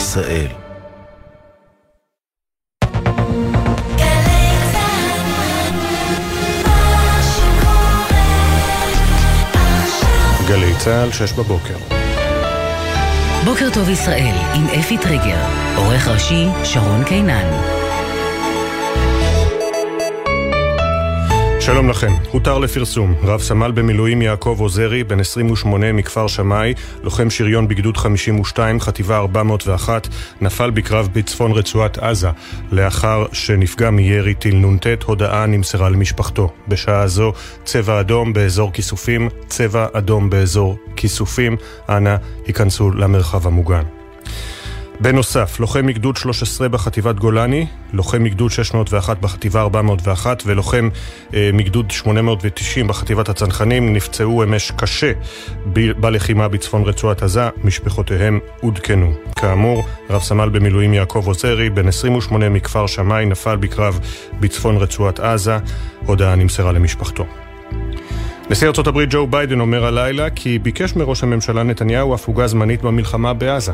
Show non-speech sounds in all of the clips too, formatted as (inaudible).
ישראל גלי צה"ל, שש בבוקר. בוקר טוב ישראל, עם אפי טריגר, עורך ראשי שרון קינן. שלום לכם, הותר לפרסום. רב סמל במילואים יעקב עוזרי, בן 28 מכפר שמאי, לוחם שריון בגדוד 52, חטיבה 401, נפל בקרב בצפון רצועת עזה, לאחר שנפגע מירי טיל נ"ט, הודעה נמסרה למשפחתו. בשעה זו, צבע אדום באזור כיסופים, צבע אדום באזור כיסופים. אנא, היכנסו למרחב המוגן. בנוסף, לוחם מגדוד 13 בחטיבת גולני, לוחם מגדוד 601 בחטיבה 401 ולוחם אה, מגדוד 890 בחטיבת הצנחנים נפצעו אמש קשה ב- בלחימה בצפון רצועת עזה, משפחותיהם עודכנו. כאמור, רב סמל במילואים יעקב עוזרי, בן 28 מכפר שמאי, נפל בקרב בצפון רצועת עזה, הודעה נמסרה למשפחתו. נשיא ארצות הברית ג'ו ביידן אומר הלילה כי ביקש מראש הממשלה נתניהו הפוגה זמנית במלחמה בעזה.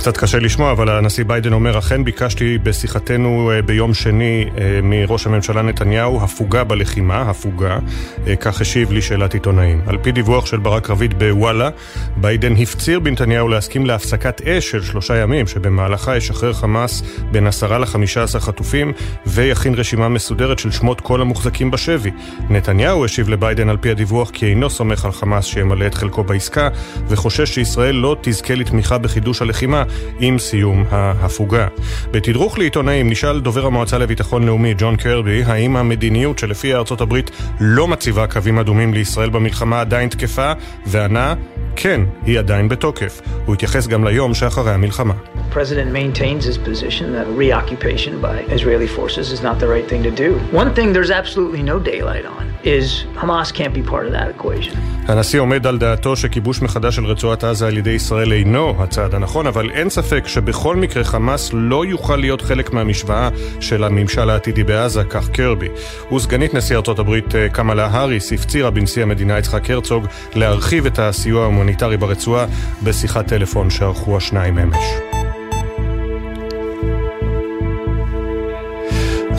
קצת קשה לשמוע, אבל הנשיא ביידן אומר, אכן ביקשתי בשיחתנו אה, ביום שני אה, מראש הממשלה נתניהו הפוגה בלחימה, הפוגה, אה, כך השיב לי שאלת עיתונאים. על פי דיווח של ברק רביד בוואלה, ביידן הפציר בנתניהו להסכים להפסקת אש של שלושה ימים, שבמהלכה ישחרר חמאס בין עשרה לחמישה עשר חטופים, ויכין רשימה מסודרת של שמות כל המוחזקים בשבי. נתניהו השיב לביידן על פי הדיווח כי אינו סומך על חמאס שימלא את חלקו בעסקה, וחושש שישראל לא תזכה לתמיכה בחידוש הלחימה, עם סיום ההפוגה. בתדרוך לעיתונאים נשאל דובר המועצה לביטחון לאומי ג'ון קרבי האם המדיניות שלפיה ארצות הברית לא מציבה קווים אדומים לישראל במלחמה עדיין תקפה, וענה כן, היא עדיין בתוקף. הוא התייחס גם ליום שאחרי המלחמה. President maintains his position that reoccupation by Israeli forces is not the right thing to do. One thing there's absolutely no daylight on is Hamas can't be part of that equation. הנשיא עומד על דעתו שכיבוש מחדש של רצועת עזה על ידי ישראל אינו הצעד הנכון, אבל אין ספק שבכל מקרה חמאס לא יוכל להיות חלק מהמשוואה של הממשל העתידי בעזה, כך קרבי. וסגנית נשיא ארצות הברית אה, קמאלה האריס הפצירה בנשיא המדינה יצחק הרצוג להרחיב את הסיוע ההומניטרי ברצועה בשיחת טלפון שערכו השניים אמש.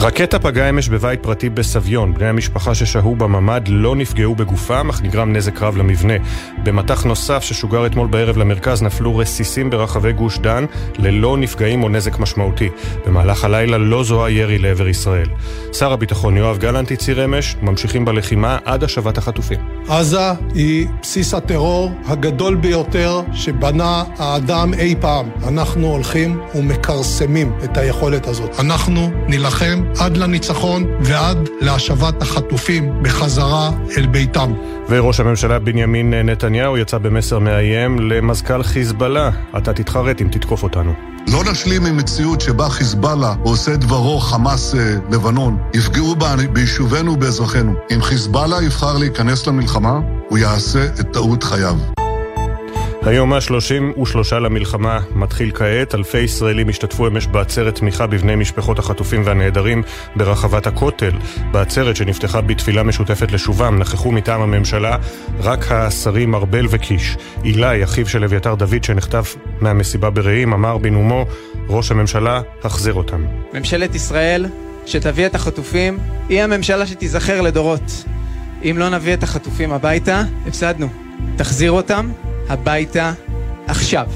רקטה פגעה אמש בבית פרטי בסביון. בני המשפחה ששהו בממ"ד לא נפגעו בגופם, אך נגרם נזק רב למבנה. במטח נוסף ששוגר אתמול בערב למרכז נפלו רסיסים ברחבי גוש דן, ללא נפגעים או נזק משמעותי. במהלך הלילה לא זוהה ירי לעבר ישראל. שר הביטחון יואב גלנט הצהיר אמש, ממשיכים בלחימה עד השבת החטופים. עזה היא בסיס הטרור הגדול ביותר שבנה האדם אי פעם. אנחנו הולכים ומכרסמים את היכולת הזאת. אנחנו נילחם עד לניצחון ועד להשבת החטופים בחזרה אל ביתם. וראש הממשלה בנימין נתניהו יצא במסר מאיים למזכ"ל חיזבאללה, אתה תתחרט אם תתקוף אותנו. לא נשלים עם מציאות שבה חיזבאללה עושה דברו חמאס אה, לבנון, יפגעו ביישובינו ובאזרחינו. אם חיזבאללה יבחר להיכנס למלחמה, הוא יעשה את טעות חייו. היום ה-33 למלחמה מתחיל כעת. אלפי ישראלים השתתפו אמש בעצרת תמיכה בבני משפחות החטופים והנעדרים ברחבת הכותל. בעצרת שנפתחה בתפילה משותפת לשובם נכחו מטעם הממשלה רק השרים ארבל וקיש. אילי, אחיו של אביתר דוד שנחטף מהמסיבה ברעים, אמר בנאומו, ראש הממשלה, החזיר אותם. ממשלת ישראל שתביא את החטופים היא הממשלה שתיזכר לדורות. אם לא נביא את החטופים הביתה, הפסדנו. תחזיר אותם הביתה עכשיו.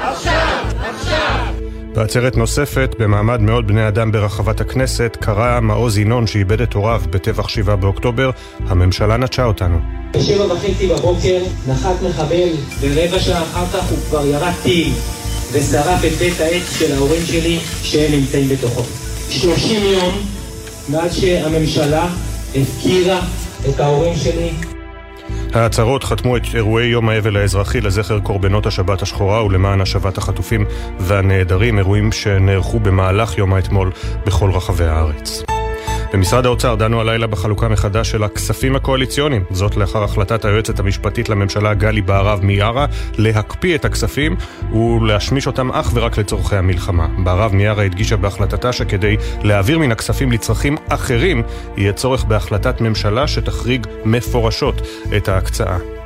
עכשיו! עכשיו! בעצרת נוספת, במעמד מאות בני אדם ברחבת הכנסת, קרא מעוז ינון שאיבד את הוריו בטבח שבעה באוקטובר, הממשלה נטשה אותנו. בשבע וחצי בבוקר נחת מחבל, ורבע שעה אחר כך הוא כבר ירד טיל ושרף את בית העץ של ההורים שלי שהם נמצאים בתוכו. שלושים יום מאז שהממשלה הפקירה את ההורים שלי ההצהרות חתמו את אירועי יום האבל האזרחי לזכר קורבנות השבת השחורה ולמען השבת החטופים והנעדרים, אירועים שנערכו במהלך יום האתמול בכל רחבי הארץ. במשרד האוצר דנו הלילה בחלוקה מחדש של הכספים הקואליציוניים. זאת לאחר החלטת היועצת המשפטית לממשלה גלי בהרב מיארה להקפיא את הכספים ולהשמיש אותם אך ורק לצורכי המלחמה. בהרב מיארה הדגישה בהחלטתה שכדי להעביר מן הכספים לצרכים אחרים, יהיה צורך בהחלטת ממשלה שתחריג מפורשות את ההקצאה.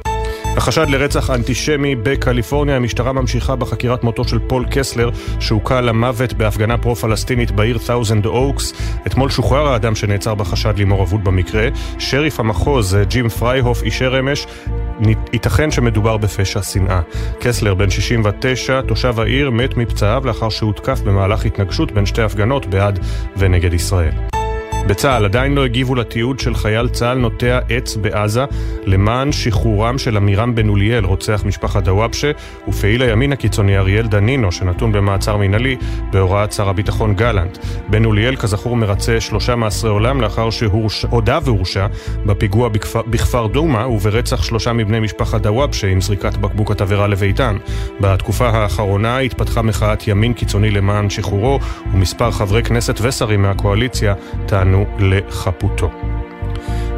החשד לרצח אנטישמי בקליפורניה, המשטרה ממשיכה בחקירת מותו של פול קסלר, שהוכה למוות בהפגנה פרו-פלסטינית בעיר תאוזנד אוקס. אתמול שוחרר האדם שנעצר בחשד למעורבות במקרה. שריף המחוז, ג'ים פרייהוף, אישר אמש, ייתכן שמדובר בפשע שנאה. קסלר, בן 69, תושב העיר, מת מפצעיו לאחר שהותקף במהלך התנגשות בין שתי הפגנות בעד ונגד ישראל. בצה"ל עדיין לא הגיבו לתיעוד של חייל צה"ל נוטע עץ בעזה למען שחרורם של עמירם בן אוליאל, רוצח משפחת דוואבשה, ופעיל הימין הקיצוני אריאל דנינו, שנתון במעצר מינהלי בהוראת שר הביטחון גלנט. בן אוליאל, כזכור, מרצה שלושה מאסרי עולם לאחר שהודה והורשע בפיגוע בכפר, בכפר דומא וברצח שלושה מבני משפחת דוואבשה עם זריקת בקבוק התבערה לביתן. בתקופה האחרונה התפתחה מחאת ימין קיצוני למען שחרורו, ומספר חברי כנסת ושרים מהקואליציה טענו אותנו לחפותו.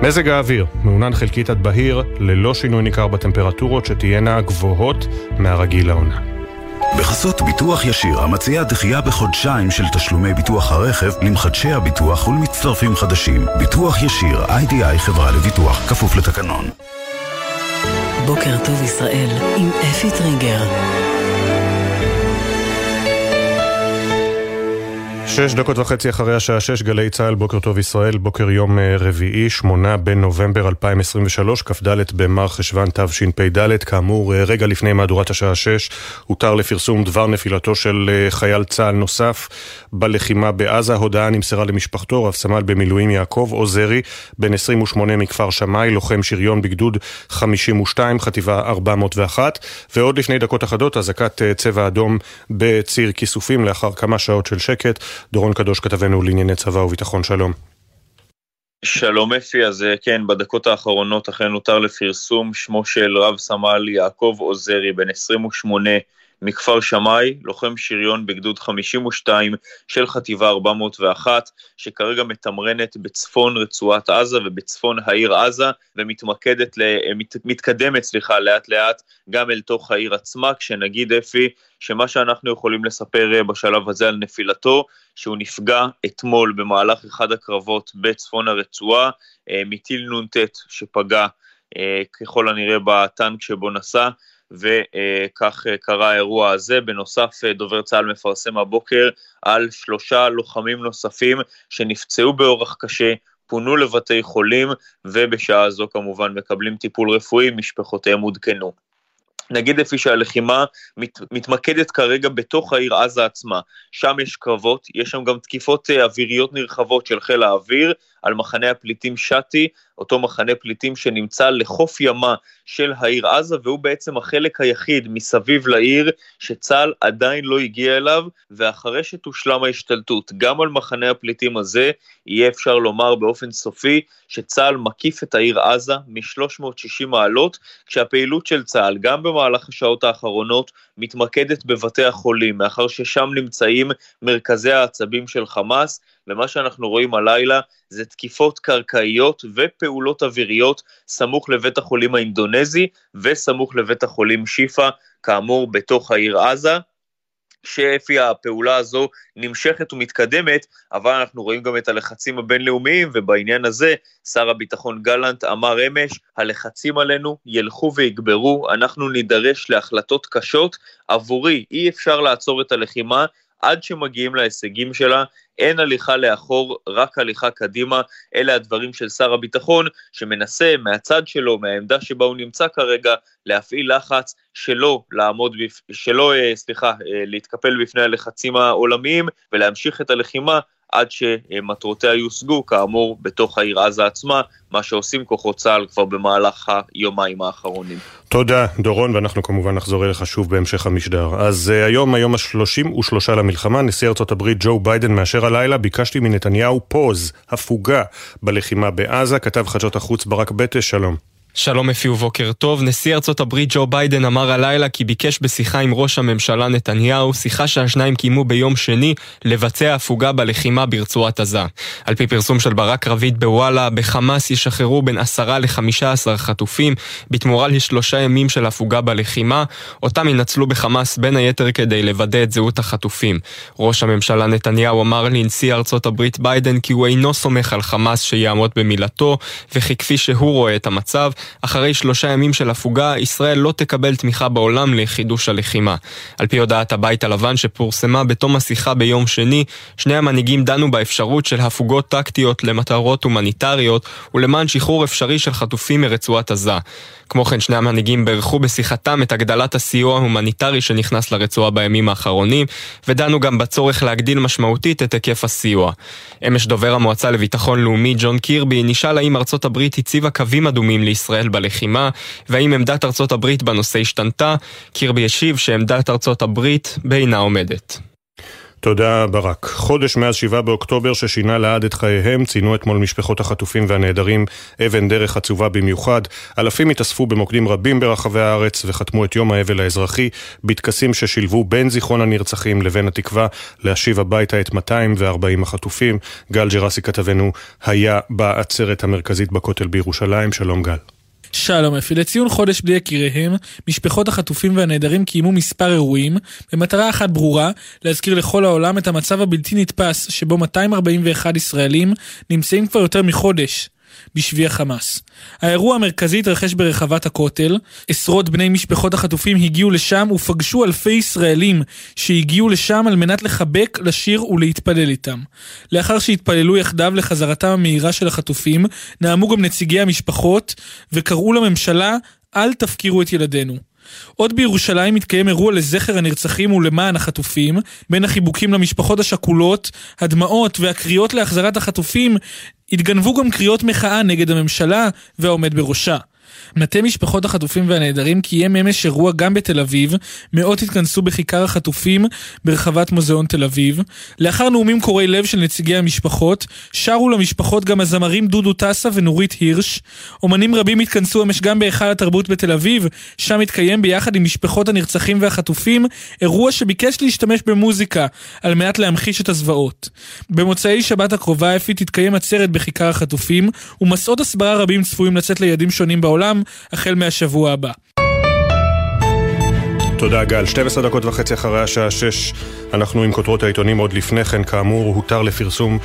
מזג האוויר, מעונן חלקית עד בהיר, ללא שינוי ניכר בטמפרטורות שתהיינה גבוהות מהרגיל לעונה. בחסות ביטוח ישיר, המציע דחייה בחודשיים של תשלומי ביטוח הרכב למחדשי הביטוח ולמצטרפים חדשים. ביטוח ישיר, איי-די-איי חברה לביטוח, כפוף לתקנון. בוקר טוב ישראל עם אפי טריגר. שש דקות וחצי אחרי השעה שש, גלי צה"ל, בוקר טוב ישראל, בוקר יום אה, רביעי, שמונה בנובמבר 2023, כ"ד במר חשוון תשפ"ד, כאמור, אה, רגע לפני מהדורת השעה שש, הותר לפרסום דבר נפילתו של אה, חייל צה"ל נוסף בלחימה בעזה. הודעה נמסרה למשפחתו, רב סמל במילואים יעקב עוזרי, בן 28 מכפר שמאי, לוחם שריון בגדוד 52, חטיבה 401, ועוד לפני דקות אחדות, אזעקת צבע אדום בציר כיסופים לאחר כמה שעות של שקט. דורון קדוש כתבנו לענייני צבא וביטחון, שלום. שלום אפי, אז אה, כן, בדקות האחרונות אכן הותר לפרסום שמו של רב סמל יעקב עוזרי, בן 28 מכפר שמאי, לוחם שריון בגדוד 52 של חטיבה 401, שכרגע מתמרנת בצפון רצועת עזה ובצפון העיר עזה, ומתמקדת, מת, מתקדמת, סליחה, לאט לאט גם אל תוך העיר עצמה, כשנגיד אפי, שמה שאנחנו יכולים לספר אה, בשלב הזה על נפילתו, שהוא נפגע אתמול במהלך אחד הקרבות בצפון הרצועה, אה, מטיל נ"ט שפגע אה, ככל הנראה בטנק שבו נסע, וכך קרה האירוע הזה. בנוסף, דובר צה"ל מפרסם הבוקר על שלושה לוחמים נוספים שנפצעו באורח קשה, פונו לבתי חולים, ובשעה זו כמובן מקבלים טיפול רפואי, משפחותיהם עודכנו. נגיד לפי שהלחימה מת, מתמקדת כרגע בתוך העיר עזה עצמה, שם יש קרבות, יש שם גם תקיפות אה, אוויריות נרחבות של חיל האוויר על מחנה הפליטים שתי, אותו מחנה פליטים שנמצא לחוף ימה של העיר עזה, והוא בעצם החלק היחיד מסביב לעיר שצה"ל עדיין לא הגיע אליו, ואחרי שתושלם ההשתלטות גם על מחנה הפליטים הזה, יהיה אפשר לומר באופן סופי שצה"ל מקיף את העיר עזה מ-360 מעלות, כשהפעילות של צה"ל, גם במהלך השעות האחרונות, מתמקדת בבתי החולים, מאחר ששם נמצאים מרכזי העצבים של חמאס, ומה שאנחנו רואים הלילה זה תקיפות קרקעיות ופעולות אוויריות סמוך לבית החולים האינדונזי וסמוך לבית החולים שיפא, כאמור בתוך העיר עזה. שאפי הפעולה הזו נמשכת ומתקדמת, אבל אנחנו רואים גם את הלחצים הבינלאומיים, ובעניין הזה שר הביטחון גלנט אמר אמש, הלחצים עלינו ילכו ויגברו, אנחנו נידרש להחלטות קשות, עבורי אי אפשר לעצור את הלחימה עד שמגיעים להישגים שלה, אין הליכה לאחור, רק הליכה קדימה. אלה הדברים של שר הביטחון, שמנסה מהצד שלו, מהעמדה שבה הוא נמצא כרגע, להפעיל לחץ שלא לעמוד, בפ... שלא, אה, סליחה, אה, להתקפל בפני הלחצים העולמיים ולהמשיך את הלחימה עד שמטרותיה יושגו, כאמור, בתוך העיר עזה עצמה, מה שעושים כוחות צה"ל כבר במהלך היומיים האחרונים. תודה, דורון, ואנחנו כמובן נחזור אליך שוב בהמשך המשדר. אז uh, היום, היום השלושים ושלושה למלחמה, נשיא ארצות הברית ג'ו ביידן מאשר הלילה, ביקשתי מנתניהו פוז, הפוגה, בלחימה בעזה, כתב חדשות החוץ ברק בטש, שלום. שלום אפי ובוקר טוב. נשיא ארצות הברית ג'ו ביידן אמר הלילה כי ביקש בשיחה עם ראש הממשלה נתניהו, שיחה שהשניים קיימו ביום שני, לבצע הפוגה בלחימה ברצועת עזה. על פי פרסום של ברק רביד בוואלה, בחמאס ישחררו בין עשרה לחמישה עשר חטופים, בתמורה לשלושה ימים של הפוגה בלחימה, אותם ינצלו בחמאס בין היתר כדי לוודא את זהות החטופים. ראש הממשלה נתניהו אמר לנשיא ארצות הברית ביידן כי הוא אינו סומך על חמאס שיעמוד במילתו, וכי כפי שהוא רואה את המצב, אחרי שלושה ימים של הפוגה, ישראל לא תקבל תמיכה בעולם לחידוש הלחימה. על פי הודעת הבית הלבן שפורסמה בתום השיחה ביום שני, שני המנהיגים דנו באפשרות של הפוגות טקטיות למטרות הומניטריות ולמען שחרור אפשרי של חטופים מרצועת עזה. כמו כן, שני המנהיגים בירכו בשיחתם את הגדלת הסיוע ההומניטרי שנכנס לרצועה בימים האחרונים, ודנו גם בצורך להגדיל משמעותית את היקף הסיוע. אמש דובר המועצה לביטחון לאומי ג'ון קירבי נשאל האם ארצות הברית הציבה קווים אדומים לישראל בלחימה, והאם עמדת ארצות הברית בנושא השתנתה. קירבי השיב שעמדת ארצות הברית בעינה עומדת. תודה ברק. חודש מאז 7 באוקטובר ששינה לעד את חייהם, ציינו אתמול משפחות החטופים והנעדרים אבן דרך עצובה במיוחד. אלפים התאספו במוקדים רבים ברחבי הארץ וחתמו את יום האבל האזרחי בטקסים ששילבו בין זיכרון הנרצחים לבין התקווה להשיב הביתה את 240 החטופים. גל ג'רסי כתבנו היה בעצרת המרכזית בכותל בירושלים. שלום גל. שלום אפי, לציון חודש בלי יקיריהם, משפחות החטופים והנעדרים קיימו מספר אירועים, במטרה אחת ברורה, להזכיר לכל העולם את המצב הבלתי נתפס שבו 241 ישראלים נמצאים כבר יותר מחודש בשבי החמאס. האירוע המרכזי התרחש ברחבת הכותל, עשרות בני משפחות החטופים הגיעו לשם ופגשו אלפי ישראלים שהגיעו לשם על מנת לחבק, לשיר ולהתפלל איתם. לאחר שהתפללו יחדיו לחזרתם המהירה של החטופים, נאמו גם נציגי המשפחות וקראו לממשלה אל תפקירו את ילדינו. עוד בירושלים מתקיים אירוע לזכר הנרצחים ולמען החטופים, בין החיבוקים למשפחות השכולות, הדמעות והקריאות להחזרת החטופים, התגנבו גם קריאות מחאה נגד הממשלה והעומד בראשה. מטה משפחות החטופים והנעדרים קיים אמש אירוע גם בתל אביב, מאות התכנסו בכיכר החטופים ברחבת מוזיאון תל אביב. לאחר נאומים קורעי לב של נציגי המשפחות, שרו למשפחות גם הזמרים דודו טסה ונורית הירש. אומנים רבים התכנסו אמש גם בהיכל התרבות בתל אביב, שם התקיים ביחד עם משפחות הנרצחים והחטופים, אירוע שביקש להשתמש במוזיקה, על מנת להמחיש את הזוועות. במוצאי שבת הקרובה אפי תתקיים עצרת בכיכר החטופים, ומסעות הסברה רבים צפויים לצאת ליעדים שונים בעולם, החל מהשבוע הבא. תודה גל. 12 דקות וחצי אחרי השעה 6 אנחנו עם כותרות העיתונים עוד לפני כן, כאמור, הותר לפרסום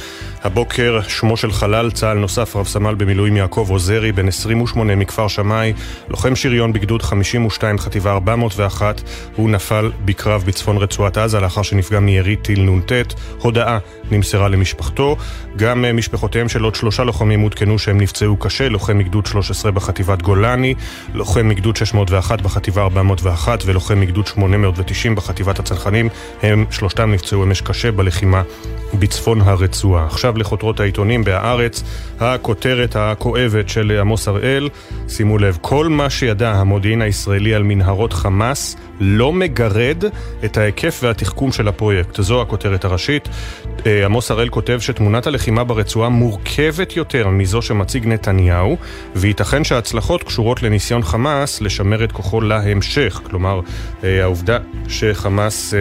הבוקר שמו של חלל צה"ל נוסף, רב סמל במילואים יעקב עוזרי, בן 28 מכפר שמאי, לוחם שריון בגדוד 52, חטיבה 401, הוא נפל בקרב בצפון רצועת עזה לאחר שנפגע מירי טיל נ"ט. הודעה נמסרה למשפחתו. גם אה, משפחותיהם של עוד שלושה לוחמים עודכנו שהם נפצעו קשה, לוחם מגדוד 13 בחטיבת גולני, לוחם מגדוד 601 בחטיבה 401 ולוחם מגדוד 890 בחטיבת הצנחנים. הם שלושתם נפצעו אמש קשה בלחימה בצפון הרצועה. עכשיו לחותרות העיתונים בהארץ, הכותרת הכואבת של עמוס הראל, שימו לב, כל מה שידע המודיעין הישראלי על מנהרות חמאס לא מגרד את ההיקף והתחכום של הפרויקט. זו הכותרת הראשית. אה, עמוס הראל כותב שתמונת הלחימה ברצועה מורכבת יותר מזו שמציג נתניהו, וייתכן שההצלחות קשורות לניסיון חמאס לשמר את כוחו להמשך. כלומר, אה, העובדה שחמאס...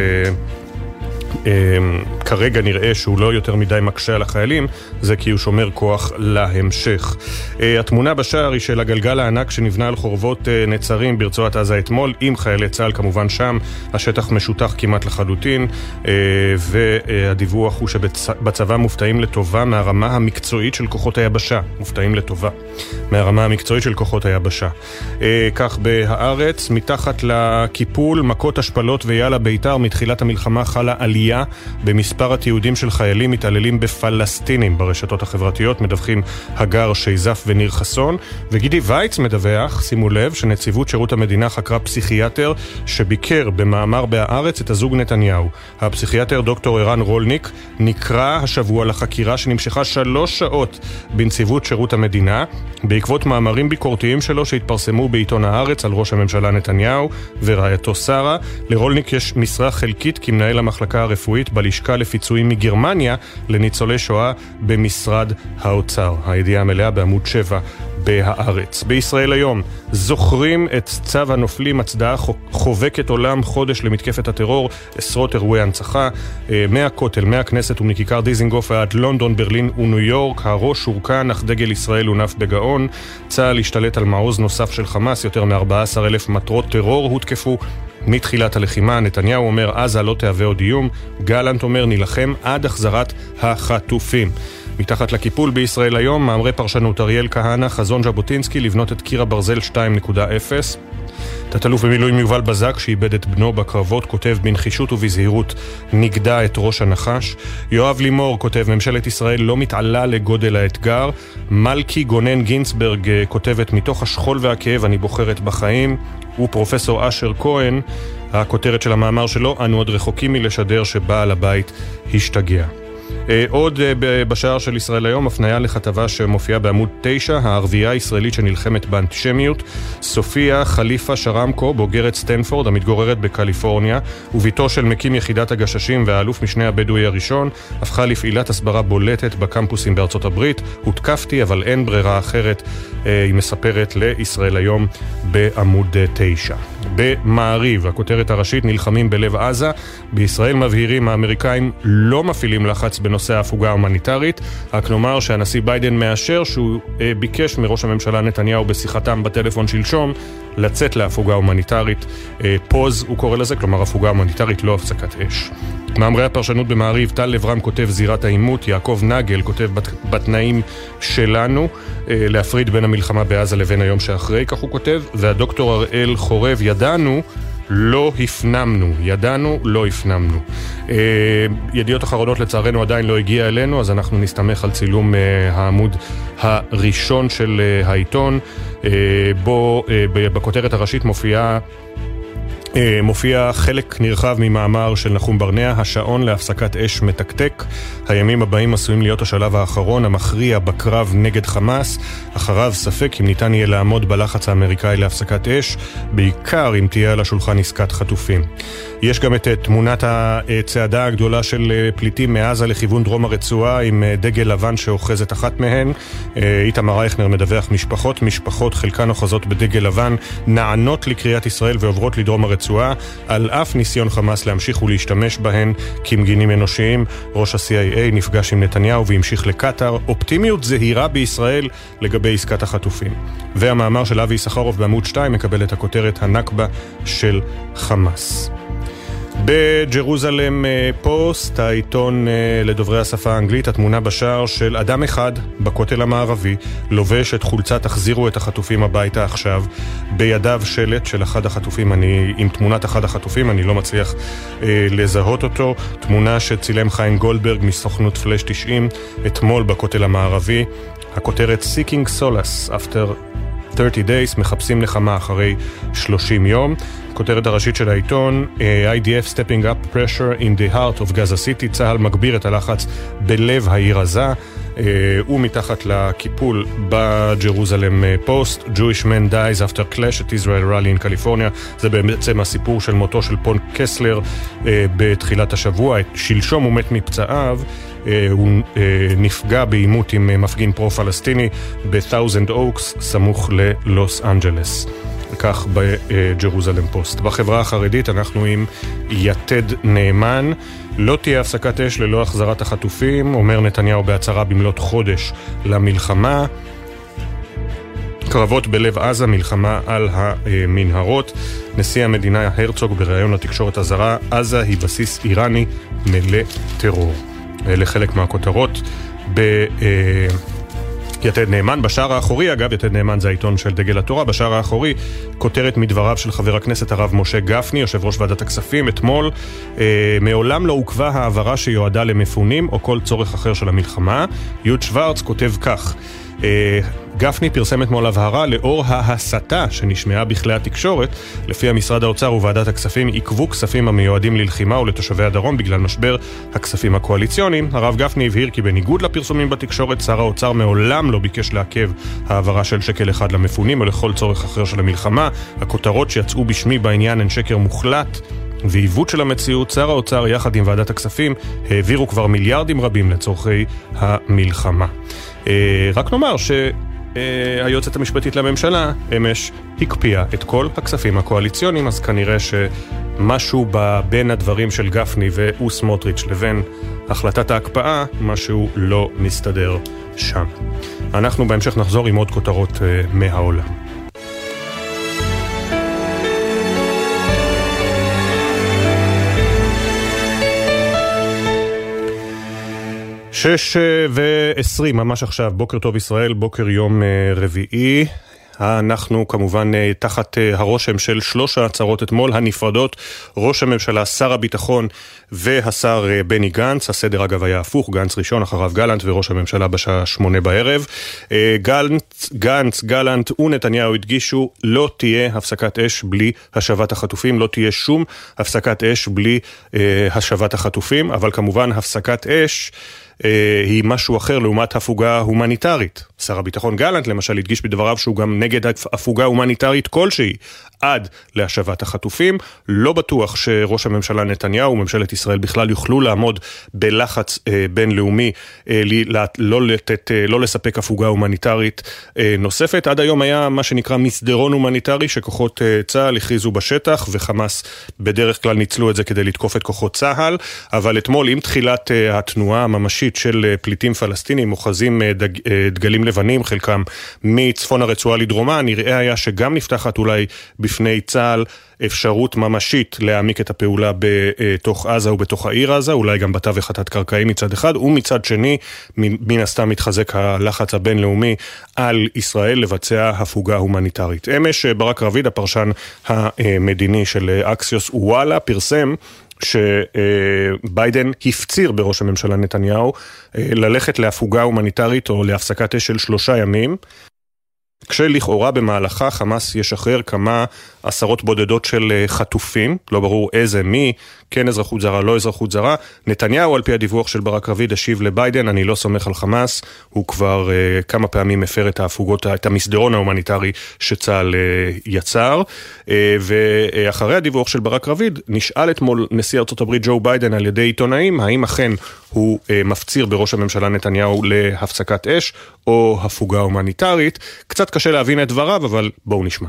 אמ, כרגע נראה שהוא לא יותר מדי מקשה על החיילים, זה כי הוא שומר כוח להמשך. אה, התמונה בשער היא של הגלגל הענק שנבנה על חורבות אה, נצרים ברצועת עזה אתמול, עם חיילי צה"ל כמובן שם, השטח משטח כמעט לחלוטין, אה, והדיווח הוא שבצבא מופתעים לטובה מהרמה המקצועית של כוחות היבשה. מופתעים לטובה מהרמה המקצועית של כוחות היבשה. כך בהארץ, מתחת לקיפול, מכות השפלות ויאללה בית"ר, מתחילת המלחמה חלה עלייה. עלייה במספר התיעודים של חיילים מתעללים בפלסטינים ברשתות החברתיות, מדווחים הגר, שייזף וניר חסון. וגידי וייץ מדווח, שימו לב, שנציבות שירות המדינה חקרה פסיכיאטר שביקר במאמר בהארץ את הזוג נתניהו. הפסיכיאטר דוקטור ערן רולניק נקרא השבוע לחקירה שנמשכה שלוש שעות בנציבות שירות המדינה, בעקבות מאמרים ביקורתיים שלו שהתפרסמו בעיתון הארץ על ראש הממשלה נתניהו ורעייתו שרה. לרולניק יש משרה חלקית כמנהל המחלקה הרפואית בלשכה לפיצויים מגרמניה לניצולי שואה במשרד האוצר. הידיעה המלאה בעמוד 7 בהארץ. בישראל היום זוכרים את צו הנופלים, הצדעה חובקת עולם חודש למתקפת הטרור, עשרות אירועי הנצחה, אה, מהכותל, מהכנסת ומכיכר דיזינגוף ועד לונדון, ברלין וניו יורק, הראש הורכן אך דגל ישראל הונף בגאון, צה"ל השתלט על מעוז נוסף של חמאס, יותר מ-14 אלף מטרות טרור הותקפו מתחילת הלחימה. נתניהו אומר עזה לא תהווה עוד איום, גלנט אומר נילחם עד החזרת החטופים. מתחת לקיפול בישראל היום, מאמרי פרשנות אריאל כהנא, חזון ז'בוטינסקי לבנות את קיר הברזל 2.0. תת-אלוף במילואים יובל בזק, שאיבד את בנו בקרבות, כותב בנחישות ובזהירות נגדע את ראש הנחש. יואב לימור כותב, ממשלת ישראל לא מתעלה לגודל האתגר. מלכי גונן גינצברג אה, כותבת, מתוך השכול והכאב אני בוחרת בחיים. ופרופסור אשר כהן, הכותרת של המאמר שלו, אנו עוד רחוקים מלשדר שבעל הבית השתגע. אה, עוד אה, בשער של ישראל היום, הפניה לכתבה שמופיעה בעמוד 9, הערבייה הישראלית שנלחמת באנטישמיות, סופיה חליפה שרמקו, בוגרת סטנפורד המתגוררת בקליפורניה, ובתו של מקים יחידת הגששים והאלוף משנה הבדואי הראשון, הפכה לפעילת הסברה בולטת בקמפוסים בארצות הברית. הותקפתי, אבל אין ברירה אחרת, אה, היא מספרת לישראל היום בעמוד 9. במעריב, הכותרת הראשית, נלחמים בלב עזה. בישראל מבהירים האמריקאים לא מפעילים לחץ בנושא ההפוגה ההומניטרית, רק נאמר שהנשיא ביידן מאשר שהוא אה, ביקש מראש הממשלה נתניהו בשיחתם בטלפון שלשום לצאת להפוגה הומניטרית. אה, פוז הוא קורא לזה, כלומר הפוגה הומניטרית, לא הפסקת אש. מאמרי הפרשנות במעריב, טל לברם כותב זירת העימות, יעקב נגל כותב בת, בתנאים שלנו, אה, להפריד בין המלחמה בעזה לבין היום שאחרי, כך הוא כותב, והדוקטור הראל חורב, ידענו לא הפנמנו, ידענו, לא הפנמנו. אה, ידיעות אחרונות לצערנו עדיין לא הגיע אלינו, אז אנחנו נסתמך על צילום העמוד הראשון של העיתון, בו אה, בכותרת הראשית מופיעה אה, מופיע חלק נרחב ממאמר של נחום ברנע, השעון להפסקת אש מתקתק. הימים הבאים עשויים להיות השלב האחרון, המכריע בקרב נגד חמאס. אחריו ספק אם ניתן יהיה לעמוד בלחץ האמריקאי להפסקת אש, בעיקר אם תהיה על השולחן עסקת חטופים. יש גם את תמונת הצעדה הגדולה של אה, פליטים מעזה לכיוון דרום הרצועה עם אה, דגל לבן שאוחזת אחת מהן. איתמר אייכנר מדווח משפחות, משפחות חלקן אוחזות בדגל לבן, נענות לקריאת ישראל ועוברות לדרום הרצועה. על אף ניסיון חמאס להמשיך ולהשתמש בהן כמגינים אנושיים. ראש ה-CIA נפגש עם נתניהו והמשיך לקטאר. אופטימיות זהירה בישראל לגבי עסקת החטופים. והמאמר של אבי יששכרוב בעמוד 2 מקבל את הכותרת הנכבה של חמאס. בג'רוזלם אה, פוסט, העיתון אה, לדוברי השפה האנגלית, התמונה בשער של אדם אחד בכותל המערבי, לובש את חולצת תחזירו את החטופים הביתה עכשיו, בידיו שלט של אחד החטופים, אני, עם תמונת אחד החטופים, אני לא מצליח אה, לזהות אותו, תמונה שצילם חיים גולדברג מסוכנות פלאש 90, אתמול בכותל המערבי, הכותרת Seeking Solace After 30 Days, מחפשים נחמה אחרי 30 יום. הכותרת הראשית של העיתון, אה, IDF Stepping Up Pressure in the Heart of Gaza City, צה"ל מגביר את הלחץ בלב העיר עזה. אה, ומתחת לקיפול בג'רוזלם פוסט, Jewish man dies after clash at Israel rally in California, זה בעצם הסיפור של מותו של פול קסלר אה, בתחילת השבוע, שלשום הוא מת מפצעיו. הוא נפגע בעימות עם מפגין פרו-פלסטיני ב-Thousand Oaks, סמוך ללוס אנג'לס. כך בג'רוזלם פוסט. בחברה החרדית אנחנו עם יתד נאמן. לא תהיה הפסקת אש ללא החזרת החטופים, אומר נתניהו בהצהרה במלאת חודש למלחמה. קרבות בלב עזה, מלחמה על המנהרות. נשיא המדינה הרצוג בריאיון לתקשורת הזרה, עזה היא בסיס איראני מלא טרור. אלה חלק מהכותרות. ב... יתד נאמן. בשער האחורי, אגב, יתד נאמן זה העיתון של דגל התורה, בשער האחורי, כותרת מדבריו של חבר הכנסת הרב משה גפני, יושב ראש ועדת הכספים, אתמול, אה, מעולם לא עוכבה העברה שיועדה למפונים או כל צורך אחר של המלחמה. יוד שוורץ כותב כך: גפני פרסם אתמול הבהרה לאור ההסתה שנשמעה בכלי התקשורת, לפיה משרד האוצר וועדת הכספים עיכבו כספים המיועדים ללחימה ולתושבי הדרום בגלל משבר הכספים הקואליציוניים. הרב גפני הבהיר כי בניגוד לפרסומים בתקשורת, שר האוצר מעולם לא ביקש לעכב העברה של שקל אחד למפונים או לכל צורך אחר של המלחמה. הכותרות שיצאו בשמי בעניין הן שקר מוחלט. ועיוות של המציאות, שר האוצר יחד עם ועדת הכספים העבירו כבר מיליארדים רבים לצורכי המלחמה. אה, רק נאמר ש... היועצת המשפטית לממשלה אמש הקפיאה את כל הכספים הקואליציוניים, אז כנראה שמשהו בין הדברים של גפני וסמוטריץ' לבין החלטת ההקפאה, משהו לא מסתדר שם. אנחנו בהמשך נחזור עם עוד כותרות מהעולם. שש ועשרים, ממש עכשיו, בוקר טוב ישראל, בוקר יום רביעי. אנחנו כמובן תחת הרושם של שלוש ההצהרות אתמול הנפרדות, ראש הממשלה, שר הביטחון והשר בני גנץ, הסדר אגב היה הפוך, גנץ ראשון, אחריו גלנט וראש הממשלה בשעה שמונה בערב. גנץ, גנץ, גלנט ונתניהו הדגישו, לא תהיה הפסקת אש בלי השבת החטופים, לא תהיה שום הפסקת אש בלי אה, השבת החטופים, אבל כמובן הפסקת אש היא משהו אחר לעומת הפוגה הומניטרית. שר הביטחון גלנט למשל הדגיש בדבריו שהוא גם נגד הפוגה הומניטרית כלשהי עד להשבת החטופים. לא בטוח שראש הממשלה נתניהו וממשלת ישראל בכלל יוכלו לעמוד בלחץ אה, בינלאומי אה, לא, לתת, אה, לא לספק הפוגה הומניטרית אה, נוספת. עד היום היה מה שנקרא מסדרון הומניטרי שכוחות אה, צה"ל הכריזו בשטח וחמאס בדרך כלל ניצלו את זה כדי לתקוף את כוחות צה"ל, אבל אתמול עם תחילת אה, התנועה הממשית של אה, פליטים פלסטינים אוחזים אה, דג, אה, דגלים לבנים, חלקם מצפון הרצועה לדרומה, נראה היה שגם נפתחת אולי בפני צה"ל אפשרות ממשית להעמיק את הפעולה בתוך עזה ובתוך העיר עזה, אולי גם בתווך התת-קרקעי מצד אחד, ומצד שני, מן הסתם מתחזק הלחץ הבינלאומי על ישראל לבצע הפוגה הומניטרית. אמש ברק רביד, הפרשן המדיני של אקסיוס וואלה, פרסם שביידן הפציר בראש הממשלה נתניהו ללכת להפוגה הומניטרית או להפסקת אש של שלושה ימים. כשלכאורה במהלכה חמאס ישחרר כמה עשרות בודדות של חטופים, לא ברור איזה, מי, כן אזרחות זרה, לא אזרחות זרה. נתניהו, על פי הדיווח של ברק רביד, השיב לביידן, אני לא סומך על חמאס, הוא כבר uh, כמה פעמים הפר את ההפוגות, את המסדרון ההומניטרי שצה"ל uh, יצר. Uh, ואחרי הדיווח של ברק רביד, נשאל אתמול נשיא הברית ג'ו ביידן על ידי עיתונאים, האם אכן הוא uh, מפציר בראש הממשלה נתניהו להפסקת אש או הפוגה הומניטרית. קצת קשה להבין את דבריו, אבל בואו נשמע.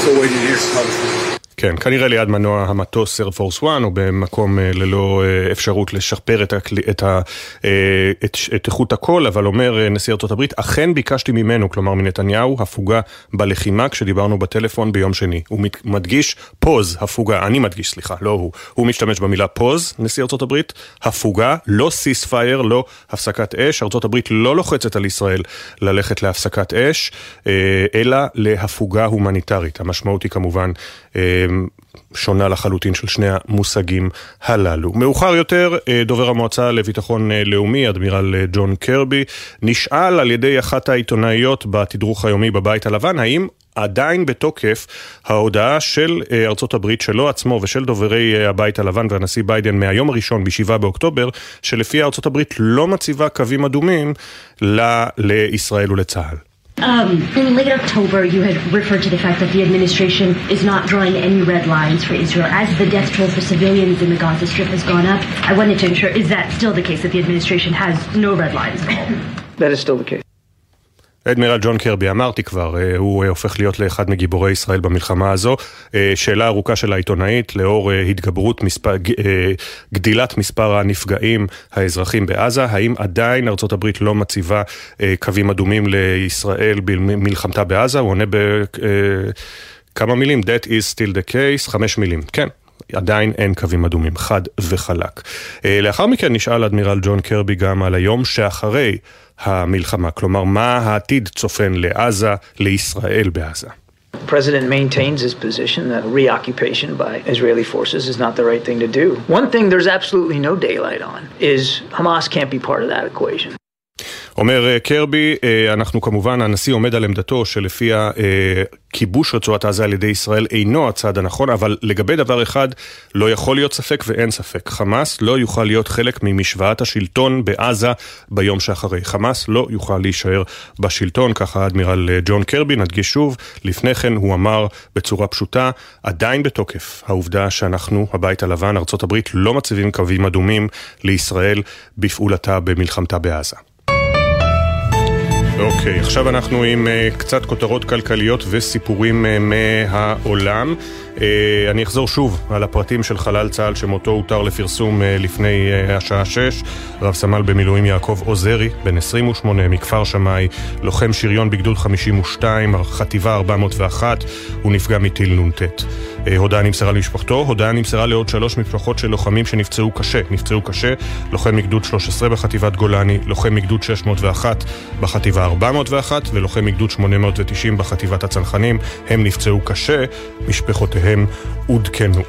Still waiting to hear some other things. כן, כנראה ליד מנוע המטוס Air Force One, או במקום ללא אפשרות לשפר את, הכלי, את, ה, את, את איכות הקול, אבל אומר נשיא ארצות הברית, אכן ביקשתי ממנו, כלומר מנתניהו, הפוגה בלחימה כשדיברנו בטלפון ביום שני. הוא מדגיש פוז, הפוגה, אני מדגיש, סליחה, לא הוא. הוא משתמש במילה פוז, נשיא ארצות הברית, הפוגה, לא סיס פייר, לא הפסקת אש. ארצות הברית לא לוחצת על ישראל ללכת להפסקת אש, אלא להפוגה הומניטרית. המשמעות היא כמובן... שונה לחלוטין של שני המושגים הללו. מאוחר יותר, דובר המועצה לביטחון לאומי, אדמירל ג'ון קרבי, נשאל על ידי אחת העיתונאיות בתדרוך היומי בבית הלבן, האם עדיין בתוקף ההודעה של ארצות הברית שלו עצמו ושל דוברי הבית הלבן והנשיא ביידן מהיום הראשון ב-7 באוקטובר, שלפי ארצות הברית לא מציבה קווים אדומים לישראל ולצה"ל. Um, in late October, you had referred to the fact that the administration is not drawing any red lines for Israel. As the death toll for civilians in the Gaza Strip has gone up, I wanted to ensure, is that still the case, that the administration has no red lines at all? That is still the case. אדמירל ג'ון קרבי, אמרתי כבר, הוא הופך להיות לאחד מגיבורי ישראל במלחמה הזו. שאלה ארוכה של העיתונאית, לאור התגברות מספר, גדילת מספר הנפגעים האזרחים בעזה, האם עדיין ארצות הברית לא מציבה קווים אדומים לישראל במלחמתה בעזה? הוא עונה בכמה מילים, that is still the case, חמש מילים, כן. עדיין אין קווים אדומים, חד וחלק. לאחר מכן נשאל אדמירל ג'ון קרבי גם על היום שאחרי המלחמה, כלומר מה העתיד צופן לעזה, לישראל בעזה. The president maintains his position that reoccupation by Israeli forces is not the right thing to do. One thing there's absolutely no daylight on is Hamas can't be part of that equation. אומר אה, קרבי, אה, אנחנו כמובן, הנשיא עומד על עמדתו שלפיה אה, כיבוש רצועת עזה על ידי ישראל אינו הצעד הנכון, אבל לגבי דבר אחד לא יכול להיות ספק ואין ספק. חמאס לא יוכל להיות חלק ממשוואת השלטון בעזה ביום שאחרי. חמאס לא יוכל להישאר בשלטון, ככה האדמירל ג'ון קרבי, נדגיש שוב, לפני כן הוא אמר בצורה פשוטה, עדיין בתוקף העובדה שאנחנו, הבית הלבן, ארה"ב, לא מציבים קווים אדומים לישראל בפעולתה במלחמתה בעזה. אוקיי, okay, עכשיו אנחנו עם uh, קצת כותרות כלכליות וסיפורים uh, מהעולם. Uh, אני אחזור שוב על הפרטים של חלל צה"ל שמותו הותר לפרסום uh, לפני uh, השעה 6. רב סמל במילואים יעקב עוזרי, בן 28, מכפר שמאי, לוחם שריון בגדוד 52, חטיבה 401, הוא נפגע מטיל נ"ט. אה, הודעה נמסרה למשפחתו, הודעה נמסרה לעוד שלוש משפחות של לוחמים שנפצעו קשה. נפצעו קשה, לוחם מגדוד 13 בחטיבת גולני, לוחם מגדוד 601 בחטיבה 401 ולוחם מגדוד 890 בחטיבת הצנחנים. הם נפצעו קשה, משפחותיהם עודכנו.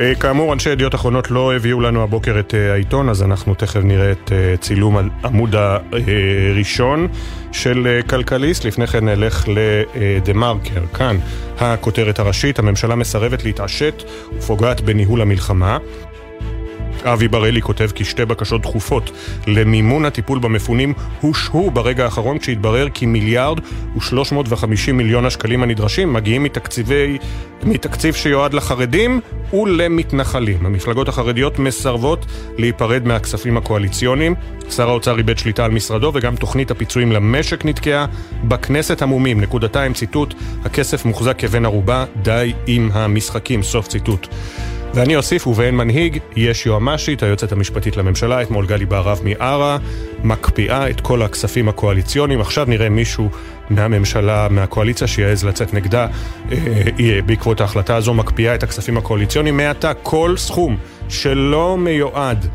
אה, כאמור, אנשי ידיעות אחרונות לא הביאו לנו הבוקר את אה, העיתון, אז אנחנו תכף נראה את צילום עמוד הראשון של כלכליסט. לפני כן נלך לדה מרקר, כאן הכותרת הראשית, הממשלה מסרבת להתעשת ופוגעת בניהול המלחמה. אבי בראלי כותב כי שתי בקשות דחופות למימון הטיפול במפונים הושהו ברגע האחרון כשהתברר כי מיליארד ושלוש מאות וחמישים מיליון השקלים הנדרשים מגיעים מתקציבי, מתקציב שיועד לחרדים ולמתנחלים. המפלגות החרדיות מסרבות להיפרד מהכספים הקואליציוניים. שר האוצר איבד שליטה על משרדו וגם תוכנית הפיצויים למשק נתקעה. בכנסת המומים, נקודתה עם ציטוט, הכסף מוחזק כבן ערובה, די עם המשחקים, סוף ציטוט. ואני אוסיף, ובאין מנהיג, יש יועמ"שית, היועצת המשפטית לממשלה, אתמול גלי בהרב מיארה, מקפיאה את כל הכספים הקואליציוניים. עכשיו נראה מישהו מהממשלה, מהקואליציה, שיעז לצאת נגדה אה, אה, בעקבות ההחלטה הזו, מקפיאה את הכספים הקואליציוניים. מעתה כל סכום שלא מיועד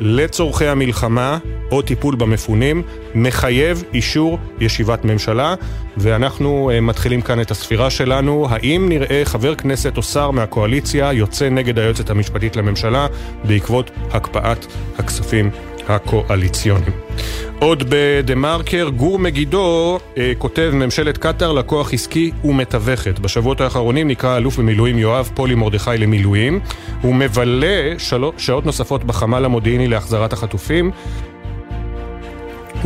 לצורכי המלחמה או טיפול במפונים מחייב אישור ישיבת ממשלה ואנחנו uh, מתחילים כאן את הספירה שלנו. האם נראה חבר כנסת או שר מהקואליציה יוצא נגד היועצת המשפטית לממשלה בעקבות הקפאת הכספים הקואליציוניים? עוד בדה-מרקר, גור מגידו אה, כותב ממשלת קטאר לקוח עסקי ומתווכת. בשבועות האחרונים נקרא אלוף במילואים יואב פולי מרדכי למילואים. הוא מבלה שעות נוספות בחמ"ל המודיעיני להחזרת החטופים.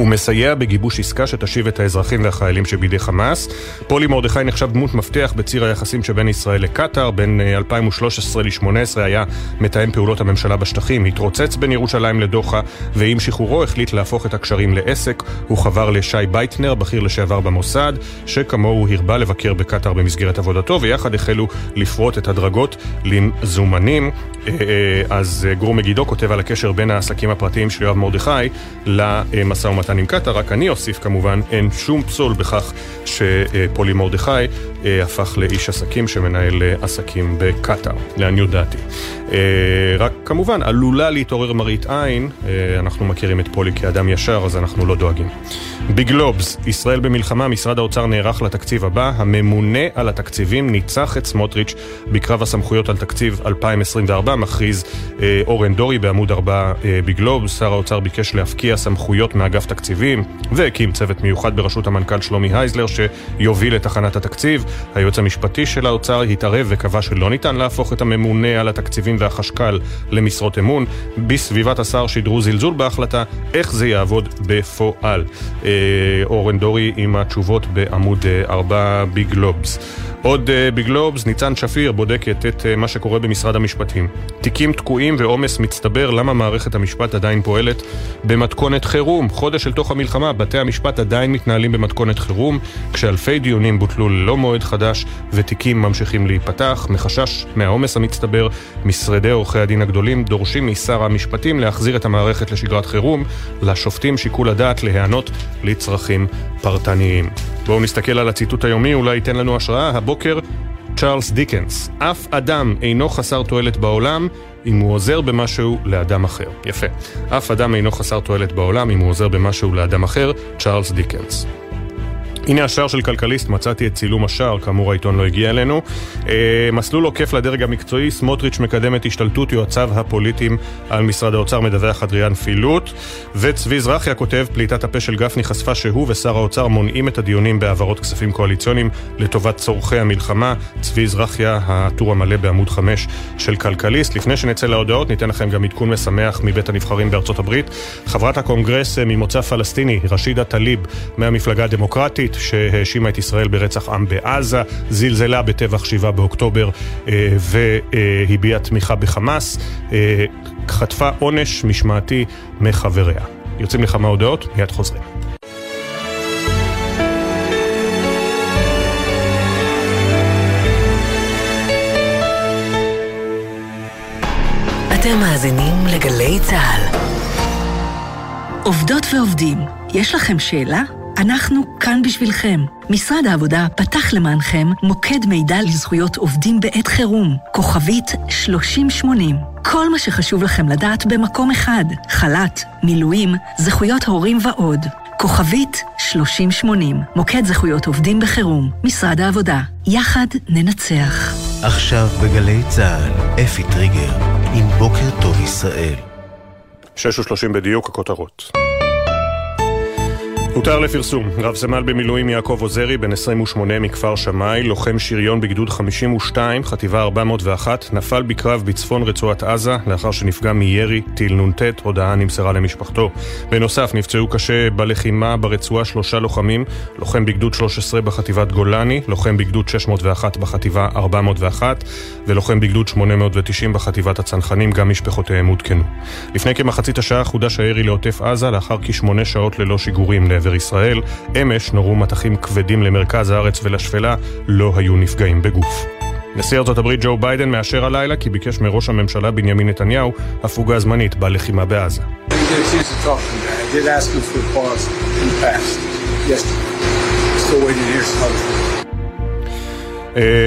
הוא מסייע בגיבוש עסקה שתשיב את האזרחים והחיילים שבידי חמאס. פולי מרדכי נחשב דמות מפתח בציר היחסים שבין ישראל לקטאר. בין 2013 אה, ל-2018 היה מתאם פעולות הממשלה בשטחים, התרוצץ בין ירושלים לדוחה, ועם שחרורו החליט להפוך את הקשרים לעסק. הוא חבר לשי בייטנר, בכיר לשעבר במוסד, שכמוהו הרבה לבקר בקטאר במסגרת עבודתו, ויחד החלו לפרוט את הדרגות למזומנים. אה, אה, אז גור מגידו כותב על הקשר בין העסקים הפרטיים של יואב מרדכי למשא ומתן. עם קטאר, רק אני אוסיף כמובן, אין שום פסול בכך שפולי מרדכי אה, הפך לאיש עסקים שמנהל אה, עסקים בקטאר, לעניות דעתי. אה, רק כמובן, עלולה להתעורר מראית עין, אנחנו מכירים את פולי כאדם ישר, אז אנחנו לא דואגים. בגלובס, ישראל במלחמה, משרד האוצר נערך לתקציב הבא, הממונה על התקציבים ניצח את סמוטריץ' בקרב הסמכויות על תקציב 2024, מכריז אורן דורי בעמוד 4 בגלובס, שר האוצר ביקש להפקיע סמכויות מאגף תקציבים והקים צוות מיוחד בראשות המנכ"ל שלומי הייזלר שיוביל את תחנת התקציב. היועץ המשפטי של האוצר התערב וקבע שלא ניתן להפוך את הממונה על התקציבים והחשכ"ל למשרות אמון. בסביבת השר שידרו זלזול בהחלטה, איך זה יעבוד בפועל. אה, אורן דורי עם התשובות בעמוד 4 אה, בגלובס. עוד uh, בגלובס, ניצן שפיר בודקת את uh, מה שקורה במשרד המשפטים. תיקים תקועים ועומס מצטבר, למה מערכת המשפט עדיין פועלת במתכונת חירום? חודש אל תוך המלחמה, בתי המשפט עדיין מתנהלים במתכונת חירום, כשאלפי דיונים בוטלו ללא מועד חדש ותיקים ממשיכים להיפתח. מחשש מהעומס המצטבר, משרדי עורכי הדין הגדולים דורשים משר המשפטים להחזיר את המערכת לשגרת חירום, לשופטים שיקול הדעת להיענות לצרכים פרטניים. בואו נסתכל על הציטוט היומי, אולי ייתן לנו השראה. הבוקר, צ'ארלס דיקנס. אף אדם אינו חסר תועלת בעולם אם הוא עוזר במשהו לאדם אחר. יפה. אף אדם אינו חסר תועלת בעולם אם הוא עוזר במשהו לאדם אחר, צ'ארלס דיקנס. הנה השער של כלכליסט, מצאתי את צילום השער, כאמור העיתון לא הגיע אלינו. אה, מסלול עוקף לדרג המקצועי, סמוטריץ' מקדם את השתלטות יועציו הפוליטיים על משרד האוצר, מדווח אדריאן פילוט. וצבי זרחיה כותב, פליטת הפה של גפני חשפה שהוא ושר האוצר מונעים את הדיונים בהעברות כספים קואליציוניים לטובת צורכי המלחמה. צבי זרחיה, הטור המלא בעמוד 5 של כלכליסט. לפני שנצא להודעות, ניתן לכם גם עדכון משמח מבית הנבחרים בארצות הברית. חברת הקונגרס אה, ממוצא פלסטיני, רשידה טליב, מהמפלגה הדמוקרטית, שהאשימה את ישראל ברצח עם בעזה, זלזלה בטבח 7 באוקטובר אה, והביעה תמיכה בחמאס, אה, חטפה עונש משמעתי מחבריה. יוצאים לכמה הודעות, מיד חוזרים. אתם מאזינים לגלי צה"ל. עובדות ועובדים, יש לכם שאלה? אנחנו כאן בשבילכם. משרד העבודה פתח למענכם מוקד מידע לזכויות עובדים בעת חירום, כוכבית 3080. כל מה שחשוב לכם לדעת במקום אחד, חל"ת, מילואים, זכויות הורים ועוד. כוכבית 3080, מוקד זכויות עובדים בחירום, משרד העבודה. יחד ננצח. עכשיו בגלי צה"ל, אפי טריגר, עם בוקר טוב ישראל. 6.30 בדיוק הכותרות. הותר לפרסום, רב סמל במילואים יעקב עוזרי, בן 28 מכפר שמאי, לוחם שריון בגדוד 52, חטיבה 401, נפל בקרב בצפון רצועת עזה, לאחר שנפגע מירי, טיל נ"ט, הודעה נמסרה למשפחתו. בנוסף, נפצעו קשה בלחימה ברצועה שלושה לוחמים, לוחם בגדוד 13 בחטיבת גולני, לוחם בגדוד 601 בחטיבה 401, ולוחם בגדוד 890 בחטיבת הצנחנים, גם משפחותיהם עודכנו. לפני כמחצית השעה חודש הירי לעוטף עזה, לאחר כשמונה שעות ללא שיגורים לעבר ישראל. אמש נורו מטחים כבדים למרכז הארץ ולשפלה, לא היו נפגעים בגוף. נשיא ארצות הברית ג'ו ביידן מאשר הלילה כי ביקש מראש הממשלה בנימין נתניהו הפוגה זמנית בלחימה בעזה. אה,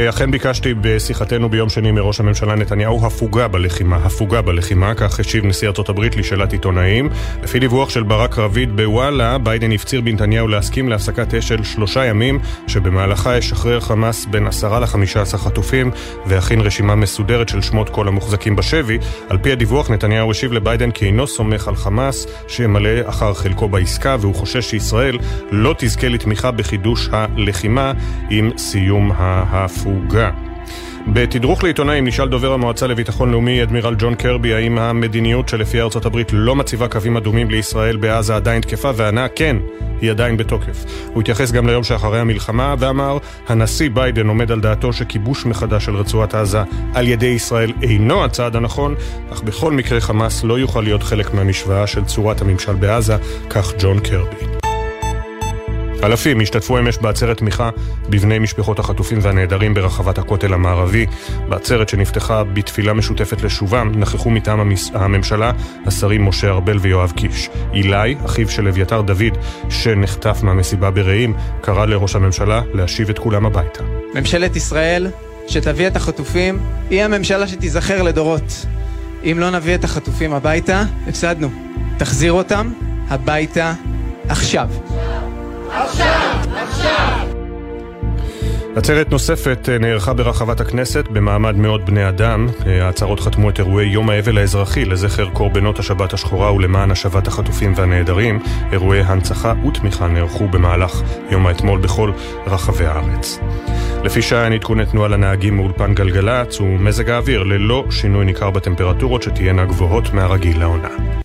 אכן ביקשתי בשיחתנו ביום שני מראש הממשלה נתניהו הפוגה בלחימה, הפוגה בלחימה, כך השיב נשיא ארצות הברית לשאלת עיתונאים. לפי דיווח של ברק רביד בוואלה, ביידן הפציר בנתניהו להסכים להפסקת אש של שלושה ימים, שבמהלכה ישחרר חמאס בין עשרה לחמישה עשר חטופים, ויכין רשימה מסודרת של שמות כל המוחזקים בשבי. על פי הדיווח, נתניהו השיב לביידן כי אינו סומך על חמאס, שימלא אחר חלקו בעסקה, והוא חושש שישראל לא תזכה לתמיכה בחידוש הלחימה עם סיום ה... ההפוגה. בתדרוך לעיתונאים נשאל דובר המועצה לביטחון לאומי, אדמירל ג'ון קרבי, האם המדיניות שלפי ארצות הברית לא מציבה קווים אדומים לישראל בעזה עדיין תקפה, וענה כן, היא עדיין בתוקף. הוא התייחס גם ליום שאחרי המלחמה ואמר, הנשיא ביידן עומד על דעתו שכיבוש מחדש של רצועת עזה על ידי ישראל אינו הצעד הנכון, אך בכל מקרה חמאס לא יוכל להיות חלק מהמשוואה של צורת הממשל בעזה, כך ג'ון קרבי. אלפים השתתפו אמש בעצרת תמיכה בבני משפחות החטופים והנעדרים ברחבת הכותל המערבי. בעצרת שנפתחה בתפילה משותפת לשובם, נכחו מטעם הממשלה השרים משה ארבל ויואב קיש. אילי, אחיו של אביתר דוד, שנחטף מהמסיבה ברעים, קרא לראש הממשלה להשיב את כולם הביתה. ממשלת ישראל, שתביא את החטופים, היא הממשלה שתיזכר לדורות. אם לא נביא את החטופים הביתה, הפסדנו. תחזיר אותם הביתה עכשיו. עצרת נוספת אה, נערכה ברחבת הכנסת במעמד מאות בני אדם. אה, ההצהרות חתמו את אירועי יום האבל האזרחי לזכר קורבנות השבת השחורה ולמען השבת החטופים והנעדרים. אירועי הנצחה ותמיכה נערכו במהלך יום האתמול בכל רחבי הארץ. לפי שעה עדכוני תנועה לנהגים מאולפן גלגלצ ומזג האוויר ללא שינוי ניכר בטמפרטורות שתהיינה גבוהות מהרגיל לעונה.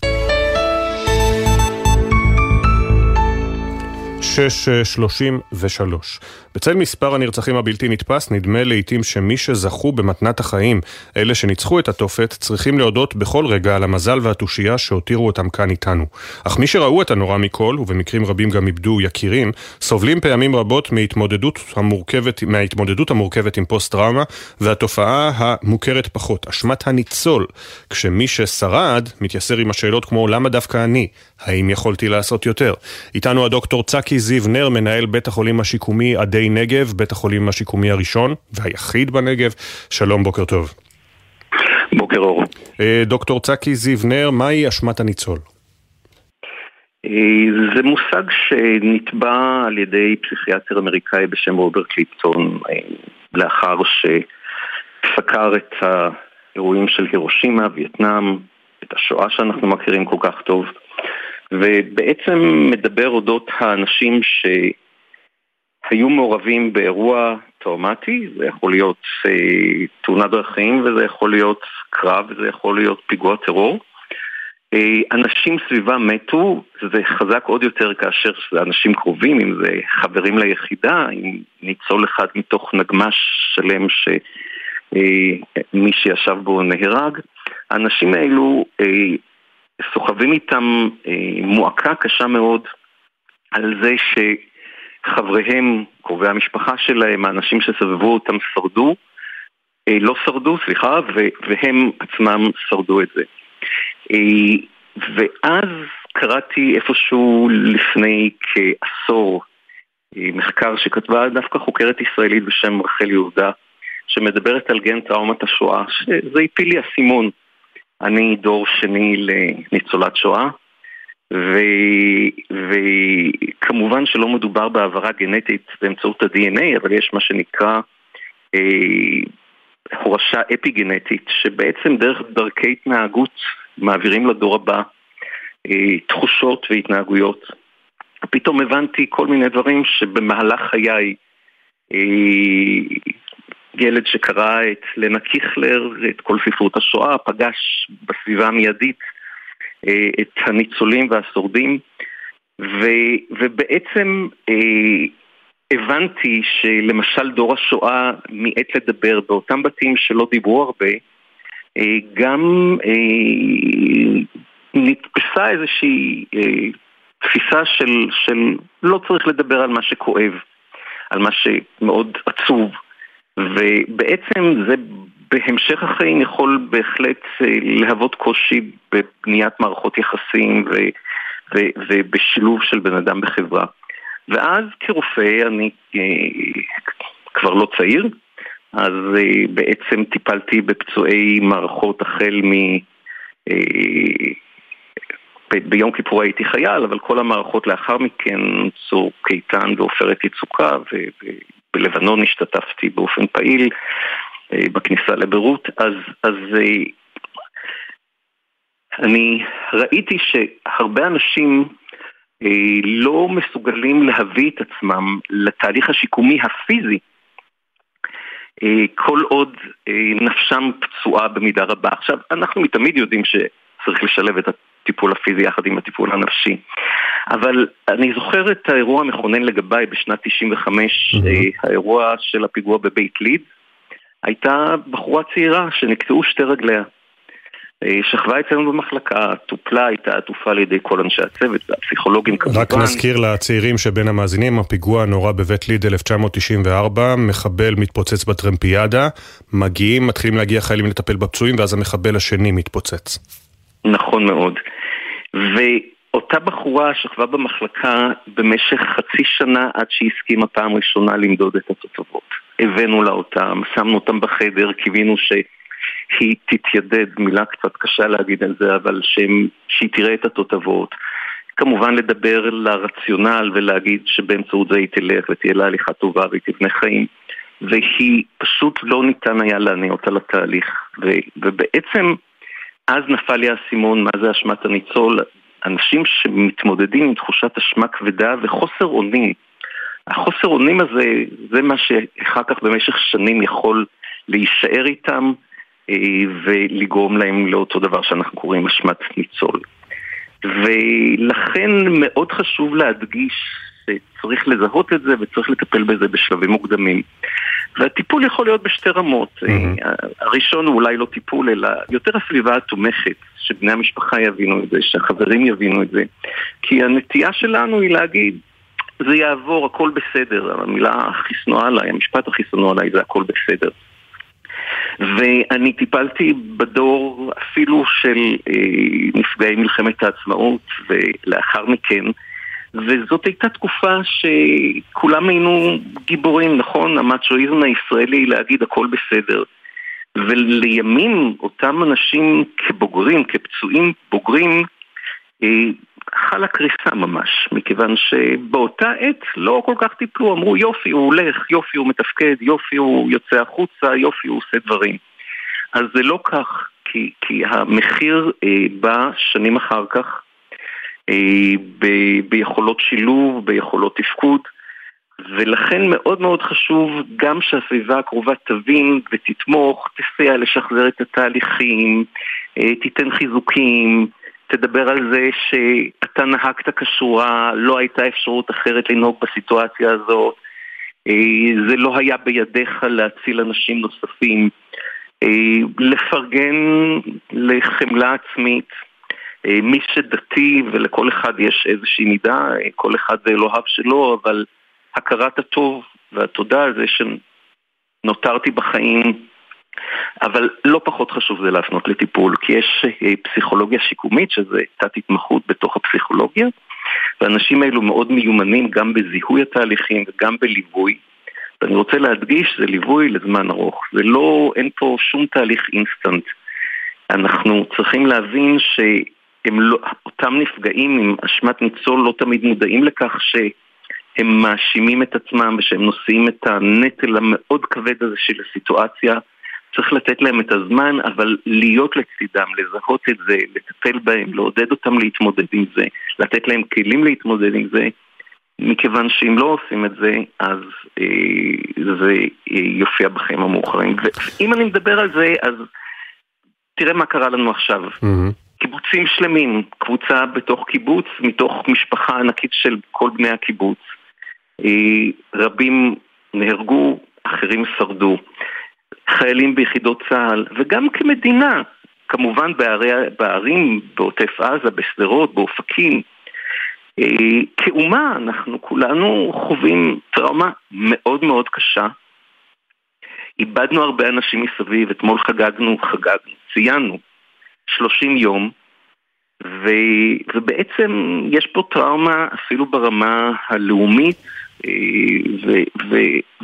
633. בצל מספר הנרצחים הבלתי נתפס, נדמה לעיתים שמי שזכו במתנת החיים, אלה שניצחו את התופת, צריכים להודות בכל רגע על המזל והתושייה שהותירו אותם כאן איתנו. אך מי שראו את הנורא מכל, ובמקרים רבים גם איבדו יקירים, סובלים פעמים רבות מהתמודדות המורכבת, מההתמודדות המורכבת עם פוסט-טראומה, והתופעה המוכרת פחות, אשמת הניצול, כשמי ששרד מתייסר עם השאלות כמו למה דווקא אני? האם יכולתי לעשות יותר? איתנו הדוקטור צקי זיו נר, מנהל בית החולים השיקומי עדי נגב, בית החולים השיקומי הראשון והיחיד בנגב. שלום, בוקר טוב. בוקר אור. אה, דוקטור צקי זיו נר, מהי אשמת הניצול? אה, זה מושג שנתבע על ידי פסיכיאטר אמריקאי בשם רוברט ליפטון אה, לאחר שסקר את האירועים של הירושימה, וייטנאם, את השואה שאנחנו מכירים כל כך טוב, ובעצם מדבר אודות האנשים שהיו מעורבים באירוע טראומטי, זה יכול להיות אה, תאונת דרכים וזה יכול להיות קרב וזה יכול להיות פיגוע טרור. אה, אנשים סביבם מתו, זה חזק עוד יותר כאשר זה אנשים קרובים, אם זה חברים ליחידה, אם ניצול אחד מתוך נגמש שלם שמי אה, שישב בו נהרג. האנשים האלו אה, סוחבים איתם מועקה קשה מאוד על זה שחבריהם, קרובי המשפחה שלהם, האנשים שסבבו אותם שרדו, לא שרדו, סליחה, והם עצמם שרדו את זה. אה, ואז קראתי איפשהו לפני כעשור אה, מחקר שכתבה דווקא חוקרת ישראלית בשם רחל יהודה, שמדברת על גן טראומת השואה, שזה הפיל לי אסימון. אני דור שני לניצולת שואה. וכמובן שלא מדובר בהעברה גנטית באמצעות ה-DNA, אבל יש מה שנקרא אה, הורשה אפיגנטית, שבעצם דרך דרכי התנהגות מעבירים לדור הבא אה, תחושות והתנהגויות. פתאום הבנתי כל מיני דברים שבמהלך חיי אה, ילד שקרא את לנה קיכלר, את כל ספרות השואה, פגש בסביבה המיידית אה, את הניצולים והשורדים, ו, ובעצם אה, הבנתי שלמשל דור השואה מיעט לדבר באותם בתים שלא דיברו הרבה, אה, גם נתפסה איזושהי תפיסה של, של לא צריך לדבר על מה שכואב, על מה שמאוד עצוב, ובעצם זה בהמשך החיים יכול בהחלט להוות קושי בבניית מערכות יחסים ו, ו, ובשילוב של בן אדם בחברה. ואז כרופא אני כבר לא צעיר, אז uh, בעצם טיפלתי בפצועי מערכות החל מ... ביום כיפור הייתי חייל, אבל כל המערכות לאחר מכן, צוק איתן ועופרת יצוקה, ובלבנון השתתפתי באופן פעיל uh, בכניסה לביירות, אז, אז uh, אני ראיתי שהרבה אנשים uh, לא מסוגלים להביא את עצמם לתהליך השיקומי הפיזי אה, כל עוד אה, נפשם פצועה במידה רבה. עכשיו, אנחנו תמיד יודעים שצריך לשלב את הטיפול הפיזי יחד עם הטיפול הנפשי. אבל אני זוכר את האירוע המכונן לגביי בשנת 95, mm-hmm. האירוע של הפיגוע בבית ליד. הייתה בחורה צעירה שנקטעו שתי רגליה. אה, שכבה אצלנו במחלקה, טופלה, הייתה עטופה על ידי כל אנשי הצוות והפסיכולוגים כמובן. רק נזכיר לצעירים שבין המאזינים, הפיגוע הנורא בבית ליד 1994, מחבל מתפוצץ בטרמפיאדה, מגיעים, מתחילים להגיע חיילים לטפל בפצועים, ואז המחבל השני מתפוצץ. נכון מאוד. ואותה בחורה שכבה במחלקה במשך חצי שנה עד שהיא הסכימה פעם ראשונה למדוד את התותבות. הבאנו לה אותם, שמנו אותם בחדר, קיווינו ש... היא תתיידד, מילה קצת קשה להגיד על זה, אבל שהם, שהיא תראה את התותבות. כמובן לדבר לרציונל ולהגיד שבאמצעות זה היא תלך ותהיה לה הליכה טובה והיא תבנה חיים. והיא פשוט לא ניתן היה להניע אותה לתהליך. ו, ובעצם אז נפל לי האסימון מה זה אשמת הניצול. אנשים שמתמודדים עם תחושת אשמה כבדה וחוסר אונים. החוסר אונים הזה, זה מה שאחר כך במשך שנים יכול להישאר איתם אה, ולגרום להם לאותו דבר שאנחנו קוראים אשמת ניצול. ולכן מאוד חשוב להדגיש שצריך לזהות את זה וצריך לטפל בזה בשלבים מוקדמים. והטיפול יכול להיות בשתי רמות. Mm-hmm. הראשון הוא אולי לא טיפול, אלא יותר הסביבה התומכת, שבני המשפחה יבינו את זה, שהחברים יבינו את זה. כי הנטייה שלנו היא להגיד, זה יעבור, הכל בסדר. המילה הכי שנואה עליי, המשפט הכי שנוא עליי זה הכל בסדר. ואני טיפלתי בדור אפילו של אה, נפגעי מלחמת העצמאות ולאחר מכן וזאת הייתה תקופה שכולם היינו גיבורים, נכון? המצ'ואיזם הישראלי להגיד הכל בסדר. ולימים אותם אנשים כבוגרים, כפצועים בוגרים, אה, חלה קריסה ממש, מכיוון שבאותה עת לא כל כך טיפלו, אמרו יופי הוא הולך, יופי הוא מתפקד, יופי הוא יוצא החוצה, יופי הוא עושה דברים. אז זה לא כך, כי, כי המחיר אה, בא שנים אחר כך ב, ביכולות שילוב, ביכולות תפקוד, ולכן מאוד מאוד חשוב גם שהסביבה הקרובה תבין ותתמוך, תסייע לשחזר את התהליכים, אה, תיתן חיזוקים, תדבר על זה שאתה נהגת כשורה, לא הייתה אפשרות אחרת לנהוג בסיטואציה הזאת, אה, זה לא היה בידיך להציל אנשים נוספים, אה, לפרגן לחמלה עצמית, מי שדתי ולכל אחד יש איזושהי מידה, כל אחד זה אלוהיו שלו, אבל הכרת הטוב והתודה על זה שנותרתי בחיים אבל לא פחות חשוב זה להפנות לטיפול, כי יש אה, פסיכולוגיה שיקומית, שזה תת התמחות בתוך הפסיכולוגיה, והאנשים האלו מאוד מיומנים גם בזיהוי התהליכים וגם בליווי. ואני רוצה להדגיש, זה ליווי לזמן ארוך. זה לא, אין פה שום תהליך אינסטנט. אנחנו צריכים להבין שאותם לא, נפגעים עם אשמת ניצול לא תמיד מודעים לכך שהם מאשימים את עצמם ושהם נושאים את הנטל המאוד כבד הזה של הסיטואציה. צריך לתת להם את הזמן, אבל להיות לצידם, לזהות את זה, לטפל בהם, לעודד אותם להתמודד עם זה, לתת להם כלים להתמודד עם זה, מכיוון שאם לא עושים את זה, אז אה, זה יופיע בחיים המאוחרים. ואם אני מדבר על זה, אז תראה מה קרה לנו עכשיו. Mm-hmm. קיבוצים שלמים, קבוצה בתוך קיבוץ, מתוך משפחה ענקית של כל בני הקיבוץ. אה, רבים נהרגו, אחרים שרדו. חיילים ביחידות צה"ל, וגם כמדינה, כמובן בערי, בערים, בעוטף עזה, בשדרות, באופקים. אה, כאומה אנחנו כולנו חווים טראומה מאוד מאוד קשה. איבדנו הרבה אנשים מסביב, אתמול חגגנו, חגגנו, ציינו 30 יום, ו, ובעצם יש פה טראומה אפילו ברמה הלאומית, ו, ו,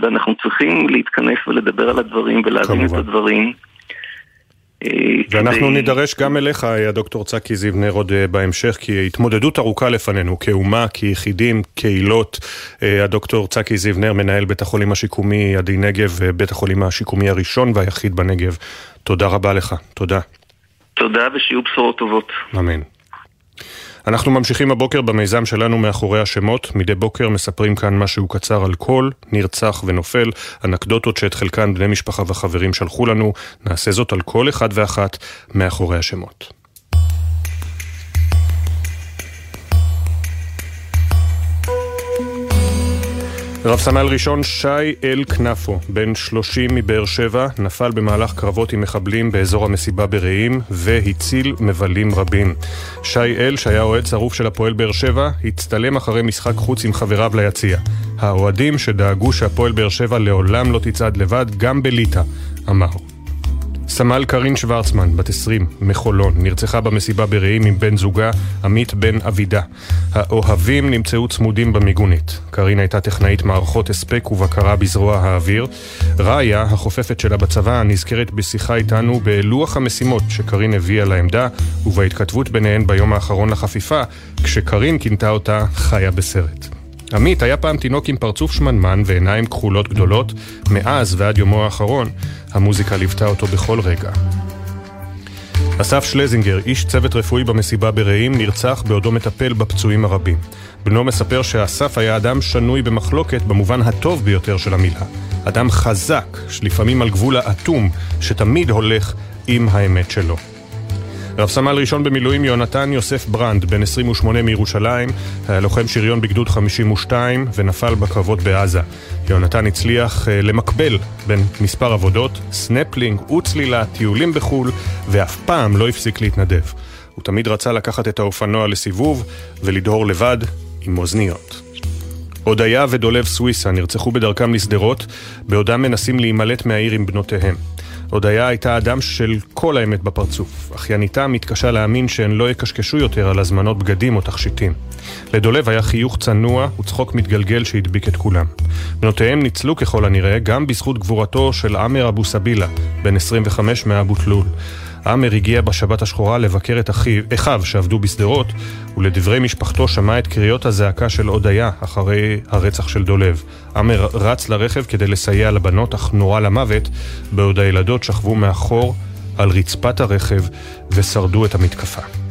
ואנחנו צריכים להתכנס ולדבר על הדברים ולהבין את הדברים. אה, ואנחנו כדי... נידרש גם אליך, הדוקטור צקי זיבנר, עוד אה, בהמשך, כי התמודדות ארוכה לפנינו, כאומה, כיחידים, קהילות. אה, הדוקטור צקי זיבנר, מנהל בית החולים השיקומי עדי נגב, בית החולים השיקומי הראשון והיחיד בנגב. תודה רבה לך, תודה. תודה ושיהיו בשורות טובות. אמן. אנחנו ממשיכים הבוקר במיזם שלנו מאחורי השמות. מדי בוקר מספרים כאן משהו קצר על כל נרצח ונופל, אנקדוטות שאת חלקן בני משפחה וחברים שלחו לנו. נעשה זאת על כל אחד ואחת מאחורי השמות. רב סמל ראשון שי אל כנפו, בן 30 מבאר שבע, נפל במהלך קרבות עם מחבלים באזור המסיבה ברעים והציל מבלים רבים. שי אל, שהיה אוהד שרוף של הפועל באר שבע, הצטלם אחרי משחק חוץ עם חבריו ליציע. האוהדים שדאגו שהפועל באר שבע לעולם לא תצעד לבד, גם בליטא, אמר. סמל קרין שוורצמן, בת 20, מחולון, נרצחה במסיבה ברעים עם בן זוגה, עמית בן אבידה. האוהבים נמצאו צמודים במיגונית. קרין הייתה טכנאית מערכות הספק ובקרה בזרוע האוויר. ראיה, החופפת שלה בצבא, נזכרת בשיחה איתנו בלוח המשימות שקרין הביאה לעמדה, ובהתכתבות ביניהן ביום האחרון לחפיפה, כשקרין כינתה אותה חיה בסרט. עמית היה פעם תינוק עם פרצוף שמנמן ועיניים כחולות גדולות, מאז ועד יומו האחרון, המוזיקה ליוותה אותו בכל רגע. אסף שלזינגר, איש צוות רפואי במסיבה ברעים, נרצח בעודו מטפל בפצועים הרבים. בנו מספר שאסף היה אדם שנוי במחלוקת במובן הטוב ביותר של המילה. אדם חזק, שלפעמים על גבול האטום, שתמיד הולך עם האמת שלו. רב סמל ראשון במילואים יונתן יוסף ברנד, בן 28 מירושלים, היה לוחם שריון בגדוד 52 ונפל בקרבות בעזה. יונתן הצליח אה, למקבל בין מספר עבודות, סנפלינג וצלילה, טיולים בחו"ל, ואף פעם לא הפסיק להתנדב. הוא תמיד רצה לקחת את האופנוע לסיבוב ולדהור לבד עם אוזניות. הודיה ודולב סוויסה נרצחו בדרכם לשדרות, בעודם מנסים להימלט מהעיר עם בנותיהם. הודיה הייתה אדם של כל האמת בפרצוף. אחייניתה מתקשה להאמין שהן לא יקשקשו יותר על הזמנות בגדים או תכשיטים. לדולב היה חיוך צנוע וצחוק מתגלגל שהדביק את כולם. בנותיהם ניצלו ככל הנראה גם בזכות גבורתו של עמר אבו סבילה, בן 25 מאבו תלול. עמר הגיע בשבת השחורה לבקר את אחיו, אחיו שעבדו בשדרות, ולדברי משפחתו שמע את קריאות הזעקה של הודיה אחרי הרצח של דולב. עמר רץ לרכב כדי לסייע לבנות, אך נורה למוות, בעוד הילדות שכבו מאחור על רצפת הרכב ושרדו את המתקפה.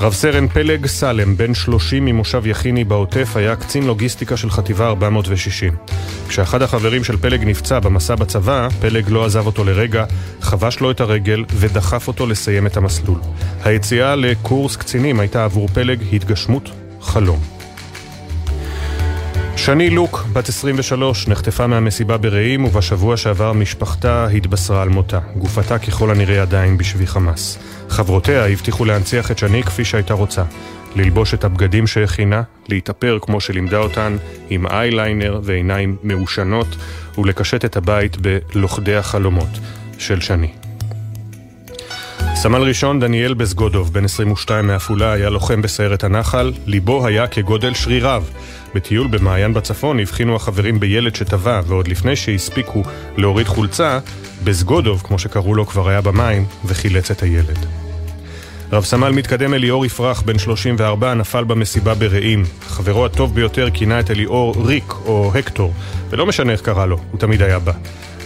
רב סרן פלג סלם, בן 30 ממושב יכיני בעוטף, היה קצין לוגיסטיקה של חטיבה 460. כשאחד החברים של פלג נפצע במסע בצבא, פלג לא עזב אותו לרגע, חבש לו את הרגל ודחף אותו לסיים את המסלול. היציאה לקורס קצינים הייתה עבור פלג התגשמות חלום. שני לוק, בת 23, נחטפה מהמסיבה ברעים ובשבוע שעבר משפחתה התבשרה על מותה. גופתה ככל הנראה עדיין בשבי חמאס. חברותיה הבטיחו להנציח את שני כפי שהייתה רוצה. ללבוש את הבגדים שהכינה, להתאפר כמו שלימדה אותן, עם אייליינר ועיניים מעושנות, ולקשט את הבית בלוכדי החלומות של שני. סמל ראשון דניאל בזגודוב, בן 22 מעפולה, היה לוחם בסיירת הנחל, ליבו היה כגודל שריריו. בטיול במעיין בצפון הבחינו החברים בילד שטבע, ועוד לפני שהספיקו להוריד חולצה, בזגודוב, כמו שקראו לו, כבר היה במים, וחילץ את הילד. רב סמל מתקדם אליאור יפרח, בן 34, נפל במסיבה ברעים. חברו הטוב ביותר כינה את אליאור ריק או הקטור, ולא משנה איך קרא לו, הוא תמיד היה בא.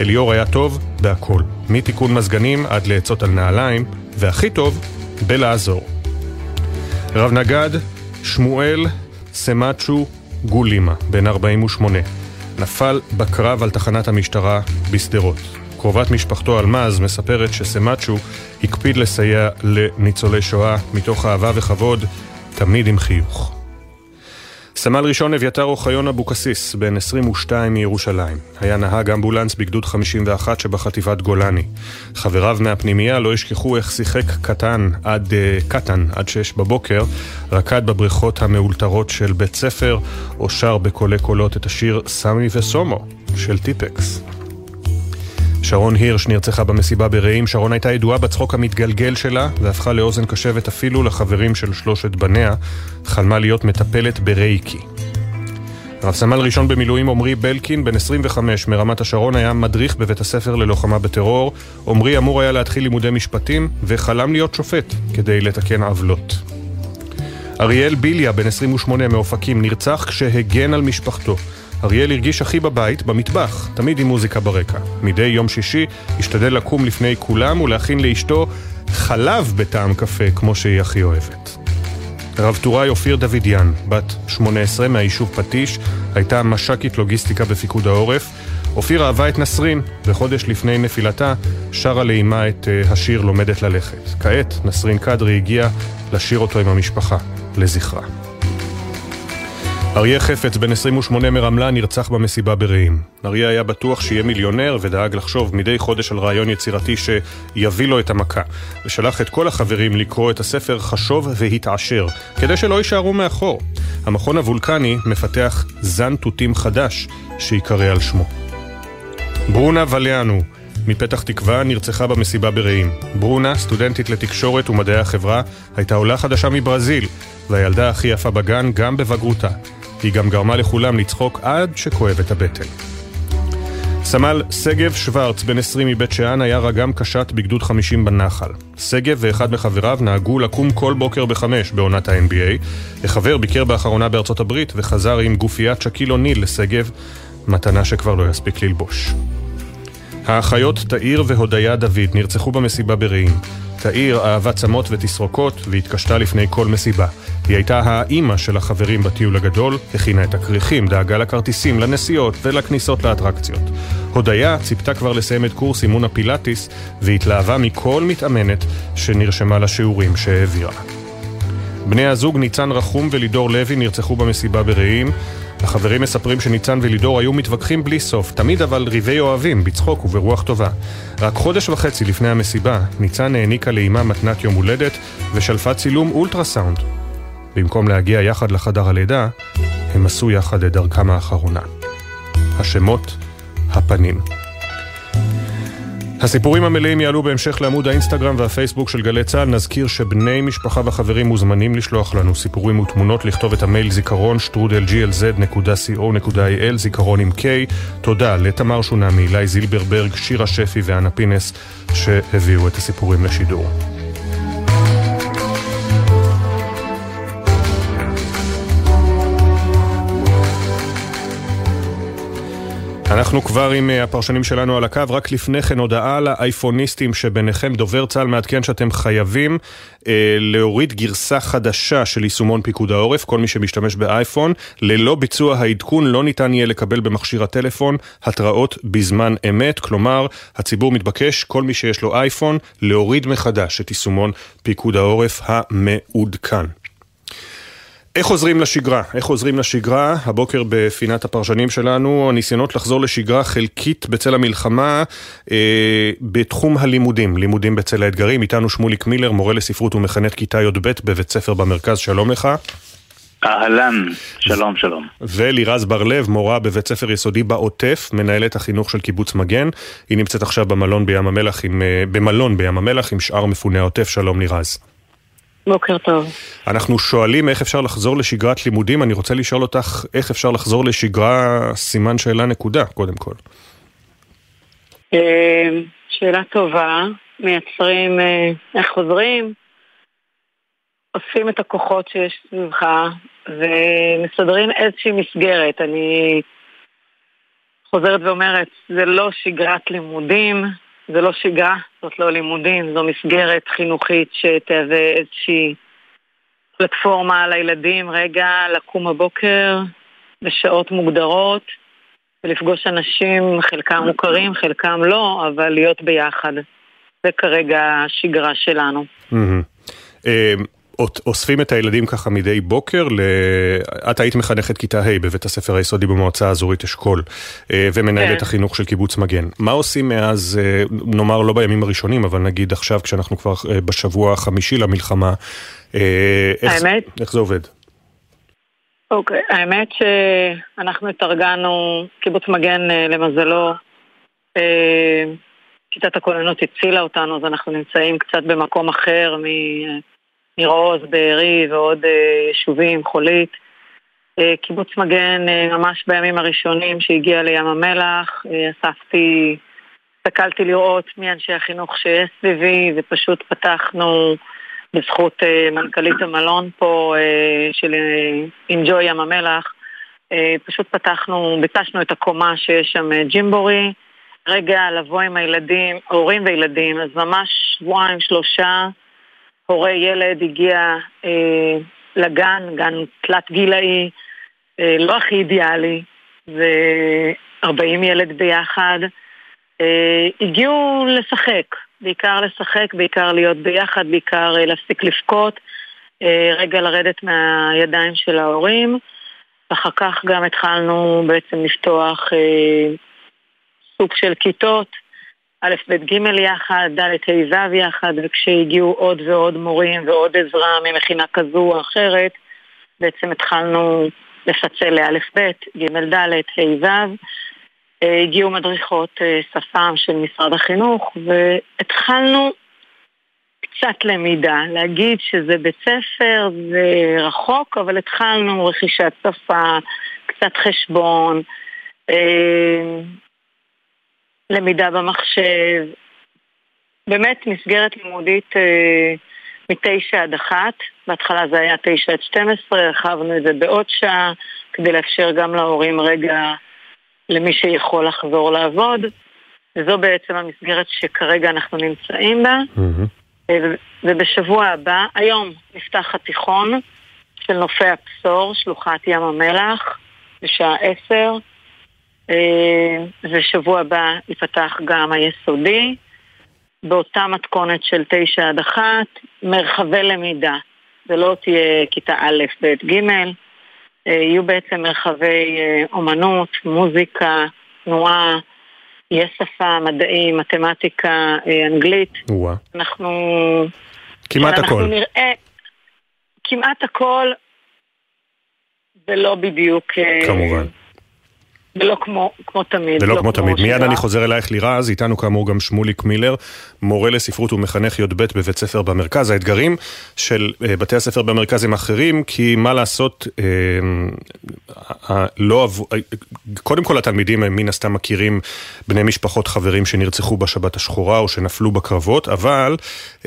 אליאור היה טוב בהכל, מתיקון מזגנים עד לעצות על נעליים, והכי טוב, בלעזור. רב נגד, שמואל סמצ'ו גולימה, בן 48, נפל בקרב על תחנת המשטרה בשדרות. קרובת משפחתו אלמז מספרת שסמצ'ו הקפיד לסייע לניצולי שואה מתוך אהבה וכבוד, תמיד עם חיוך. סמל ראשון אביתר אוחיון אבוקסיס, בן 22 מירושלים. היה נהג אמבולנס בגדוד 51 שבחטיבת גולני. חבריו מהפנימייה לא ישכחו איך שיחק קטן עד, uh, קטן עד 6 בבוקר, רקד בבריכות המאולתרות של בית ספר, או שר בקולי קולות את השיר סמי וסומו של טיפקס. שרון הירש נרצחה במסיבה ברעים. שרון הייתה ידועה בצחוק המתגלגל שלה, והפכה לאוזן קשבת אפילו לחברים של שלושת בניה. חלמה להיות מטפלת ברייקי. רב סמל ראשון במילואים עמרי בלקין, בן 25 מרמת השרון, היה מדריך בבית הספר ללוחמה בטרור. עמרי אמור היה להתחיל לימודי משפטים, וחלם להיות שופט, כדי לתקן עוולות. אריאל ביליה, בן 28 מאופקים, נרצח כשהגן על משפחתו. אריאל הרגיש הכי בבית, במטבח, תמיד עם מוזיקה ברקע. מדי יום שישי השתדל לקום לפני כולם ולהכין לאשתו חלב בטעם קפה, כמו שהיא הכי אוהבת. רב טוראי אופיר דוידיאן, בת 18 מהיישוב פטיש, הייתה מש"קית לוגיסטיקה בפיקוד העורף. אופיר אהבה את נסרין, וחודש לפני נפילתה שרה לאימה את uh, השיר לומדת ללכת. כעת נסרין קדרי הגיעה לשיר אותו עם המשפחה, לזכרה. אריה חפץ, בן 28 מרמלה, נרצח במסיבה ברעים. אריה היה בטוח שיהיה מיליונר ודאג לחשוב מדי חודש על רעיון יצירתי שיביא לו את המכה, ושלח את כל החברים לקרוא את הספר חשוב והתעשר, כדי שלא יישארו מאחור. המכון הוולקני מפתח זן תותים חדש שיקרא על שמו. ברונה וליאנו מפתח תקווה נרצחה במסיבה ברעים. ברונה, סטודנטית לתקשורת ומדעי החברה, הייתה עולה חדשה מברזיל, והילדה הכי יפה בגן גם בבגרותה. היא גם גרמה לכולם לצחוק עד שכואב את הבטן. סמל שגב שוורץ, בן 20 מבית שאן, היה רגם קשת בגדוד 50 בנחל. שגב ואחד מחבריו נהגו לקום כל בוקר בחמש בעונת ה-NBA. החבר ביקר באחרונה בארצות הברית וחזר עם גופיית שקיל אוניל לשגב, מתנה שכבר לא יספיק ללבוש. האחיות תאיר והודיה דוד נרצחו במסיבה ברעים. תאיר אהבה צמות ותסרוקות והתקשתה לפני כל מסיבה. היא הייתה האימא של החברים בטיול הגדול, הכינה את הכריכים, דאגה לכרטיסים, לנסיעות ולכניסות לאטרקציות. הודיה ציפתה כבר לסיים את קורס אימון הפילאטיס והתלהבה מכל מתאמנת שנרשמה לשיעורים שהעבירה. בני הזוג ניצן רחום ולידור לוי נרצחו במסיבה ברעים. החברים מספרים שניצן ולידור היו מתווכחים בלי סוף, תמיד אבל ריבי אוהבים, בצחוק וברוח טובה. רק חודש וחצי לפני המסיבה, ניצן העניקה לאימה מתנת יום הולדת ושלפה צילום אולטרסאונד. במקום להגיע יחד לחדר הלידה, הם עשו יחד את דרכם האחרונה. השמות, הפנים. הסיפורים המלאים יעלו בהמשך לעמוד האינסטגרם והפייסבוק של גלי צה"ל. נזכיר שבני משפחה וחברים מוזמנים לשלוח לנו סיפורים ותמונות, לכתוב את המייל זיכרון שטרודל glz.co.il, זיכרון עם K. תודה לתמר שונמי, אילי זילברברג, שירה שפי ואנה פינס שהביאו את הסיפורים לשידור. אנחנו כבר עם אה, הפרשנים שלנו על הקו, רק לפני כן הודעה לאייפוניסטים שביניכם, דובר צה"ל מעדכן שאתם חייבים אה, להוריד גרסה חדשה של יישומון פיקוד העורף, כל מי שמשתמש באייפון, ללא ביצוע העדכון לא ניתן יהיה לקבל במכשיר הטלפון התראות בזמן אמת, כלומר הציבור מתבקש, כל מי שיש לו אייפון, להוריד מחדש את יישומון פיקוד העורף המעודכן. איך חוזרים לשגרה? איך חוזרים לשגרה? הבוקר בפינת הפרשנים שלנו, הניסיונות לחזור לשגרה חלקית בצל המלחמה אה, בתחום הלימודים, לימודים בצל האתגרים. איתנו שמוליק מילר, מורה לספרות ומחנך כיתה י"ב בבית ספר במרכז, שלום לך. אהלן, שלום שלום. ולירז בר-לב, מורה בבית ספר יסודי בעוטף, מנהלת החינוך של קיבוץ מגן. היא נמצאת עכשיו במלון בים המלח עם, אה, במלון בים המלח עם שאר מפוני העוטף, שלום לירז. בוקר טוב. אנחנו שואלים איך אפשר לחזור לשגרת לימודים, אני רוצה לשאול אותך איך אפשר לחזור לשגרה סימן שאלה נקודה, קודם כל. אה, שאלה טובה, מייצרים, אה, איך חוזרים? אוספים את הכוחות שיש סביבך ומסדרים איזושהי מסגרת. אני חוזרת ואומרת, זה לא שגרת לימודים, זה לא שגרה, זאת לא לימודים, זו מסגרת חינוכית שתהווה איזושהי פלטפורמה לילדים, רגע לקום בבוקר בשעות מוגדרות ולפגוש אנשים, חלקם מוכרים, חלקם לא, אבל להיות ביחד. זה כרגע השגרה שלנו. אוספים את הילדים ככה מדי בוקר, ל... את היית מחנכת כיתה ה' בבית הספר היסודי במועצה האזורית אשכול, אה, ומנהלת כן. החינוך של קיבוץ מגן. מה עושים מאז, אה, נאמר לא בימים הראשונים, אבל נגיד עכשיו כשאנחנו כבר אה, בשבוע החמישי למלחמה, איך, האמת? איך זה עובד? אוקיי, האמת שאנחנו התארגנו, קיבוץ מגן למזלו, שיטת הכוננות הצילה אותנו, אז אנחנו נמצאים קצת במקום אחר מ... ניר עוז, בארי ועוד אה, יישובים, חולית. אה, קיבוץ מגן, אה, ממש בימים הראשונים שהגיע לים המלח, אספתי, הסתכלתי לראות מי אנשי החינוך שיש סביבי, ופשוט פתחנו בזכות מנכ"לית המלון פה של אינג'וי ים המלח, פשוט פתחנו, ביקשנו את הקומה שיש שם ג'ימבורי, רגע לבוא עם הילדים, הורים וילדים, אז ממש שבועיים, שלושה, הורה ילד הגיע אה, לגן, גן תלת גילאי, אה, לא הכי אידיאלי, ו-40 ילד ביחד, אה, הגיעו לשחק, בעיקר לשחק, בעיקר להיות ביחד, בעיקר אה, להפסיק לבכות, אה, רגע לרדת מהידיים של ההורים, ואחר כך גם התחלנו בעצם לפתוח אה, סוג של כיתות. א', ב', ג' יחד, ד', ה', ו' יחד, וכשהגיעו עוד ועוד מורים ועוד עזרה ממכינה כזו או אחרת, בעצם התחלנו לפצל לאלף ב', ג', ד', ה', ו'. אה, הגיעו מדריכות אה, שפם של משרד החינוך, והתחלנו קצת למידה. להגיד שזה בית ספר, זה רחוק, אבל התחלנו רכישת שפה, קצת חשבון. למידה במחשב, באמת מסגרת לימודית אה, מתשע עד אחת, בהתחלה זה היה תשע עד שתים עשרה, הרחבנו את זה בעוד שעה, כדי לאפשר גם להורים רגע, למי שיכול לחזור לעבוד, וזו בעצם המסגרת שכרגע אנחנו נמצאים בה. Mm-hmm. ובשבוע הבא, היום נפתח התיכון של נופי הבשור, שלוחת ים המלח, בשעה עשר. אה, ושבוע הבא ייפתח גם היסודי, באותה מתכונת של תשע עד אחת, מרחבי למידה. זה לא תהיה כיתה א', ב', ג', אה, יהיו בעצם מרחבי אה, אומנות, מוזיקה, תנועה, יהיה שפה, מדעים, מתמטיקה, אנגלית. ווא. אנחנו... כמעט הכל. אנחנו נראה כמעט הכל, ולא בדיוק... כמובן. ולא כמו, כמו תמיד. ולא לא כמו תמיד. מיד. אני חוזר אלייך לירז, איתנו כאמור גם שמוליק מילר, מורה לספרות ומחנך י"ב בבית ספר במרכז. האתגרים של אה, בתי הספר במרכז הם אחרים, כי מה לעשות, אה, אה, לא עבו, אה, קודם כל התלמידים הם מן הסתם מכירים בני משפחות חברים שנרצחו בשבת השחורה או שנפלו בקרבות, אבל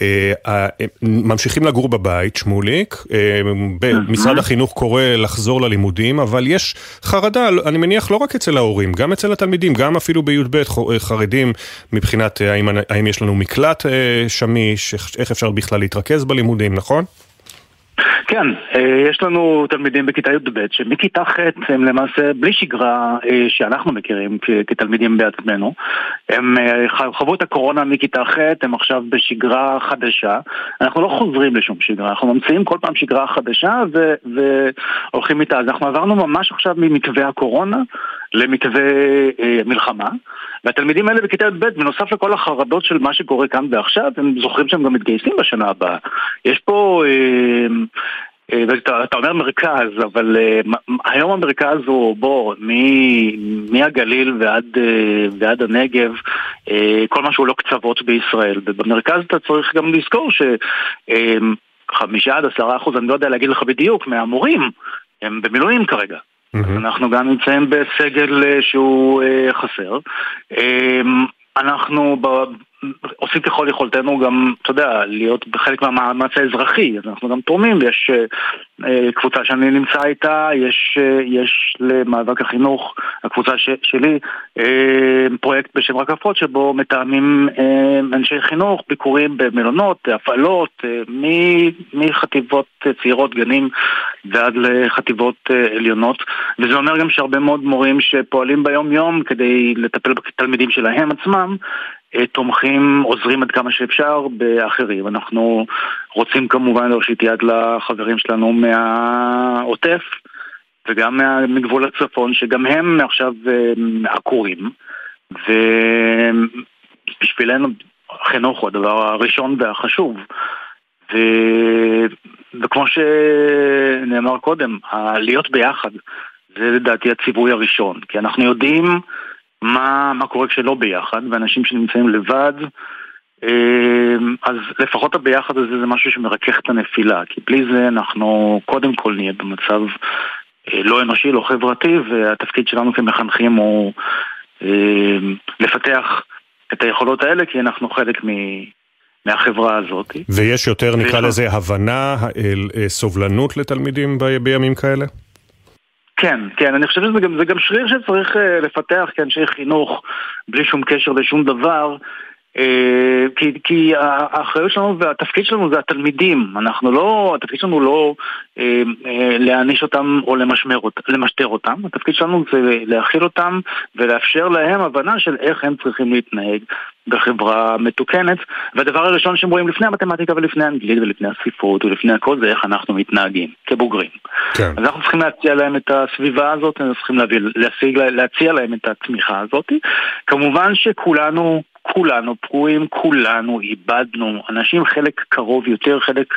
אה, ממשיכים לגור בבית, שמוליק, אה, משרד החינוך קורא לחזור ללימודים, אבל יש חרדה, אני מניח לא רק אצל ההורים, גם אצל התלמידים, גם אפילו בי"ב ח- חרדים, מבחינת אה, האם, האם יש לנו מקלט אה, שמיש, איך, אפשר בכלל להתרכז בלימודים, נכון? כן, אה, יש לנו תלמידים בכיתה י"ב שמכיתה ח' הם למעשה בלי שגרה אה, שאנחנו מכירים כתלמידים בעצמנו. הם אה, חוו את הקורונה מכיתה ח', הם עכשיו בשגרה חדשה. אנחנו לא חוזרים לשום שגרה, אנחנו ממציאים כל פעם שגרה חדשה והולכים איתה. אז אנחנו עברנו ממש עכשיו ממתווה הקורונה למתווה אה, מלחמה. והתלמידים האלה בכיתה י"ב, בנוסף לכל החרדות של מה שקורה כאן ועכשיו, הם זוכרים שהם גם מתגייסים בשנה הבאה. יש פה... אה, אה, ואתה אתה אומר מרכז, אבל אה, היום המרכז הוא, בוא, מהגליל ועד, אה, ועד הנגב, אה, כל מה שהוא לא קצוות בישראל. ובמרכז אתה צריך גם לזכור שחמישה עד עשרה אחוז, אני לא יודע להגיד לך בדיוק, מהמורים הם במילואים כרגע. אנחנו גם נמצאים בסגל אה, שהוא אה, חסר. אה, אנחנו. עושים ככל יכולתנו גם, אתה יודע, להיות בחלק מהמאמץ האזרחי, אז אנחנו גם תורמים, יש אה, אה, קבוצה שאני נמצא איתה, יש, אה, יש למאבק החינוך, הקבוצה ש, שלי, אה, פרויקט בשם רקפות שבו מתאמים אה, אנשי חינוך, ביקורים במלונות, הפעלות, אה, מ- מחטיבות צעירות, גנים ועד לחטיבות אה, עליונות, וזה אומר גם שהרבה מאוד מורים שפועלים ביום יום כדי לטפל בתלמידים שלהם עצמם, תומכים, עוזרים עד כמה שאפשר באחרים. אנחנו רוצים כמובן להושיט יד לחברים שלנו מהעוטף וגם מגבול הצפון, שגם הם עכשיו אה, עקורים, ובשבילנו חינוך הוא הדבר הראשון והחשוב. ו... וכמו שנאמר קודם, להיות ביחד זה לדעתי הציווי הראשון, כי אנחנו יודעים מה, מה קורה כשלא ביחד, ואנשים שנמצאים לבד, אה, אז לפחות הביחד הזה זה משהו שמרכך את הנפילה, כי בלי זה אנחנו קודם כל נהיה במצב אה, לא אנושי, לא חברתי, והתפקיד שלנו כמחנכים הוא אה, לפתח את היכולות האלה, כי אנחנו חלק מ... מהחברה הזאת. ויש יותר, נקרא לזה, הבנה, אל- אה, סובלנות לתלמידים בימים כאלה? כן, כן, אני חושב שזה גם, גם שריר שצריך אה, לפתח כאנשי חינוך בלי שום קשר לשום דבר. אה, כי, כי האחריות שלנו והתפקיד שלנו זה התלמידים, אנחנו לא, התפקיד שלנו לא אה, אה, להעניש אותם או למשמר, אות- למשטר אותם, התפקיד שלנו זה להכיל אותם ולאפשר להם הבנה של איך הם צריכים להתנהג בחברה מתוקנת, והדבר הראשון שהם רואים לפני המתמטיקה ולפני האנגלית ולפני הספרות ולפני הכל זה איך אנחנו מתנהגים כבוגרים. כן. אז אנחנו צריכים להציע להם את הסביבה הזאת, אנחנו צריכים להביא, להשיג, להציע להם את התמיכה הזאת. כמובן שכולנו, כולנו פגועים, כולנו איבדנו אנשים, חלק קרוב יותר, חלק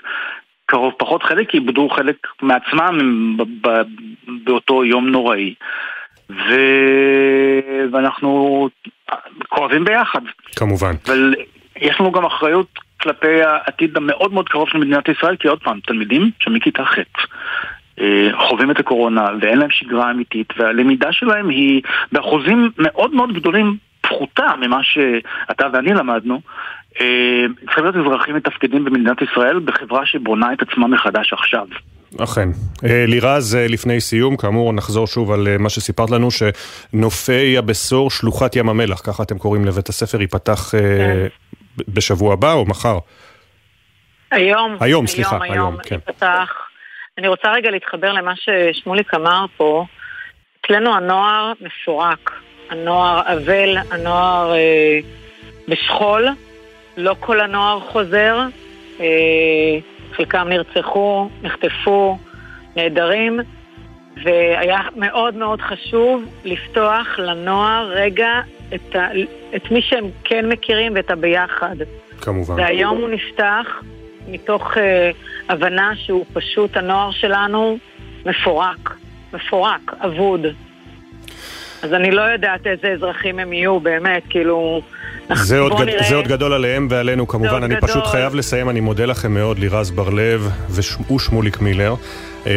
קרוב פחות, חלק איבדו חלק מעצמם באותו יום נוראי. ו... ואנחנו כואבים ביחד. כמובן. אבל יש לנו גם אחריות כלפי העתיד המאוד מאוד קרוב של מדינת ישראל, כי עוד פעם, תלמידים שמכיתה ח' אה, חווים את הקורונה ואין להם שגרה אמיתית, והלמידה שלהם היא באחוזים מאוד מאוד גדולים פחותה ממה שאתה ואני למדנו. אה, צריכים להיות אזרחים מתפקדים במדינת ישראל בחברה שבונה את עצמה מחדש עכשיו. אכן. אה, לירז, אה, לפני סיום, כאמור, נחזור שוב על אה, מה שסיפרת לנו, שנופי הבשור, שלוחת ים המלח, ככה אתם קוראים לבית הספר, ייפתח אה, ב- בשבוע הבא או מחר? היום, היום, סליחה, היום, היום כן. ייפתח. אני רוצה רגע להתחבר למה ששמוליק אמר פה. אצלנו הנוער מפורק, הנוער אבל, הנוער אה, בשכול, לא כל הנוער חוזר, אה, חלקם נרצחו, נחטפו, נעדרים, והיה מאוד מאוד חשוב לפתוח לנוער רגע את, ה, את מי שהם כן מכירים ואת הביחד. כמובן. והיום הוא נפתח מתוך uh, הבנה שהוא פשוט, הנוער שלנו מפורק, מפורק, אבוד. אז אני לא יודעת איזה אזרחים הם יהיו, באמת, כאילו... זה עוד, גד... זה עוד גדול עליהם ועלינו כמובן, אני גדול. פשוט חייב לסיים, אני מודה לכם מאוד, לירז בר-לב ושמוליק מילר. אה,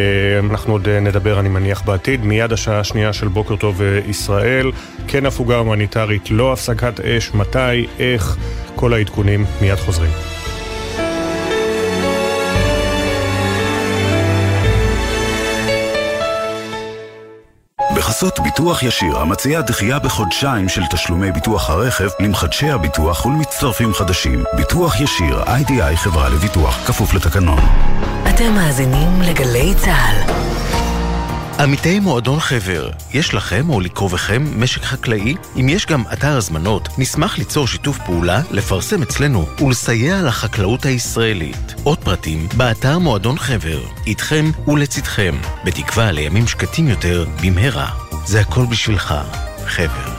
אנחנו עוד אה, נדבר, אני מניח, בעתיד. מיד השעה השנייה של בוקר טוב אה, ישראל. כן הפוגה הומניטרית, לא הפסקת אש, מתי, איך, כל העדכונים מיד חוזרים. בחסות ביטוח ישיר, המציע דחייה בחודשיים של תשלומי ביטוח הרכב למחדשי הביטוח ולמצטרפים חדשים. ביטוח ישיר, איי-די-איי חברה לביטוח, כפוף לתקנון. אתם מאזינים לגלי צה"ל. עמיתי מועדון חבר, יש לכם או לקרובכם משק חקלאי? אם יש גם אתר הזמנות, נשמח ליצור שיתוף פעולה, לפרסם אצלנו ולסייע לחקלאות הישראלית. עוד פרטים, באתר מועדון חבר. איתכם ולצדכם, בתקווה לימים שקטים יותר במהרה. זה הכל בשבילך, חבר.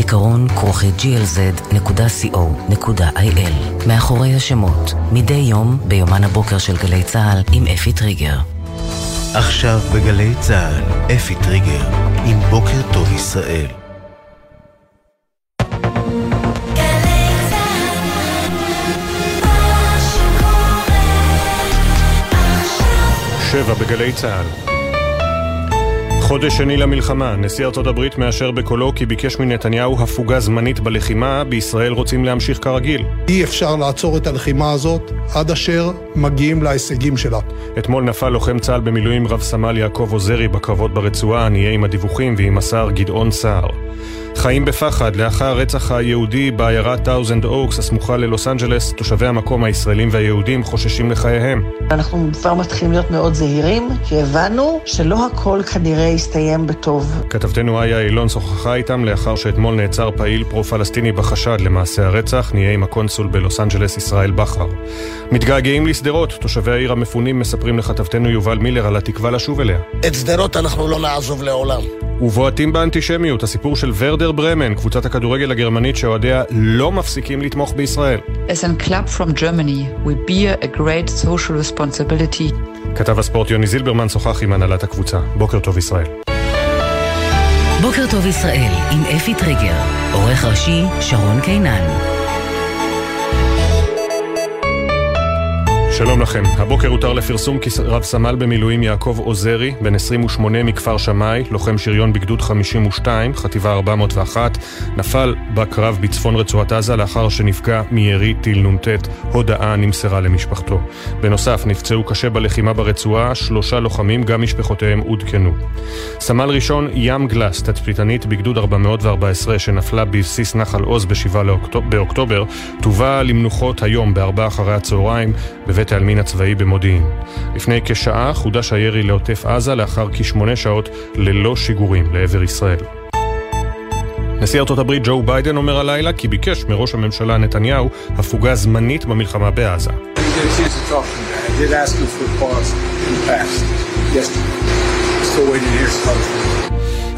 זיכרון כרוכי glz.co.il מאחורי השמות, מדי יום ביומן הבוקר של גלי צה"ל עם אפי טריגר. עכשיו בגלי צה"ל, אפי טריגר, עם בוקר טוב ישראל. שבע בגלי צה"ל חודש שני למלחמה, נשיא ארצות הברית מאשר בקולו כי ביקש מנתניהו הפוגה זמנית בלחימה, בישראל רוצים להמשיך כרגיל. אי אפשר לעצור את הלחימה הזאת עד אשר מגיעים להישגים שלה. אתמול נפל לוחם צה"ל במילואים רב סמל יעקב עוזרי בקרבות ברצועה, נהיה עם הדיווחים ועם השר גדעון סער. חיים בפחד לאחר רצח היהודי בעיירת טאוזנד אוקס הסמוכה ללוס אנג'לס, תושבי המקום הישראלים והיהודים חוששים לחייהם. אנחנו כבר מתחילים להיות מאוד זהירים, כי הבנו שלא הכל כנראה יסתיים בטוב. כתבתנו איה אילון שוחחה איתם לאחר שאתמול נעצר פעיל פרו-פלסטיני בחשד למעשה הרצח, נהיה עם הקונסול בלוס אנג'לס ישראל בכר. מתגעגעים לשדרות, תושבי העיר המפונים מספרים לכתבתנו יובל מילר על התקווה לשוב אליה. את שדרות אנחנו לא נעזוב לעולם. ובועטים באנטישמיות, הסיפור של ורדר ברמן, קבוצת הכדורגל הגרמנית שאוהדיה לא מפסיקים לתמוך בישראל. As a club from Germany, we bear a great social responsibility. כתב הספורט יוני זילברמן שוחח עם הנהלת הקבוצה. בוקר טוב ישראל. בוקר טוב ישראל עם אפי טריגר, עורך ראשי שרון קינן. שלום לכם. הבוקר הותר לפרסום כי רב סמל במילואים יעקב עוזרי, בן 28 מכפר שמאי, לוחם שריון בגדוד 52, חטיבה 401, נפל בקרב בצפון רצועת עזה לאחר שנפגע מירי טיל נ"ט. הודעה נמסרה למשפחתו. בנוסף, נפצעו קשה בלחימה ברצועה, שלושה לוחמים, גם משפחותיהם עודכנו. סמל ראשון ים גלס, תצפיתנית בגדוד 414 שנפלה בבסיס נחל עוז ב-7 באוקטובר, תובא למנוחות היום בארבע אחרי הצהריים בבית העלמין הצבאי במודיעין. לפני כשעה חודש הירי לעוטף עזה לאחר כשמונה שעות ללא שיגורים לעבר ישראל. נשיא ארצות הברית ג'ו ביידן אומר הלילה כי ביקש מראש הממשלה נתניהו הפוגה זמנית במלחמה בעזה.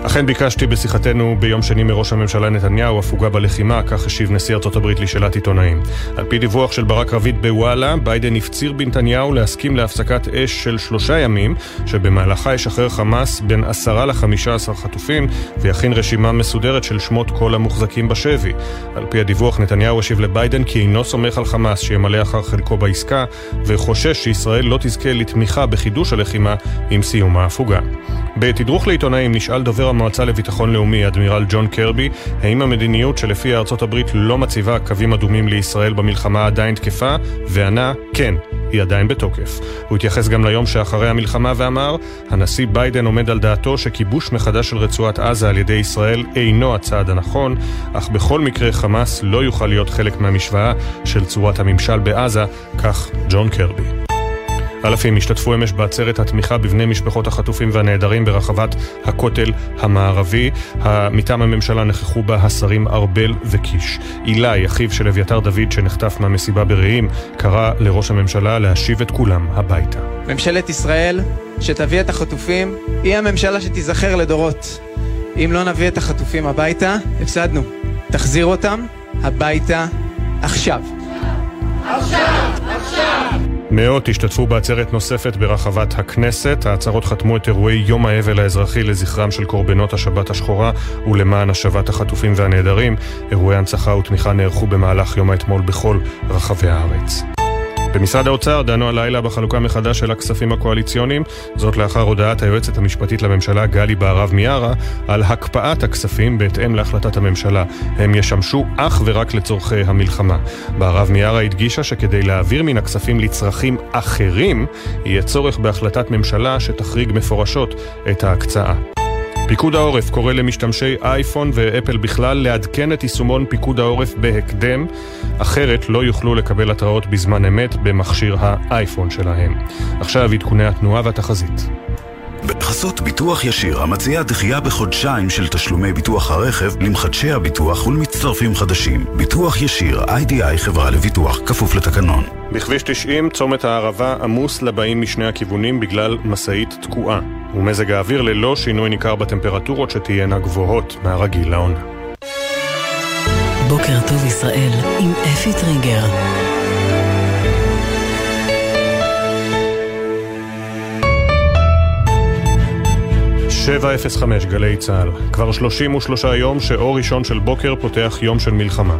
אכן ביקשתי בשיחתנו ביום שני מראש הממשלה נתניהו הפוגה בלחימה, כך השיב נשיא ארצות הברית לשאלת עיתונאים. על פי דיווח של ברק רביד בוואלה, ביידן הפציר בנתניהו להסכים להפסקת אש של שלושה ימים, שבמהלכה ישחרר חמאס בין עשרה לחמישה עשר חטופים, ויכין רשימה מסודרת של שמות כל המוחזקים בשבי. על פי הדיווח, נתניהו השיב לביידן כי אינו סומך על חמאס שימלא אחר חלקו בעסקה, וחושש שישראל לא תזכה לתמיכה בחידוש הלחימה עם סיום ההפוגה. בתדרוך לעיתונאים נשאל דובר המועצה לביטחון לאומי, אדמירל ג'ון קרבי, האם המדיניות שלפי ארצות הברית לא מציבה קווים אדומים לישראל במלחמה עדיין תקפה, וענה, כן, היא עדיין בתוקף. הוא התייחס גם ליום שאחרי המלחמה ואמר, הנשיא ביידן עומד על דעתו שכיבוש מחדש של רצועת עזה על ידי ישראל אינו הצעד הנכון, אך בכל מקרה חמאס לא יוכל להיות חלק מהמשוואה של צורת הממשל בעזה, כך ג'ון קרבי. אלפים השתתפו אמש בעצרת התמיכה בבני משפחות החטופים והנעדרים ברחבת הכותל המערבי. מטעם הממשלה נכחו בה השרים ארבל וקיש. אילי, אחיו של אביתר דוד שנחטף מהמסיבה ברעים, קרא לראש הממשלה להשיב את כולם הביתה. ממשלת ישראל, שתביא את החטופים, היא הממשלה שתיזכר לדורות. אם לא נביא את החטופים הביתה, הפסדנו. תחזיר אותם הביתה עכשיו. עכשיו! עכשיו! מאות השתתפו בעצרת נוספת ברחבת הכנסת. העצרות חתמו את אירועי יום האבל האזרחי לזכרם של קורבנות השבת השחורה ולמען השבת החטופים והנעדרים. אירועי הנצחה ותמיכה נערכו במהלך יום האתמול בכל רחבי הארץ. במשרד האוצר דנו הלילה בחלוקה מחדש של הכספים הקואליציוניים, זאת לאחר הודעת היועצת המשפטית לממשלה גלי בהרב מיארה על הקפאת הכספים בהתאם להחלטת הממשלה. הם ישמשו אך ורק לצורכי המלחמה. בהרב מיארה הדגישה שכדי להעביר מן הכספים לצרכים אחרים, יהיה צורך בהחלטת ממשלה שתחריג מפורשות את ההקצאה. פיקוד העורף קורא למשתמשי אייפון ואפל בכלל לעדכן את יישומון פיקוד העורף בהקדם, אחרת לא יוכלו לקבל התראות בזמן אמת במכשיר האייפון שלהם. עכשיו עדכוני התנועה והתחזית. בחסות ביטוח ישיר, המציע דחייה בחודשיים של תשלומי ביטוח הרכב למחדשי הביטוח ולמצטרפים חדשים. ביטוח ישיר, איי-די-איי חברה לביטוח, כפוף לתקנון. בכביש 90, צומת הערבה עמוס לבאים משני הכיוונים בגלל משאית תקועה. ומזג האוויר ללא שינוי ניכר בטמפרטורות שתהיינה גבוהות מהרגיל לעונה. בוקר טוב ישראל עם אפי טריגר 705 גלי צה"ל. כבר 33 יום שאור ראשון של בוקר פותח יום של מלחמה.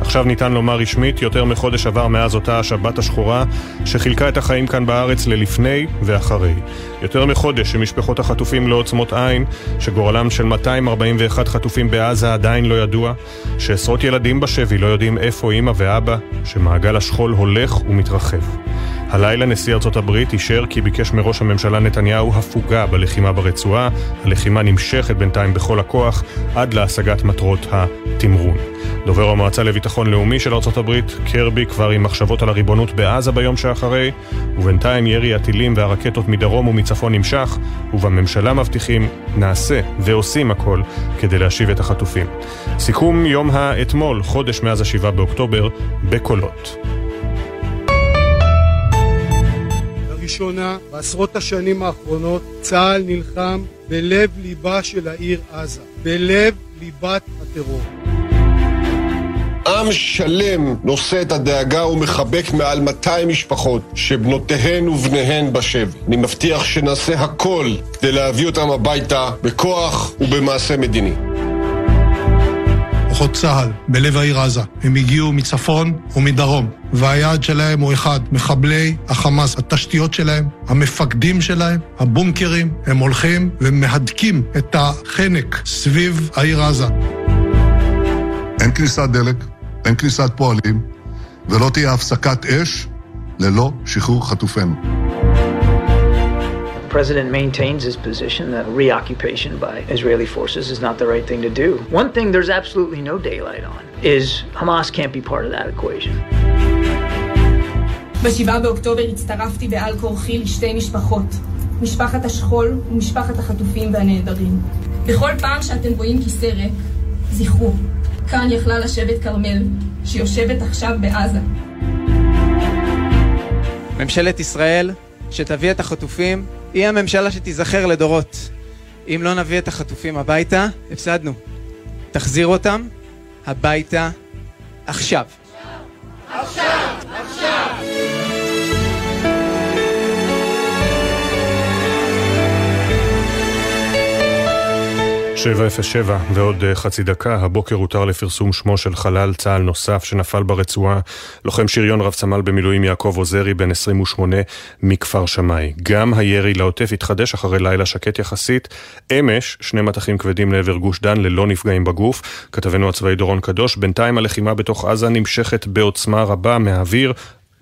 עכשיו ניתן לומר רשמית, יותר מחודש עבר מאז אותה השבת השחורה שחילקה את החיים כאן בארץ ללפני ואחרי. יותר מחודש שמשפחות החטופים לא עוצמות עין, שגורלם של 241 חטופים בעזה עדיין לא ידוע, שעשרות ילדים בשבי לא יודעים איפה אמא ואבא, שמעגל השכול הולך ומתרחב. הלילה נשיא ארצות הברית אישר כי ביקש מראש הממשלה נתניהו הפוגה בלחימה ברצועה. הלחימה נמשכת בינתיים בכל הכוח עד להשגת מטרות התמרון. דובר המועצה לביטחון לאומי של ארצות הברית, קרבי, כבר עם מחשבות על הריבונות בעזה ביום שאחרי, ובינתיים ירי הטילים והרקטות מדרום ומצפון נמשך, ובממשלה מבטיחים, נעשה ועושים הכל כדי להשיב את החטופים. סיכום יום האתמול, חודש מאז השבעה באוקטובר, בקולות. לראשונה בעשרות השנים האחרונות צה"ל נלחם בלב ליבה של העיר עזה, בלב ליבת הטרור. עם שלם נושא את הדאגה ומחבק מעל 200 משפחות שבנותיהן ובניהן בשבי. אני מבטיח שנעשה הכל כדי להביא אותם הביתה בכוח ובמעשה מדיני. כוחות צה"ל בלב העיר עזה. הם הגיעו מצפון ומדרום, והיעד שלהם הוא אחד, מחבלי החמאס, התשתיות שלהם, המפקדים שלהם, הבונקרים, הם הולכים ומהדקים את החנק סביב העיר עזה. אין כניסת דלק, אין כניסת פועלים, ולא תהיה הפסקת אש ללא שחרור חטופינו. President maintains his position that reoccupation by Israeli forces is not the right thing to do. One thing there's absolutely no daylight on is Hamas can't be part of that equation. ב-7 באוקטובר הצטרפתי בעל כורחי לשתי משפחות, משפחת השכול ומשפחת החטופים והנעדרים. בכל פעם שאתם רואים כיסא ריק, זכרו, כאן יכלה לשבת כרמל, שיושבת עכשיו בעזה. ממשלת ישראל, שתביא את החטופים, היא הממשלה שתיזכר לדורות. אם לא נביא את החטופים הביתה, הפסדנו. תחזיר אותם הביתה עכשיו. עכשיו! עכשיו! 707 ועוד אה, חצי דקה, הבוקר הותר לפרסום שמו של חלל צה"ל נוסף שנפל ברצועה, לוחם שריון רב סמל במילואים יעקב עוזרי, בן 28 מכפר שמאי. גם הירי לעוטף התחדש אחרי לילה שקט יחסית. אמש, שני מטחים כבדים לעבר גוש דן ללא נפגעים בגוף. כתבנו הצבאי דורון קדוש, בינתיים הלחימה בתוך עזה נמשכת בעוצמה רבה מהאוויר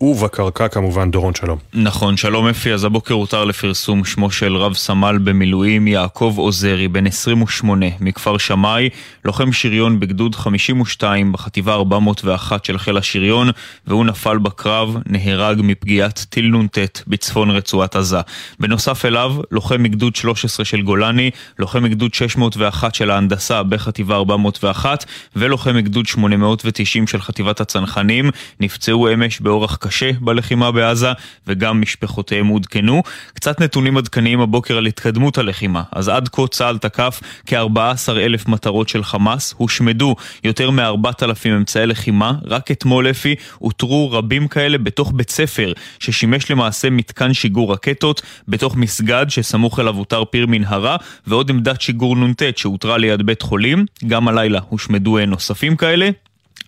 ובקרקע כמובן, דורון שלום. נכון, שלום אפי, אז הבוקר הותר לפרסום שמו של רב סמל במילואים יעקב עוזרי, בן 28, מכפר שמאי, לוחם שריון בגדוד 52 בחטיבה 401 של חיל השריון, והוא נפל בקרב, נהרג מפגיעת טיל נ"ט בצפון רצועת עזה. בנוסף אליו, לוחם מגדוד 13 של גולני, לוחם מגדוד 601 של ההנדסה בחטיבה 401, ולוחם מגדוד 890 של חטיבת הצנחנים, נפצעו אמש באורח קשה בלחימה בעזה, וגם משפחותיהם עודכנו. קצת נתונים עדכניים הבוקר על התקדמות הלחימה. אז עד כה צה"ל תקף כ-14 אלף מטרות של חמאס, הושמדו יותר מ-4,000 אמצעי לחימה, רק אתמול אפי אותרו רבים כאלה בתוך בית ספר, ששימש למעשה מתקן שיגור רקטות, בתוך מסגד שסמוך אליו הותר פיר מנהרה, ועוד עמדת שיגור נ"ט שאותרה ליד בית חולים. גם הלילה הושמדו נוספים כאלה.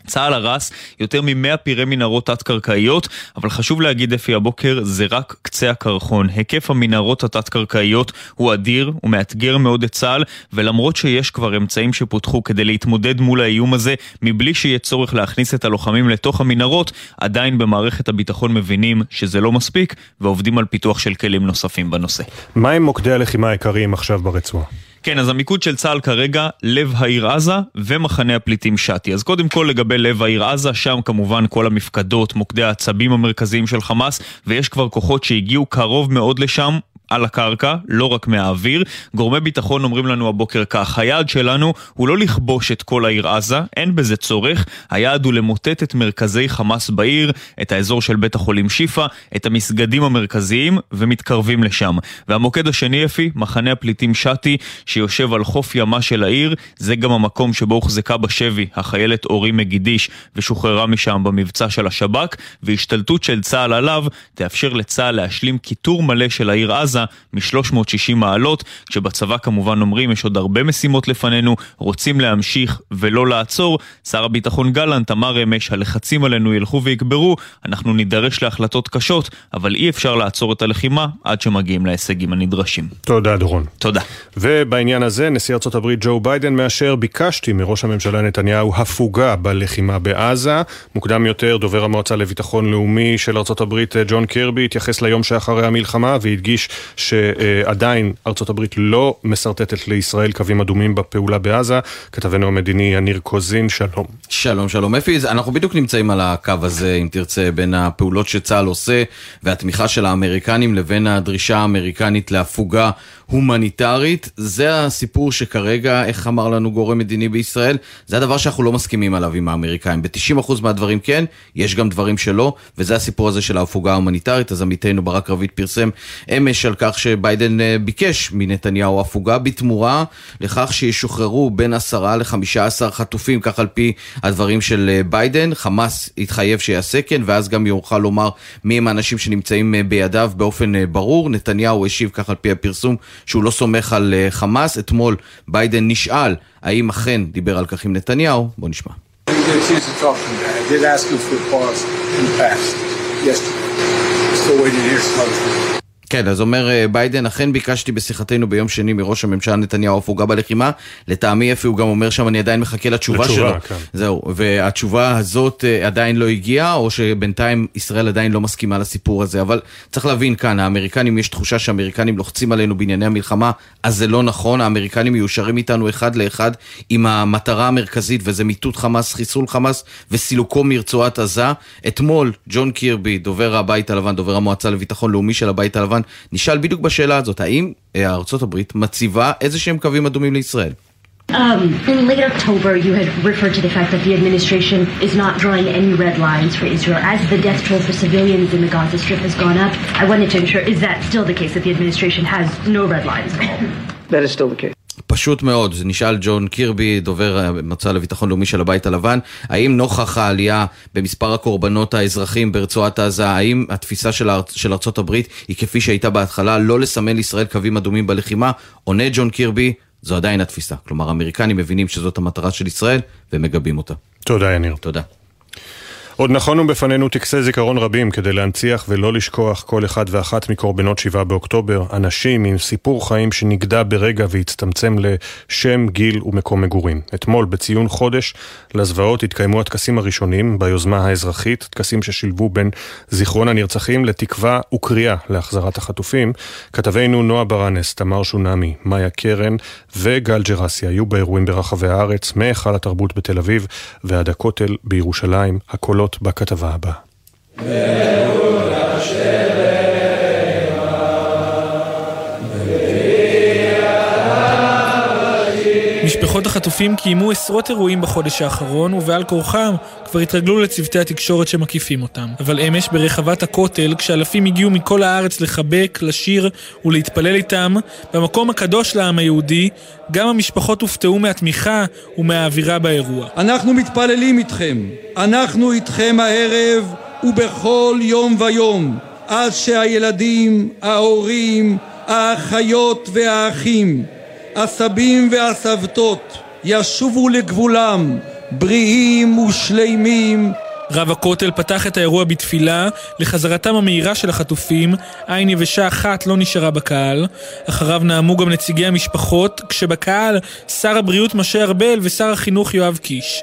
צה"ל הרס יותר מ-100 פירי מנהרות תת-קרקעיות, אבל חשוב להגיד אפי הבוקר, זה רק קצה הקרחון. היקף המנהרות התת-קרקעיות הוא אדיר, הוא מאתגר מאוד את צה"ל, ולמרות שיש כבר אמצעים שפותחו כדי להתמודד מול האיום הזה, מבלי שיהיה צורך להכניס את הלוחמים לתוך המנהרות, עדיין במערכת הביטחון מבינים שזה לא מספיק, ועובדים על פיתוח של כלים נוספים בנושא. מהם מוקדי הלחימה העיקריים עכשיו ברצועה? כן, אז המיקוד של צה"ל כרגע, לב העיר עזה ומחנה הפליטים שתי. אז קודם כל לגבי לב העיר עזה, שם כמובן כל המפקדות, מוקדי העצבים המרכזיים של חמאס, ויש כבר כוחות שהגיעו קרוב מאוד לשם, על הקרקע, לא רק מהאוויר. גורמי ביטחון אומרים לנו הבוקר כך, היעד שלנו הוא לא לכבוש את כל העיר עזה, אין בזה צורך, היעד הוא למוטט את מרכזי חמאס בעיר, את האזור של בית החולים שיפא, את המסגדים המרכזיים, ומתקרבים לשם. והמוקד השני אפי, מחנה הפליטים שתי, שיושב על חוף ימה של העיר, זה גם המקום שבו הוחזקה בשבי החיילת אורי מגידיש, ושוחררה משם במבצע של השב"כ, והשתלטות של צה"ל עליו תאפשר לצה"ל להשלים קיטור מלא של העיר עזה מ-360 מעלות, כשבצבא כמובן אומרים יש עוד הרבה משימות לפנינו, רוצים להמשיך ולא לעצור. שר הביטחון גלנט אמר אמש, הלחצים עלינו ילכו ויגברו, אנחנו נידרש להחלטות קשות, אבל אי אפשר לעצור את הלחימה עד שמגיעים להישגים הנדרשים. תודה דורון. תודה. ובעניין הזה, נשיא ארה"ב ג'ו ביידן מאשר ביקשתי מראש הממשלה נתניהו הפוגה בלחימה בעזה. מוקדם יותר, דובר המועצה לביטחון לאומי של ארה"ב ג'ון קירבי התייחס ליום שאחרי המלחמה והדגיש שעדיין ארצות הברית לא משרטטת לישראל קווים אדומים בפעולה בעזה. כתבנו המדיני יניר קוזין, שלום. שלום, שלום אפי. אנחנו בדיוק נמצאים על הקו הזה, אם תרצה, בין הפעולות שצה"ל עושה והתמיכה של האמריקנים לבין הדרישה האמריקנית להפוגה הומניטרית. זה הסיפור שכרגע, איך אמר לנו גורם מדיני בישראל, זה הדבר שאנחנו לא מסכימים עליו עם האמריקאים. ב-90% מהדברים כן, יש גם דברים שלא, וזה הסיפור הזה של ההפוגה ההומניטרית. אז עמיתנו ברק רביד פרסם אמש על כך שביידן אה, ביקש מנתניהו הפוגה בתמורה לכך שישוחררו בין 10 ל-15 חטופים, כך על פי הדברים של אה, ביידן. חמאס התחייב שיעשה כן, ואז גם יוכל לומר מי הם האנשים שנמצאים אה, בידיו באופן ברור. נתניהו השיב כך על פי הפרסום שהוא לא סומך על חמאס. אתמול ביידן נשאל האם אכן דיבר על כך עם נתניהו. בוא נשמע. כן, אז אומר אה, ביידן, אכן ביקשתי בשיחתנו ביום שני מראש הממשלה נתניהו הפוגה בלחימה. לטעמי אפי הוא גם אומר שם, אני עדיין מחכה לתשובה, לתשובה שלו. כן. זהו, והתשובה הזאת אה, עדיין לא הגיעה, או שבינתיים ישראל עדיין לא מסכימה לסיפור הזה. אבל צריך להבין כאן, האמריקנים, יש תחושה שהאמריקנים לוחצים עלינו בענייני המלחמה, אז זה לא נכון, האמריקנים מיושרים איתנו אחד לאחד עם המטרה המרכזית, וזה מיטוט חמאס, חיסול חמאס וסילוקו מרצועת עזה. אתמול, ג'ון קירבי, דובר הבית הלבן, דובר המועצה לביטחון לאומי של הבית הלבן, נשאל בדיוק בשאלה הזאת, האם ארצות הברית מציבה איזה שהם קווים אדומים לישראל? Um, in late October, you had referred to the fact that the administration is not drawing any red lines for Israel. As the death toll for civilians in the Gaza Strip has gone up, I wanted to ensure, is that still the case, that the administration has no red lines at all? That is still the case. פשוט מאוד, זה נשאל ג'ון קירבי, דובר המצע לביטחון לאומי של הבית הלבן, האם נוכח העלייה במספר הקורבנות האזרחים ברצועת עזה, האם התפיסה של. של ארצות הברית היא כפי שהייתה בהתחלה, לא לסמן לישראל קווים אדומים בלחימה? עונה ג'ון קירבי, זו עדיין התפיסה. כלומר, האמריקנים מבינים שזאת המטרה של ישראל ומגבים אותה. תודה, יניר. תודה. עוד נכונו בפנינו טקסי זיכרון רבים כדי להנציח ולא לשכוח כל אחד ואחת מקורבנות שבעה באוקטובר, אנשים עם סיפור חיים שנגדע ברגע והצטמצם לשם, גיל ומקום מגורים. אתמול, בציון חודש לזוועות, התקיימו הטקסים הראשונים ביוזמה האזרחית, טקסים ששילבו בין זיכרון הנרצחים לתקווה וקריאה להחזרת החטופים. כתבינו נועה ברנס, תמר שונמי, מאיה קרן וגל ג'רסי היו באירועים ברחבי הארץ, מהיכל התרבות בתל אביב ועד הכותל בירושלים. הקולות הקולות בכתבה הבאה. משפחות החטופים קיימו עשרות אירועים בחודש האחרון, ובעל כורחם כבר התרגלו לצוותי התקשורת שמקיפים אותם. אבל אמש ברחבת הכותל, כשאלפים הגיעו מכל הארץ לחבק, לשיר ולהתפלל איתם, במקום הקדוש לעם היהודי, גם המשפחות הופתעו מהתמיכה ומהאווירה באירוע. אנחנו מתפללים איתכם, אנחנו איתכם הערב ובכל יום ויום, עד שהילדים, ההורים, האחיות והאחים הסבים והסבתות ישובו לגבולם בריאים ושלימים רב הכותל פתח את האירוע בתפילה לחזרתם המהירה של החטופים, עין יבשה אחת לא נשארה בקהל. אחריו נאמו גם נציגי המשפחות, כשבקהל שר הבריאות משה ארבל ושר החינוך יואב קיש.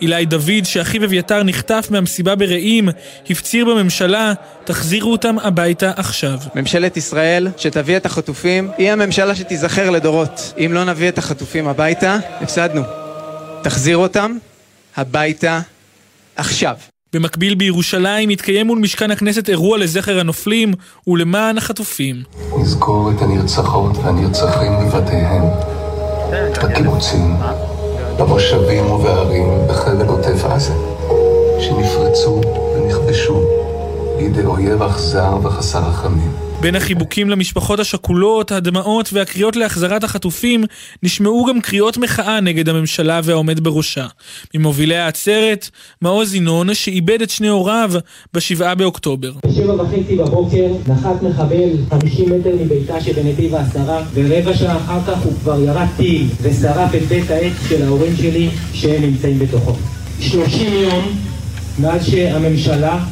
אילי דוד, שאחיו אביתר נחטף מהמסיבה ברעים, הפציר בממשלה, תחזירו אותם הביתה עכשיו. ממשלת ישראל, שתביא את החטופים, היא הממשלה שתיזכר לדורות. אם לא נביא את החטופים הביתה, הפסדנו. תחזיר אותם הביתה עכשיו. במקביל בירושלים התקיים מול משכן הכנסת אירוע לזכר הנופלים ולמען החטופים. נזכור את הנרצחות והנרצחים בבתיהם, בקיבוצים, במושבים ובערים בחבל עוטף עזה, שנפרצו ונכבשו בידי אויב אכזר וחסר רחמים. בין החיבוקים למשפחות השכולות, הדמעות והקריאות להחזרת החטופים, נשמעו גם קריאות מחאה נגד הממשלה והעומד בראשה. ממובילי העצרת, מעוז ינון, שאיבד את שני הוריו בשבעה באוקטובר. בשבע וחצי בבוקר נחת מחבל 50 מטר מביתה שבנתיב העשרה, ורבע שעה אחר כך הוא כבר ירד טיל ושרף את בית העץ של ההורים שלי שהם נמצאים בתוכו. 30 יום מאז שהממשלה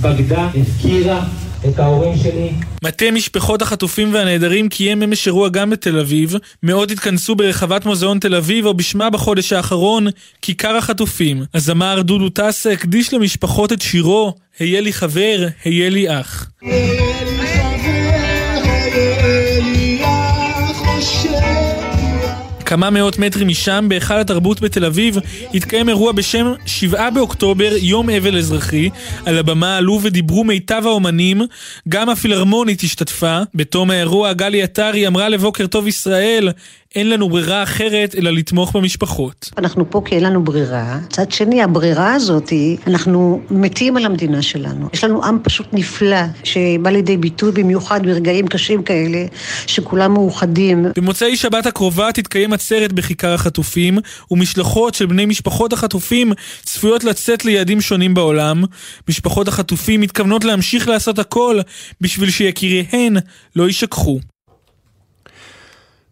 בגדה, הפקירה את ההורים שלי. מטה משפחות החטופים והנעדרים קיים אמש אירוע גם בתל אביב. מאות התכנסו ברחבת מוזיאון תל אביב, או בשמה בחודש האחרון, כיכר החטופים. הזמר דודו טסה הקדיש למשפחות את שירו, היה לי חבר, היה לי אח. כמה מאות מטרים משם, בהיכל התרבות בתל אביב, התקיים אירוע בשם שבעה באוקטובר, יום אבל אזרחי. על הבמה עלו ודיברו מיטב האומנים, גם הפילהרמונית השתתפה. בתום האירוע גלי עטרי אמרה לבוקר טוב ישראל, אין לנו ברירה אחרת אלא לתמוך במשפחות. אנחנו פה כי אין לנו ברירה. מצד שני, הברירה הזאת היא, אנחנו מתים על המדינה שלנו. יש לנו עם פשוט נפלא, שבא לידי ביטוי במיוחד ברגעים קשים כאלה, שכולם מאוחדים. במוצאי שבת הקרובה תתקיים עצרת בכיכר החטופים, ומשלחות של בני משפחות החטופים צפויות לצאת ליעדים שונים בעולם. משפחות החטופים מתכוונות להמשיך לעשות הכל בשביל שיקיריהן לא יישכחו.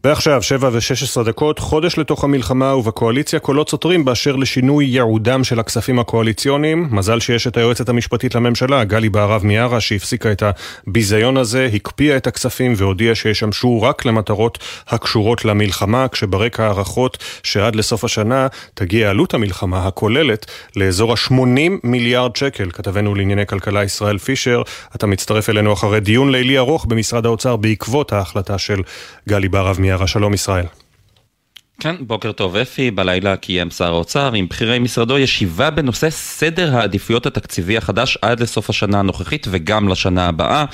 ועכשיו, שבע ושש עשרה דקות, חודש לתוך המלחמה ובקואליציה קולות סותרים באשר לשינוי ייעודם של הכספים הקואליציוניים. מזל שיש את היועצת המשפטית לממשלה, גלי בהרב מיארה, שהפסיקה את הביזיון הזה, הקפיאה את הכספים והודיעה שישמשו רק למטרות הקשורות למלחמה, כשברקע הערכות שעד לסוף השנה תגיע עלות המלחמה הכוללת לאזור ה-80 מיליארד שקל. כתבנו לענייני כלכלה ישראל פישר, אתה מצטרף אלינו אחרי דיון לילי ארוך במשרד האוצר בעקבות ההחלטה של גלי בהרב מיארה. מיארה, שלום ישראל. כן, בוקר טוב אפי, בלילה קיים שר האוצר עם בכירי משרדו ישיבה בנושא סדר העדיפויות התקציבי החדש עד לסוף השנה הנוכחית וגם לשנה הבאה.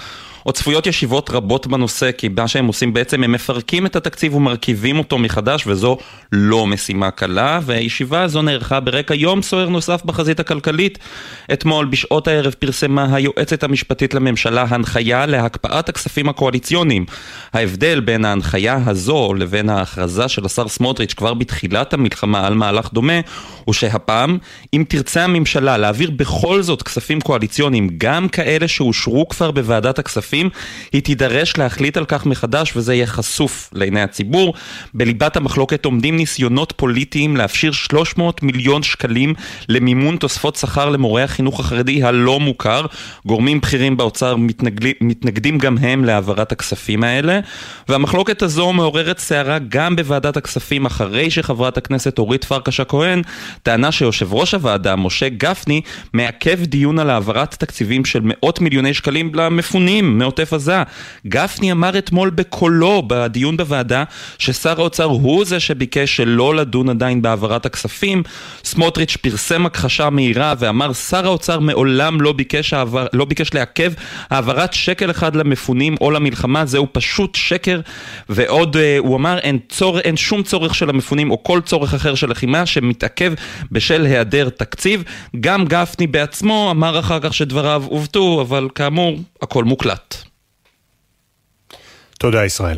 עוד צפויות ישיבות רבות בנושא, כי מה שהם עושים בעצם, הם מפרקים את התקציב ומרכיבים אותו מחדש, וזו לא משימה קלה, והישיבה הזו נערכה ברקע יום סוער נוסף בחזית הכלכלית. אתמול בשעות הערב פרסמה היועצת המשפטית לממשלה הנחיה להקפאת הכספים הקואליציוניים. ההבדל בין ההנחיה הזו לבין ההכרזה של השר סמוטריץ' כבר בתחילת המלחמה על מהלך דומה, הוא שהפעם, אם תרצה הממשלה להעביר בכל זאת כספים קואליציוניים, גם כאלה שאושרו כבר בוועדת הכספים, החטופים, היא תידרש להחליט על כך מחדש וזה יהיה חשוף לעיני הציבור. בליבת המחלוקת עומדים ניסיונות פוליטיים להפשיר 300 מיליון שקלים למימון תוספות שכר למורי החינוך החרדי הלא מוכר. גורמים בכירים באוצר מתנגד... מתנגדים גם הם להעברת הכספים האלה, והמחלוקת הזו מעוררת סערה גם בוועדת הכספים אחרי שחברת הכנסת אורית פרקש הכהן טענה שיושב ראש הוועדה, משה גפני, מעכב דיון על העברת תקציבים של מאות מיליוני שקלים למפונים מעוטף עזה. גפני אמר אתמול בקולו בדיון בוועדה ששר האוצר הוא זה שביקש שלא לדון עדיין בהעברת הכספים. סמוטריץ' פרסם הכחשה מהירה ואמר שר האוצר מעולם לא ביקש, העבר, לא ביקש לעכב העברת שקל אחד למפונים או למלחמה, זהו פשוט שקר. ועוד אה, הוא אמר אין, צור, אין שום צורך של המפונים או כל צורך אחר של לחימה שמתעכב בשל היעדר תקציב. גם גפני בעצמו אמר אחר כך שדבריו עוותו, אבל כאמור, הכל מוקלט. תודה ישראל.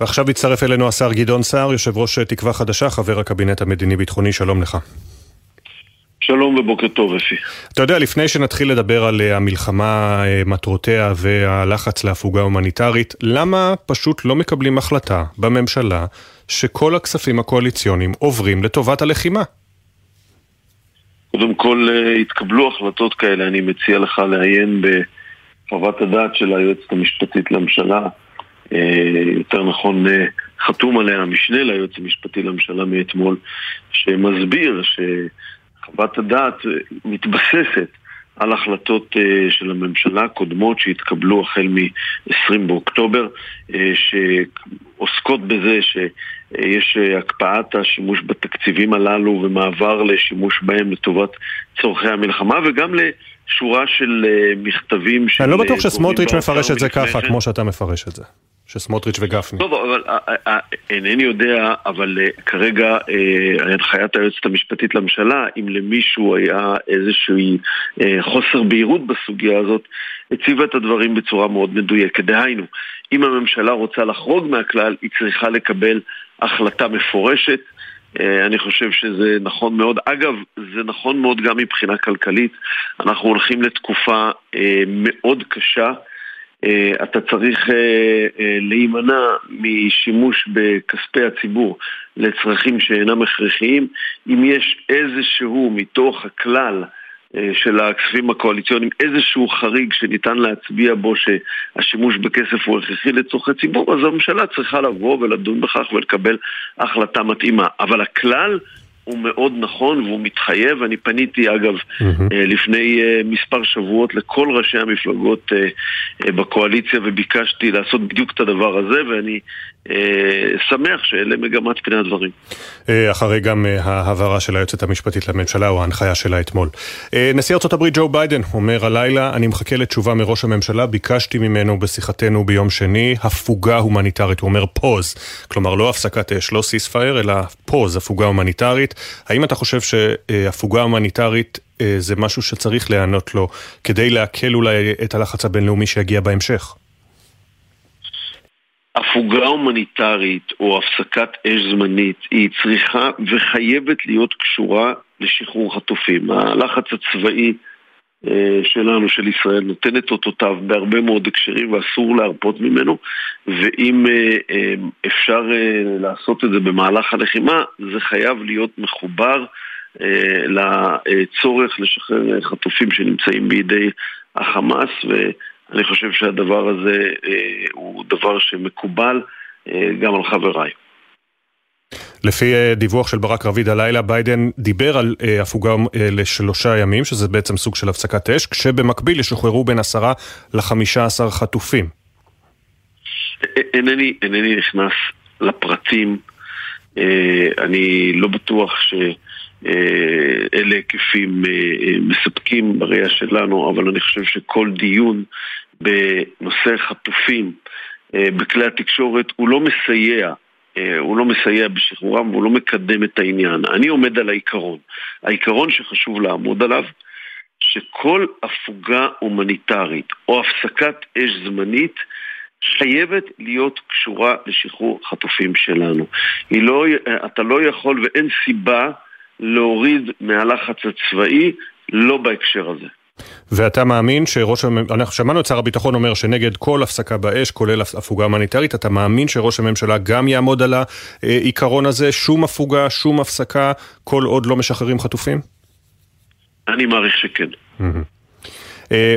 ועכשיו הצטרף אלינו השר גדעון סער, יושב ראש תקווה חדשה, חבר הקבינט המדיני-ביטחוני, שלום לך. שלום ובוקר טוב, אפי. אתה יודע, לפני שנתחיל לדבר על אה, המלחמה, אה, מטרותיה והלחץ להפוגה הומניטרית, למה פשוט לא מקבלים החלטה בממשלה שכל הכספים הקואליציוניים עוברים לטובת הלחימה? קודם כל, אה, התקבלו החלטות כאלה, אני מציע לך לעיין בחוות הדעת של היועצת המשפטית לממשלה. יותר נכון, חתום עליה המשנה ליועץ המשפטי לממשלה מאתמול, שמסביר ש... חוות הדעת מתבססת על החלטות של הממשלה קודמות שהתקבלו החל מ-20 באוקטובר, שעוסקות בזה שיש הקפאת השימוש בתקציבים הללו ומעבר לשימוש בהם לטובת צורכי המלחמה וגם לשורה של uh, מכתבים של... אני לא בטוח שסמוטריץ' מפרש את זה ככה, כמו שאתה מפרש את זה. של סמוטריץ' וגפני. טוב, אבל אה, אה, אה, אינני יודע, אבל כרגע הנחיית היועצת המשפטית לממשלה, אם למישהו היה איזשהו חוסר בהירות בסוגיה הזאת, הציבה את הדברים בצורה מאוד מדויקת. דהיינו, אם הממשלה רוצה לחרוג מהכלל, היא צריכה לקבל החלטה מפורשת. אני חושב שזה נכון מאוד. אגב, זה נכון מאוד גם מבחינה כלכלית. אנחנו הולכים לתקופה מאוד קשה. אה, אתה צריך אה, אה, להימנע משימוש בכספי הציבור לצרכים שאינם הכרחיים. אם יש איזשהו מתוך הכלל של הכספים הקואליציוניים, איזשהו חריג שניתן להצביע בו שהשימוש בכסף הוא הכרחי לצורכי ציבור, אז הממשלה צריכה לבוא ולדון בכך ולקבל החלטה מתאימה. אבל הכלל הוא מאוד נכון והוא מתחייב. אני פניתי אגב mm-hmm. לפני אה, מספר שבועות לכל ראשי המפלגות אה, בקואליציה וביקשתי לעשות בדיוק את הדבר הזה ואני שמח שאלה מגמת פני הדברים. אחרי גם ההעברה של היועצת המשפטית לממשלה או ההנחיה שלה אתמול. נשיא ארה"ב ג'ו ביידן אומר הלילה, אני מחכה לתשובה מראש הממשלה, ביקשתי ממנו בשיחתנו ביום שני הפוגה הומניטרית, הוא אומר pause, כלומר לא הפסקת אש, לא ceasefire, אלא pause, הפוגה הומניטרית. האם אתה חושב שהפוגה הומניטרית זה משהו שצריך להיענות לו כדי להקל אולי את הלחץ הבינלאומי שיגיע בהמשך? הפוגה הומניטרית או הפסקת אש זמנית היא צריכה וחייבת להיות קשורה לשחרור חטופים. הלחץ הצבאי אה, שלנו, של ישראל, נותן את אותותיו בהרבה מאוד הקשרים ואסור להרפות ממנו ואם אה, אה, אפשר לעשות את זה במהלך הלחימה, זה חייב להיות מחובר לצורך לשחרר חטופים שנמצאים בידי החמאס ואני חושב שהדבר הזה הוא דבר שמקובל גם על חבריי. לפי אה, דיווח של ברק רביד הלילה, ביידן דיבר על אה, הפוגה אה, לשלושה ימים, שזה בעצם סוג של הפסקת אש, כשבמקביל ישוחררו בין עשרה לחמישה עשר חטופים. אינני, אינני נכנס לפרטים, אני לא בטוח שאלה היקפים מספקים בראייה שלנו, אבל אני חושב שכל דיון בנושא חטופים בכלי התקשורת הוא לא מסייע אה, הוא לא מסייע בשחרורם והוא לא מקדם את העניין. אני עומד על העיקרון. העיקרון שחשוב לעמוד עליו, שכל הפוגה הומניטרית או הפסקת אש זמנית חייבת להיות קשורה לשחרור חטופים שלנו. לא, אתה לא יכול ואין סיבה להוריד מהלחץ הצבאי, לא בהקשר הזה. ואתה מאמין שראש הממשלה, אנחנו שמענו את שר הביטחון אומר שנגד כל הפסקה באש, כולל הפוגה הומניטרית, אתה מאמין שראש הממשלה גם יעמוד על העיקרון הזה, שום הפוגה, שום הפסקה, כל עוד לא משחררים חטופים? אני מעריך שכן. אה,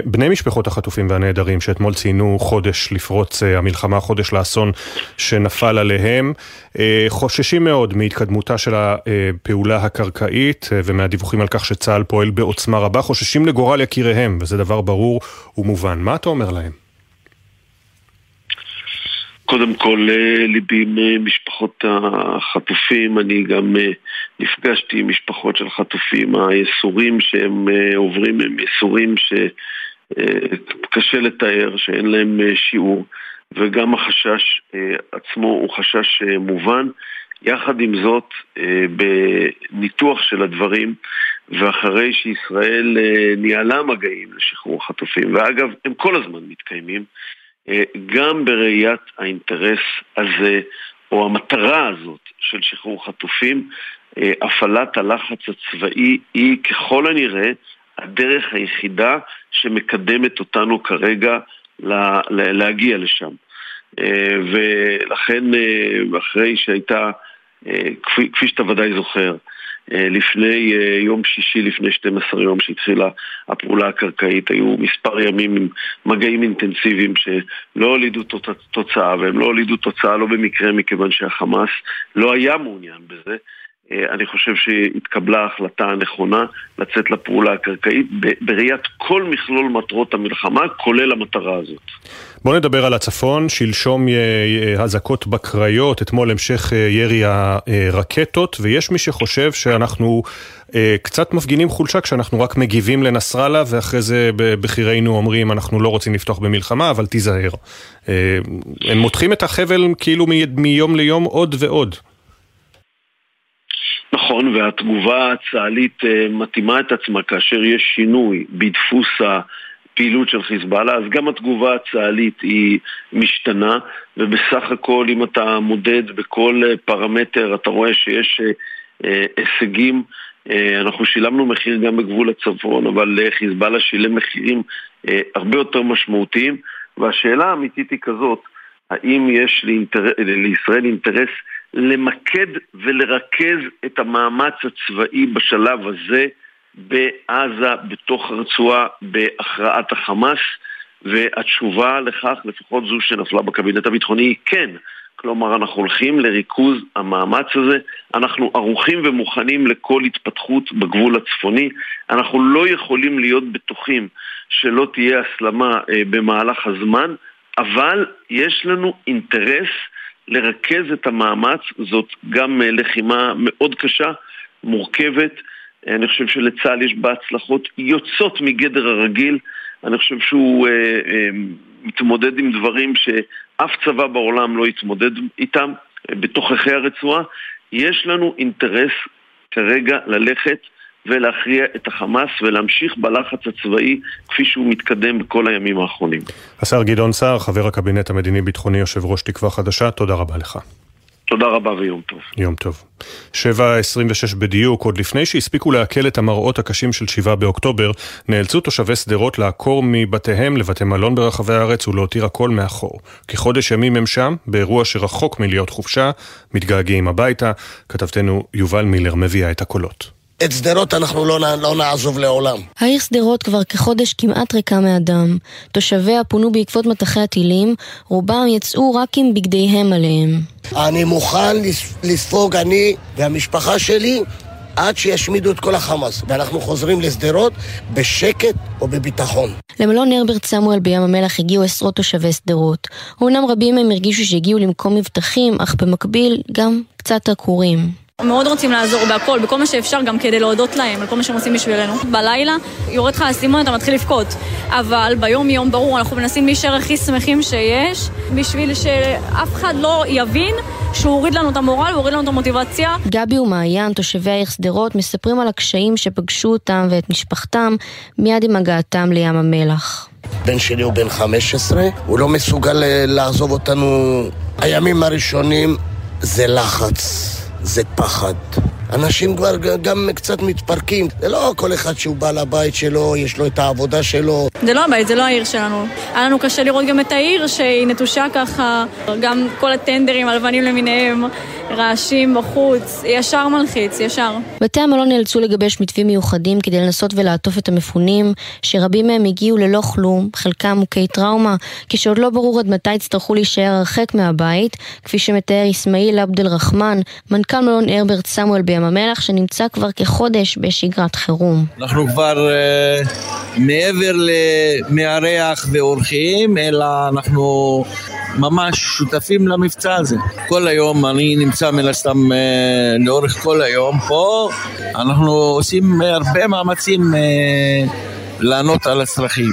בני משפחות החטופים והנעדרים שאתמול ציינו חודש לפרוץ אה, המלחמה, חודש לאסון שנפל עליהם, אה, חוששים מאוד מהתקדמותה של הפעולה הקרקעית ומהדיווחים על כך שצה"ל פועל בעוצמה רבה, חוששים לגורל יקיריהם, וזה דבר ברור ומובן. מה אתה אומר להם? קודם כל ליבי עם משפחות החטופים, אני גם נפגשתי עם משפחות של חטופים, הייסורים שהם עוברים הם ייסורים שקשה לתאר, שאין להם שיעור, וגם החשש עצמו הוא חשש מובן. יחד עם זאת, בניתוח של הדברים, ואחרי שישראל ניהלה מגעים לשחרור החטופים, ואגב, הם כל הזמן מתקיימים, גם בראיית האינטרס הזה, או המטרה הזאת של שחרור חטופים, הפעלת הלחץ הצבאי היא ככל הנראה הדרך היחידה שמקדמת אותנו כרגע להגיע לשם. ולכן, אחרי שהייתה, כפי, כפי שאתה ודאי זוכר, אה, לפני אה, יום שישי, לפני 12 יום שהתחילה הפעולה הקרקעית, היו מספר ימים עם מגעים אינטנסיביים שלא הולידו תוצאה, והם לא הולידו תוצאה לא במקרה מכיוון שהחמאס לא היה מעוניין בזה. אה, אני חושב שהתקבלה ההחלטה הנכונה לצאת לפעולה הקרקעית בראיית כל מכלול מטרות המלחמה, כולל המטרה הזאת. בואו נדבר על הצפון, שלשום אזעקות בקריות, אתמול המשך אה, ירי הרקטות, ויש מי שחושב שאנחנו אה, קצת מפגינים חולשה כשאנחנו רק מגיבים לנסראללה, ואחרי זה בכירינו אומרים אנחנו לא רוצים לפתוח במלחמה, אבל תיזהר. הם מותחים את החבל כאילו מיום ליום עוד ועוד. נכון, והתגובה הצה"לית אה, מתאימה את עצמה כאשר יש שינוי בדפוס הפעילות של חיזבאללה, אז גם התגובה הצה"לית היא משתנה, ובסך הכל אם אתה מודד בכל אה, פרמטר אתה רואה שיש אה, הישגים. אנחנו שילמנו מחיר גם בגבול הצפון, אבל חיזבאללה שילם מחירים הרבה יותר משמעותיים, והשאלה האמיתית היא כזאת, האם יש. לישראל אינטרס למקד ולרכז את המאמץ הצבאי בשלב הזה בעזה, בתוך הרצועה, בהכרעת החמאס, והתשובה לכך, לפחות זו שנפלה בקבינט הביטחוני, היא כן. כלומר, אנחנו הולכים לריכוז המאמץ הזה, אנחנו ערוכים ומוכנים לכל התפתחות בגבול הצפוני, אנחנו לא יכולים להיות בטוחים שלא תהיה הסלמה אה, במהלך הזמן, אבל יש לנו אינטרס לרכז את המאמץ, זאת גם אה, לחימה מאוד קשה, מורכבת. אני חושב שלצה"ל יש בה הצלחות יוצאות מגדר הרגיל. אני חושב שהוא אה, אה, מתמודד עם דברים שאף צבא בעולם לא יתמודד איתם אה, בתוככי הרצועה. יש לנו אינטרס כרגע ללכת ולהכריע את החמאס ולהמשיך בלחץ הצבאי כפי שהוא מתקדם בכל הימים האחרונים. השר גדעון סער, חבר הקבינט המדיני-ביטחוני, יושב ראש תקווה חדשה, תודה רבה לך. תודה רבה ויום טוב. יום טוב. 7.26 בדיוק, עוד לפני שהספיקו לעכל את המראות הקשים של 7 באוקטובר, נאלצו תושבי שדרות לעקור מבתיהם לבתי מלון ברחבי הארץ ולהותיר הכל מאחור. כחודש ימים הם שם, באירוע שרחוק מלהיות חופשה, מתגעגעים הביתה. כתבתנו יובל מילר מביאה את הקולות. את שדרות אנחנו לא, לא נעזוב לעולם. העיר שדרות כבר כחודש כמעט ריקה מאדם. תושביה פונו בעקבות מטחי הטילים, רובם יצאו רק עם בגדיהם עליהם. אני מוכן לספוג, אני והמשפחה שלי, עד שישמידו את כל החמאס, ואנחנו חוזרים לשדרות בשקט או בביטחון. למלון הרברט סמואל בים המלח הגיעו עשרות תושבי שדרות. אומנם רבים מהם הרגישו שהגיעו למקום מבטחים, אך במקביל גם קצת עקורים. מאוד רוצים לעזור בהכל, בכל מה שאפשר, גם כדי להודות להם על כל מה שהם עושים בשבילנו. בלילה יורד לך האסימון, אתה מתחיל לבכות. אבל ביום יום, ברור, אנחנו מנסים להישאר הכי שמחים שיש, בשביל שאף אחד לא יבין שהוא הוריד לנו את המורל, הוא הוריד לנו את המוטיבציה. גבי ומעיין, תושבי העיר שדרות, מספרים על הקשיים שפגשו אותם ואת משפחתם מיד עם הגעתם לים המלח. בן שלי הוא בן 15, הוא לא מסוגל אה, לעזוב אותנו. הימים הראשונים זה לחץ. זה פחד. אנשים כבר גם קצת מתפרקים. זה לא כל אחד שהוא בא לבית שלו, יש לו את העבודה שלו. זה לא הבית, זה לא העיר שלנו. היה לנו קשה לראות גם את העיר שהיא נטושה ככה, גם כל הטנדרים הלבנים למיניהם, רעשים בחוץ, ישר מלחיץ, ישר. בתי המלון נאלצו לגבש מתווים מיוחדים כדי לנסות ולעטוף את המפונים, שרבים מהם הגיעו ללא כלום, חלקם מוכי טראומה, כשעוד לא ברור עד מתי יצטרכו להישאר הרחק מהבית, כפי שמתאר אסמאעיל עבד אל-רחמן, מנכ"ל מלון הרברט סמואל בים המלח, שנמצא כבר כחודש בשגרת חירום. אנחנו כבר uh, מעבר למארח ואורחים, אלא אנחנו ממש שותפים למבצע הזה. כל היום אני נמצא מן הסתם אה, לאורך כל היום פה, אנחנו עושים הרבה מאמצים אה, לענות על הצרכים.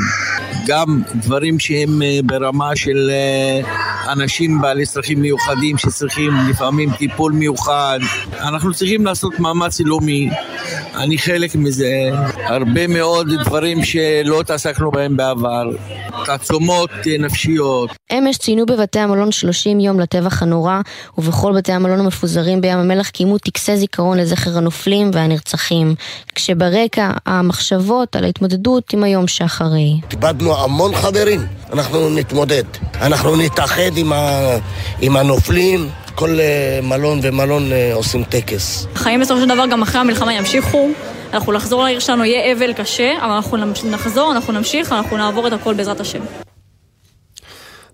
גם דברים שהם אה, ברמה של אה, אנשים בעלי צרכים מיוחדים שצריכים לפעמים טיפול מיוחד. אנחנו צריכים לעשות מאמץ לאומי. אני חלק מזה. הרבה מאוד דברים שלא התעסקנו בהם בעבר. תעצומות אה, נפשיות. אמש ציינו בבתי המלון 30 יום לטבח הנורא, ובכל בתי המלון המפוזרים בים המלח קיימו טקסי זיכרון לזכר הנופלים והנרצחים. כשברקע המחשבות על ההתמודדות עם היום שאחרי. איבדנו המון חברים, אנחנו נתמודד. אנחנו נתאחד עם, ה... עם הנופלים. כל מלון ומלון עושים טקס. החיים בסופו של דבר גם אחרי המלחמה ימשיכו. אנחנו לחזור לעיר שלנו יהיה אבל קשה, אבל אנחנו נחזור, אנחנו נמשיך, אנחנו נעבור את הכל בעזרת השם.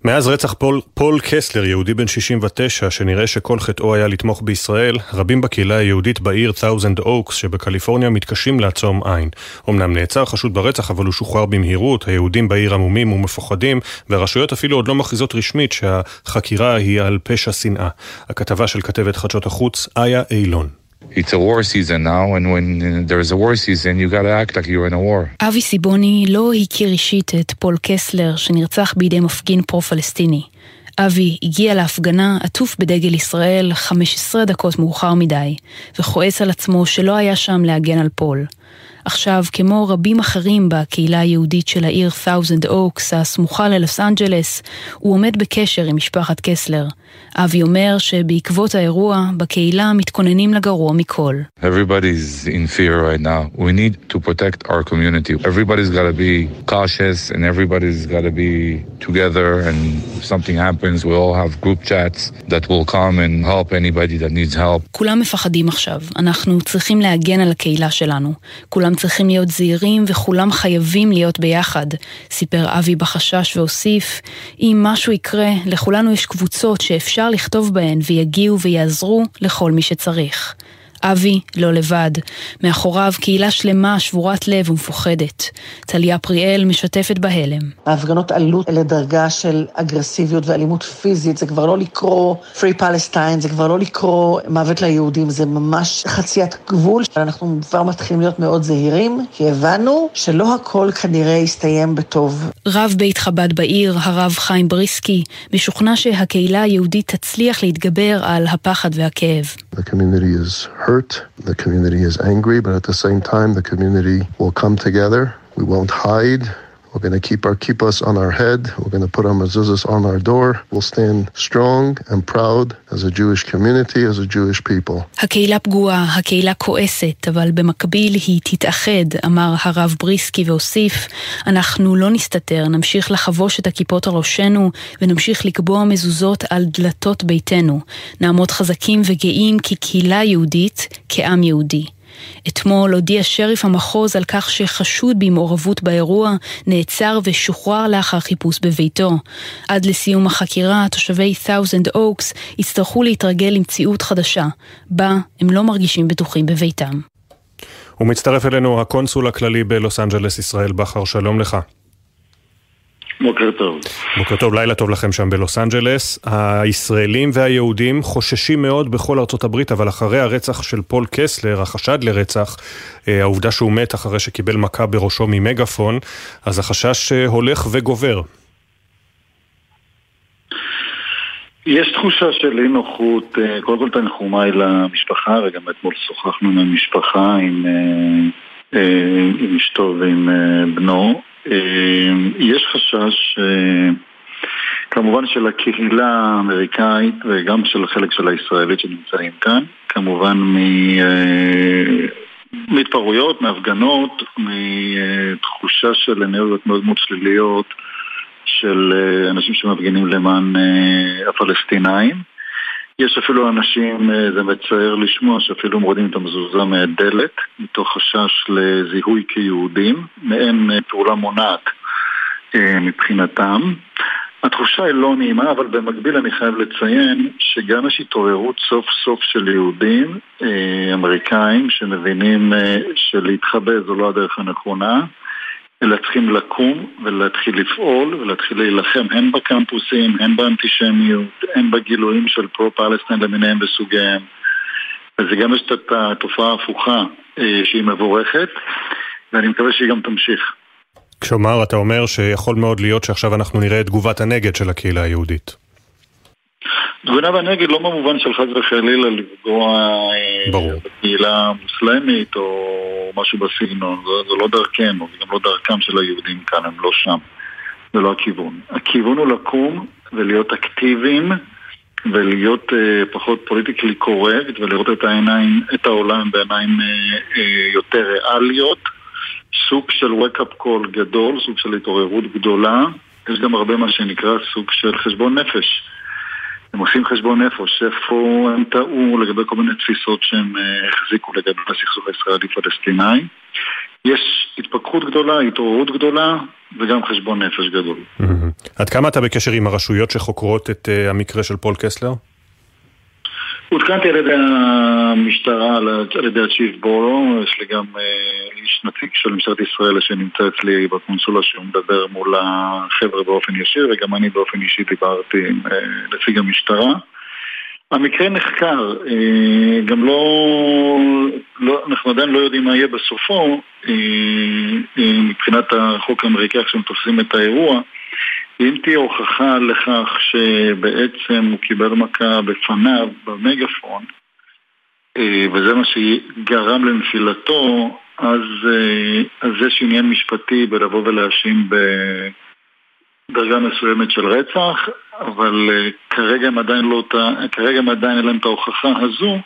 מאז רצח פול, פול קסלר, יהודי בן 69, שנראה שכל חטאו היה לתמוך בישראל, רבים בקהילה היהודית בעיר תאוזנד אוקס שבקליפורניה מתקשים לעצום עין. אמנם נעצר חשוד ברצח, אבל הוא שוחרר במהירות, היהודים בעיר עמומים ומפוחדים, והרשויות אפילו עוד לא מכריזות רשמית שהחקירה היא על פשע שנאה. הכתבה של כתבת חדשות החוץ, איה אילון. It's a war season now, and when there's a war season, you gotta act like you're in a war. אבי סיבוני לא הכיר אישית את פול קסלר, שנרצח בידי מפגין פרו-פלסטיני. אבי הגיע להפגנה עטוף בדגל ישראל 15 דקות מאוחר מדי, וכועס על עצמו שלא היה שם להגן על פול. עכשיו, כמו רבים אחרים בקהילה היהודית של העיר ת'אוזנד אוקס, הסמוכה ללוס אנג'לס, הוא עומד בקשר עם משפחת קסלר. אבי אומר שבעקבות האירוע, בקהילה מתכוננים לגרוע מכל. Everybody's in fear right now. We need to protect our community. Everybody's got to be cautious and everybody's got to be together and if something happens, we all have group chats that will come and help anybody that needs help. כולם מפחדים עכשיו. אנחנו צריכים להגן על הקהילה שלנו. כולם צריכים להיות זהירים וכולם חייבים להיות ביחד. סיפר אבי בחשש והוסיף, אם משהו יקרה, לכולנו יש קבוצות שאפשר לכתוב בהן ויגיעו ויעזרו לכל מי שצריך. אבי לא לבד, מאחוריו קהילה שלמה שבורת לב ומפוחדת. טליה פריאל משתפת בהלם. ההפגנות עלו לדרגה של אגרסיביות ואלימות פיזית, זה כבר לא לקרוא Free Palestine, זה כבר לא לקרוא מוות ליהודים, זה ממש חציית גבול. אנחנו כבר מתחילים להיות מאוד זהירים, כי הבנו שלא הכל כנראה יסתיים בטוב. רב בית חב"ד בעיר, הרב חיים בריסקי, משוכנע שהקהילה היהודית תצליח להתגבר על הפחד והכאב. The hurt, the community is angry, but at the same time, the community will come together. We won't hide. We're going to keep our kippahs on our head. We're going to put our mezuzahs on our door. We'll stand strong and proud as a Jewish community, as a Jewish people. הקהילה פגועה, הקהילה כועסת, אבל במקביל היא תתאחד, אמר הרב בריסקי והוסיף, אנחנו לא נסתתר, נמשיך לחבוש את הכיפות על ראשנו ונמשיך לקבוע מזוזות על דלתות ביתנו. נעמוד חזקים וגאים כקהילה יהודית, כעם יהודי. אתמול הודיע שריף המחוז על כך שחשוד במעורבות באירוע נעצר ושוחרר לאחר חיפוש בביתו. עד לסיום החקירה, תושבי ת'אוזנד אוקס יצטרכו להתרגל למציאות חדשה, בה הם לא מרגישים בטוחים בביתם. ומצטרף אלינו הקונסול הכללי בלוס אנג'לס ישראל בכר, שלום לך. בוקר טוב. בוקר טוב, לילה טוב לכם שם בלוס אנג'לס. הישראלים והיהודים חוששים מאוד בכל ארצות הברית, אבל אחרי הרצח של פול קסלר, החשד לרצח, העובדה שהוא מת אחרי שקיבל מכה בראשו ממגפון, אז החשש הולך וגובר. יש תחושה של אי נוחות, קודם כל תנחומיי למשפחה, וגם אתמול שוחחנו עם המשפחה, עם, עם אשתו ועם בנו. יש חשש כמובן של הקהילה האמריקאית וגם של חלק של הישראלית שנמצאים כאן, כמובן מ... מהתפרעויות, מהפגנות, מתחושה של אנרגיות מאוד מאוד שליליות של אנשים שמפגינים למען הפלסטינאים. יש אפילו אנשים, זה מצער לשמוע, שאפילו מורידים את המזוזה מהדלת, מתוך חשש לזיהוי כיהודים, מעין פעולה מונעת מבחינתם. התחושה היא לא נעימה, אבל במקביל אני חייב לציין שגם יש התעוררות סוף סוף של יהודים אה, אמריקאים שמבינים אה, שלהתחבא זו לא הדרך הנכונה, אלא צריכים לקום ולהתחיל לפעול ולהתחיל להילחם הן בקמפוסים, הן באנטישמיות, הן בגילויים של פרו-פלסטיין למיניהם וסוגיהם. וזה גם יש את התופעה ההפוכה אה, שהיא מבורכת, ואני מקווה שהיא גם תמשיך. כשאומר, אתה אומר שיכול מאוד להיות שעכשיו אנחנו נראה את תגובת הנגד של הקהילה היהודית. תגובה בנגד לא במובן של חס וחלילה לפגוע אה. בקהילה המוסלמית או משהו בסגנון, זו, זו לא דרכנו, זה גם לא דרכם של היהודים כאן, הם לא שם. זה לא הכיוון. הכיוון הוא לקום ולהיות אקטיביים ולהיות uh, פחות פוליטיקלי קורקט ולראות את העיניים, את העולם בעיניים uh, uh, יותר ריאליות. סוג של wake-up call גדול, סוג של התעוררות גדולה. יש גם הרבה מה שנקרא סוג של חשבון נפש. הם עושים חשבון נפש, איפה הם טעו לגבי כל מיני תפיסות שהם אה, החזיקו לגבי הסכסוך הישראלי-פלסטיני. יש התפכחות גדולה, התעוררות גדולה וגם חשבון נפש גדול. עד כמה אתה בקשר עם הרשויות שחוקרות את אה, המקרה של פול קסלר? עודכנתי על ידי המשטרה, על ידי הצ'יף בורו, יש לי גם אה, איש נציג של משטרת ישראל שנמצא אצלי בקונסולה שהוא מדבר מול החבר'ה באופן ישיר וגם אני באופן אישי דיברתי עם אה, נציג המשטרה. המקרה נחקר, אה, גם לא, לא, אנחנו עדיין לא יודעים מה יהיה בסופו מבחינת החוק האמריקאי כשהם תופסים את האירוע אם תהיה הוכחה לכך שבעצם הוא קיבל מכה בפניו במגפון אה, וזה מה שגרם לנפילתו, אז, אה, אז יש עניין משפטי בלבוא ולהאשים בדרגה מסוימת של רצח, אבל אה, כרגע הם עדיין לא, כרגע הם עדיין אין להם את ההוכחה הזו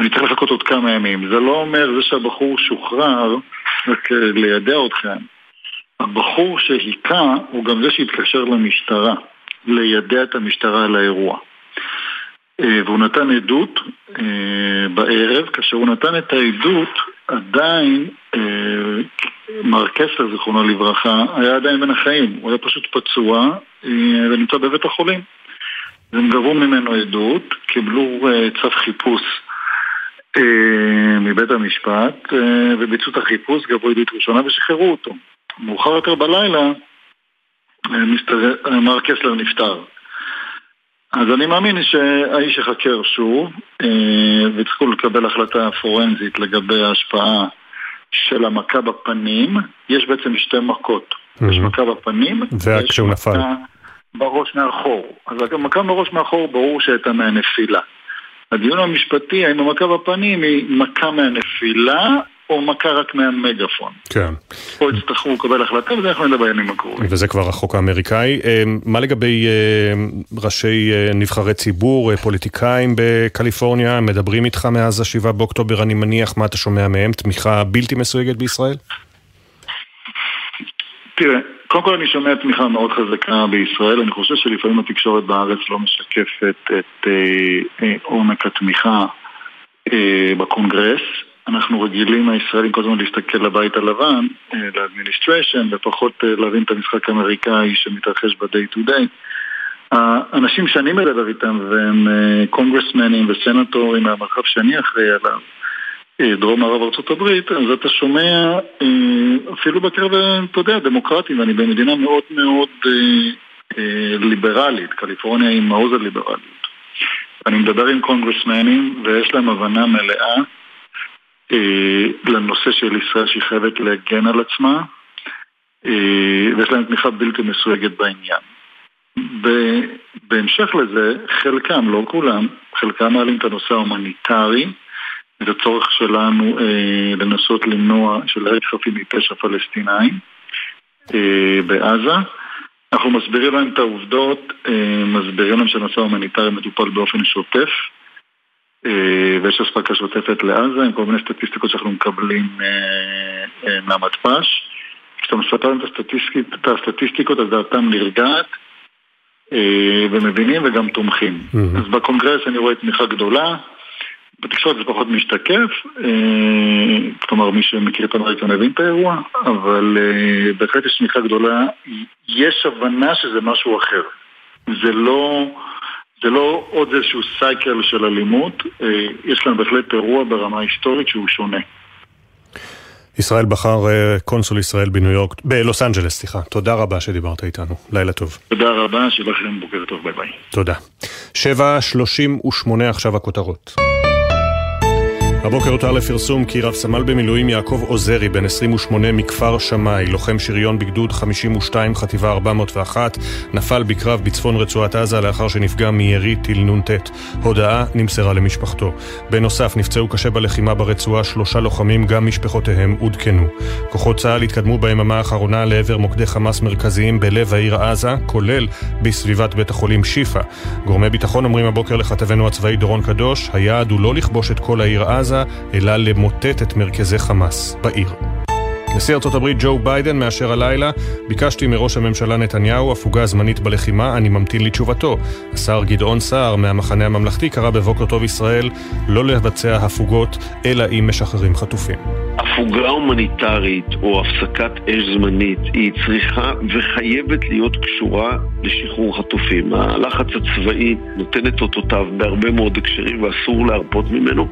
אני צריך לחכות עוד כמה ימים. זה לא אומר זה שהבחור שוחרר, רק לידע אתכם. הבחור שהיכה הוא גם זה שהתקשר למשטרה, לידע את המשטרה על האירוע. אה, והוא נתן עדות אה, בערב, כאשר הוא נתן את העדות, עדיין אה, מר קסלר, זיכרונו לברכה, היה עדיין בין החיים, הוא היה פשוט פצוע ונמצא בבית החולים. הם גבו ממנו עדות, קיבלו צו חיפוש מבית המשפט וביצעו את החיפוש, גבו עדות ראשונה ושחררו אותו. מאוחר יותר בלילה, מר קסלר נפטר. אז אני מאמין שהאיש יחקר שוב, אה, וצריכו לקבל החלטה פורנזית לגבי ההשפעה של המכה בפנים. יש בעצם שתי מכות. Mm-hmm. יש מכה בפנים, ויש מכה בראש מאחור. אז המכה בראש מאחור ברור שהייתה מהנפילה. הדיון המשפטי, האם המכה בפנים היא מכה מהנפילה או מכה רק מהמגפון. כן. פה יצטרכו לקבל החלטה וזה אנחנו נדבר בימים הקרובים. וזה כבר החוק האמריקאי. אה, מה לגבי אה, ראשי אה, נבחרי ציבור, פוליטיקאים בקליפורניה, מדברים איתך מאז השבעה באוקטובר, אני מניח, מה אתה שומע מהם? תמיכה בלתי מסויגת בישראל? תראה, קודם כל אני שומע תמיכה מאוד חזקה בישראל, אני חושב שלפעמים התקשורת בארץ לא משקפת את עומק התמיכה בקונגרס. אנחנו רגילים הישראלים כל הזמן להסתכל לבית הלבן, אה, ל administration, ופחות אה, להבין את המשחק האמריקאי שמתרחש ב-day to day. האנשים שאני מדבר איתם, והם קונגרסמנים אה, וסנטורים מהמרחב שאני אחראי עליו, דרום מערב הברית, אז אתה שומע אפילו בקרב, אתה יודע, דמוקרטים, ואני במדינה מאוד מאוד ליברלית, קליפורניה היא מעוז הליברליות. אני מדבר עם קונגרסמנים ויש להם הבנה מלאה אה, לנושא של ישראל שהיא חייבת להגן על עצמה אה, ויש להם תמיכה בלתי מסויגת בעניין. בהמשך לזה, חלקם, לא כולם, חלקם מעלים את הנושא ההומניטרי, את הצורך שלנו אה, לנסות למנוע שלא ייהרגו חפים מפשע פלסטינאים אה, בעזה. אנחנו מסבירים להם את העובדות, אה, מסבירים להם שהנושא ההומניטרי מטופל באופן שוטף אה, ויש אספקה שוטפת לעזה עם כל מיני סטטיסטיקות שאנחנו מקבלים מהמתפ"ש. כשאתה מספר להם את הסטטיסטיקות אז דעתם נרגעת ומבינים וגם תומכים. אז בקונגרס אני רואה תמיכה גדולה, בתקשורת זה פחות משתקף, אה, כלומר מי שמכיר את אמריקה מבין את האירוע, אבל אה, בהחלט יש תמיכה גדולה, יש הבנה שזה משהו אחר. זה לא, זה לא עוד איזשהו cycle של אלימות, אה, יש כאן בהחלט אירוע ברמה היסטורית שהוא שונה. ישראל בכר קונסול ישראל בניו יורק, בלוס אנג'לס, סליחה. תודה רבה שדיברת איתנו. לילה טוב. תודה רבה, שיהיה לכם בוקר טוב, ביי ביי. תודה. 7.38 עכשיו הכותרות. הבוקר הותר לפרסום כי רב סמל במילואים יעקב עוזרי, בן 28 מכפר שמאי, לוחם שריון בגדוד 52 חטיבה 401, נפל בקרב בצפון רצועת עזה לאחר שנפגע מירי טיל נ"ט. הודעה נמסרה למשפחתו. בנוסף, נפצעו קשה בלחימה ברצועה שלושה לוחמים, גם משפחותיהם עודכנו. כוחות צה"ל התקדמו ביממה האחרונה לעבר מוקדי חמאס מרכזיים בלב העיר עזה, כולל בסביבת בית החולים שיפא. גורמי ביטחון אומרים הבוקר לכתבנו הצבאי דורון קדוש, היעד הוא לא לכבוש את כל העיר עזה, עזה, אלא למוטט את מרכזי חמאס בעיר. נשיא ארצות הברית ג'ו ביידן מאשר הלילה, ביקשתי מראש הממשלה נתניהו הפוגה זמנית בלחימה, אני ממתין לתשובתו. השר גדעון סער מהמחנה הממלכתי קרא בבוקר טוב ישראל לא לבצע הפוגות, אלא אם משחררים חטופים. הפוגה הומניטרית או הפסקת אש זמנית היא צריכה וחייבת להיות קשורה לשחרור חטופים. הלחץ הצבאי נותן את אותותיו בהרבה מאוד הקשרים ואסור להרפות ממנו.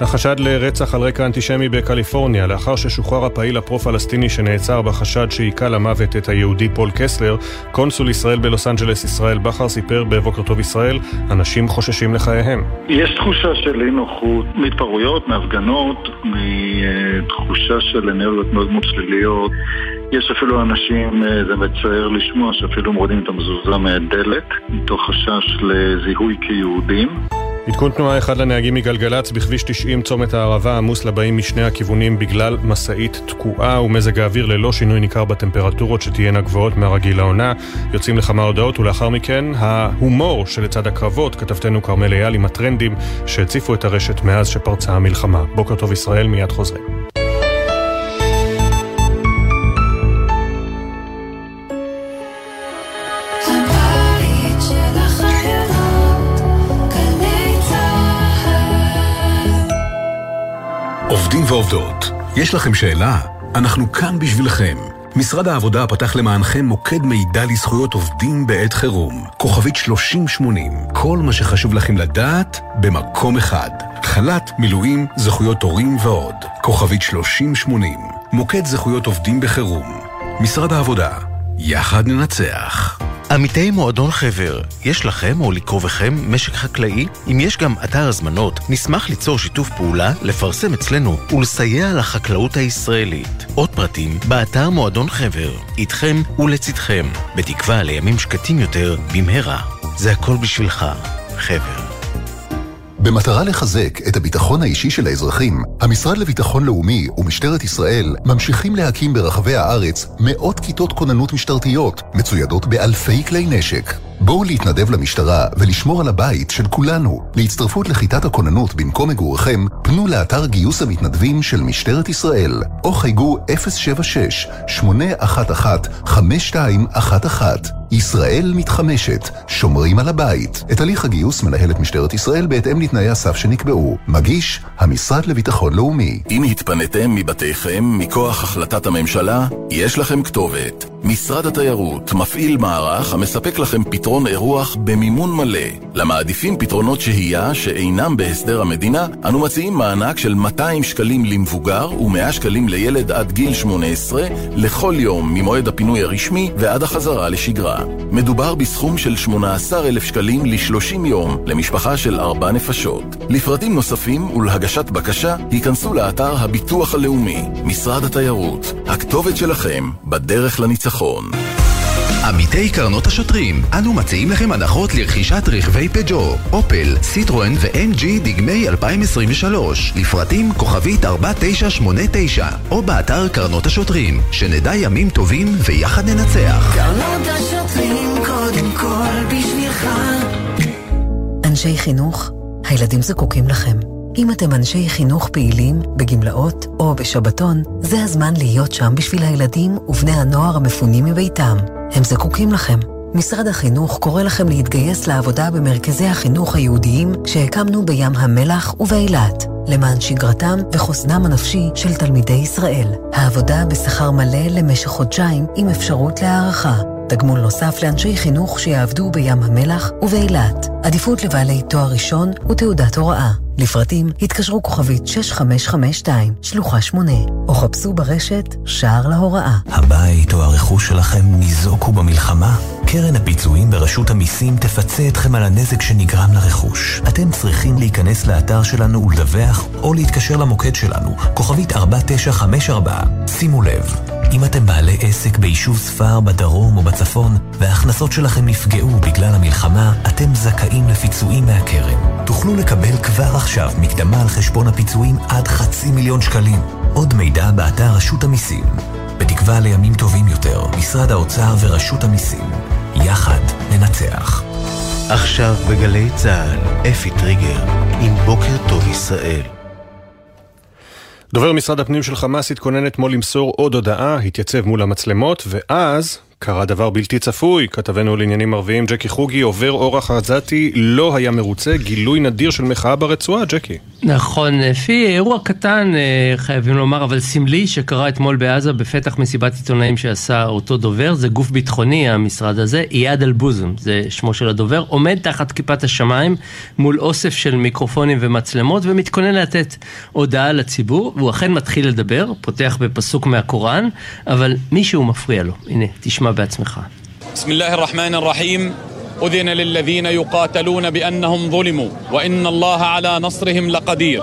החשד לרצח על רקע אנטישמי בקליפורניה, לאחר ששוחרר הפעיל הפרו-פלסטיני שנעצר בחשד שהיכה למוות את היהודי פול קסלר, קונסול ישראל בלוס אנג'לס ישראל בכר סיפר בבוקר טוב ישראל, אנשים חוששים לחייהם. יש תחושה של אי נוחות מהתפרעויות, מהפגנות, מתחושה של אנרגיות מאוד מאוד שליליות. יש אפילו אנשים, אה, זה מצער לשמוע, שאפילו מורידים את המזוזה מהדלת, מתוך חשש לזיהוי כיהודים. עדכון תנועה אחד לנהגים מגלגלצ בכביש 90 צומת הערבה עמוס לבאים משני הכיוונים בגלל משאית תקועה ומזג האוויר ללא שינוי ניכר בטמפרטורות שתהיינה גבוהות מהרגיל לעונה. יוצאים לכמה הודעות ולאחר מכן ההומור שלצד הקרבות, כתבתנו כרמל אייל עם הטרנדים שהציפו את הרשת מאז שפרצה המלחמה. בוקר טוב ישראל, מיד חוזרים. ועובדות, יש לכם שאלה? אנחנו כאן בשבילכם. משרד העבודה פתח למענכם מוקד מידע לזכויות עובדים בעת חירום. כוכבית 3080, כל מה שחשוב לכם לדעת במקום אחד. חל"ת, מילואים, זכויות הורים ועוד. כוכבית 3080, מוקד זכויות עובדים בחירום. משרד העבודה, יחד ננצח. עמיתי מועדון חבר, יש לכם או לקרובכם משק חקלאי? אם יש גם אתר הזמנות, נשמח ליצור שיתוף פעולה, לפרסם אצלנו ולסייע לחקלאות הישראלית. עוד פרטים, באתר מועדון חבר. איתכם ולצדכם, בתקווה לימים שקטים יותר במהרה. זה הכל בשבילך, חבר. במטרה לחזק את הביטחון האישי של האזרחים, המשרד לביטחון לאומי ומשטרת ישראל ממשיכים להקים ברחבי הארץ מאות כיתות כוננות משטרתיות, מצוידות באלפי כלי נשק. בואו להתנדב למשטרה ולשמור על הבית של כולנו. להצטרפות לכיתת הכוננות במקום מגוריכם, פנו לאתר גיוס המתנדבים של משטרת ישראל, או חייגו 076-811-5211. ישראל מתחמשת, שומרים על הבית. את הליך הגיוס מנהלת משטרת ישראל בהתאם לתנאי הסף שנקבעו. מגיש, המשרד לביטחון לאומי. אם התפניתם מבתיכם מכוח החלטת הממשלה, יש לכם כתובת. משרד התיירות מפעיל מערך המספק לכם פתרון אירוח במימון מלא. למעדיפים פתרונות שהייה שאינם בהסדר המדינה, אנו מציעים מענק של 200 שקלים למבוגר ו-100 שקלים לילד עד גיל 18 לכל יום ממועד הפינוי הרשמי ועד החזרה לשגרה. מדובר בסכום של 18,000 שקלים ל-30 יום למשפחה של ארבע נפשות. לפרטים נוספים ולהגשת בקשה, היכנסו לאתר הביטוח הלאומי, משרד התיירות. הכתובת שלכם בדרך לניצחון. עמיתי קרנות השוטרים, אנו מציעים לכם הנחות לרכישת רכבי פג'ו, אופל, סיטרואן ו-MG דגמי 2023, לפרטים כוכבית 4989, או באתר קרנות השוטרים, שנדע ימים טובים ויחד ננצח. קרנות השוטרים קודם כל בשבילך אנשי חינוך, הילדים זקוקים לכם. אם אתם אנשי חינוך פעילים, בגמלאות או בשבתון, זה הזמן להיות שם בשביל הילדים ובני הנוער המפונים מביתם. הם זקוקים לכם. משרד החינוך קורא לכם להתגייס לעבודה במרכזי החינוך היהודיים שהקמנו בים המלח ובאילת, למען שגרתם וחוסנם הנפשי של תלמידי ישראל. העבודה בשכר מלא למשך חודשיים עם אפשרות להערכה. תגמול נוסף לאנשי חינוך שיעבדו בים המלח ובאילת. עדיפות לבעלי תואר ראשון ותעודת הוראה. לפרטים התקשרו כוכבית 6552, שלוחה 8, או חפשו ברשת שער להוראה. הבית או הרכוש שלכם ניזוקו במלחמה? קרן הפיצויים ברשות המיסים תפצה אתכם על הנזק שנגרם לרכוש. אתם צריכים להיכנס לאתר שלנו ולדווח, או להתקשר למוקד שלנו, כוכבית 4954. שימו לב, אם אתם בעלי עסק ביישוב ספר בדרום או בצפון, וההכנסות שלכם נפגעו בגלל המלחמה, אתם זכאים לפיצויים מהקרן. תוכלו לקבל כבר עכשיו מקדמה על חשבון הפיצויים עד חצי מיליון שקלים. עוד מידע באתר רשות המיסים. בתקווה לימים טובים יותר, משרד האוצר ורשות המיסים. יחד ננצח. עכשיו בגלי צה"ל, אפי טריגר, עם בוקר טוב ישראל. דובר משרד הפנים של חמאס התכונן אתמול למסור עוד הודעה, התייצב מול המצלמות, ואז קרה דבר בלתי צפוי. כתבנו לעניינים ערביים, ג'קי חוגי, עובר אורח עזתי, לא היה מרוצה, גילוי נדיר של מחאה ברצועה, ג'קי. נכון, לפי אירוע קטן, אה, חייבים לומר, אבל סמלי, שקרה אתמול בעזה בפתח מסיבת עיתונאים שעשה אותו דובר, זה גוף ביטחוני, המשרד הזה, אייד אל-בוזם, זה שמו של הדובר, עומד תחת כיפת השמיים מול אוסף של מיקרופונים ומצלמות ומתכונן לתת הודעה לציבור, והוא אכן מתחיל לדבר, פותח בפסוק מהקוראן, אבל מישהו מפריע לו. הנה, תשמע ما بتمخه بسم الله الرحمن الرحيم. أذن للذين يقاتلون بأنهم ظلموا وإن الله على نصرهم لقدير.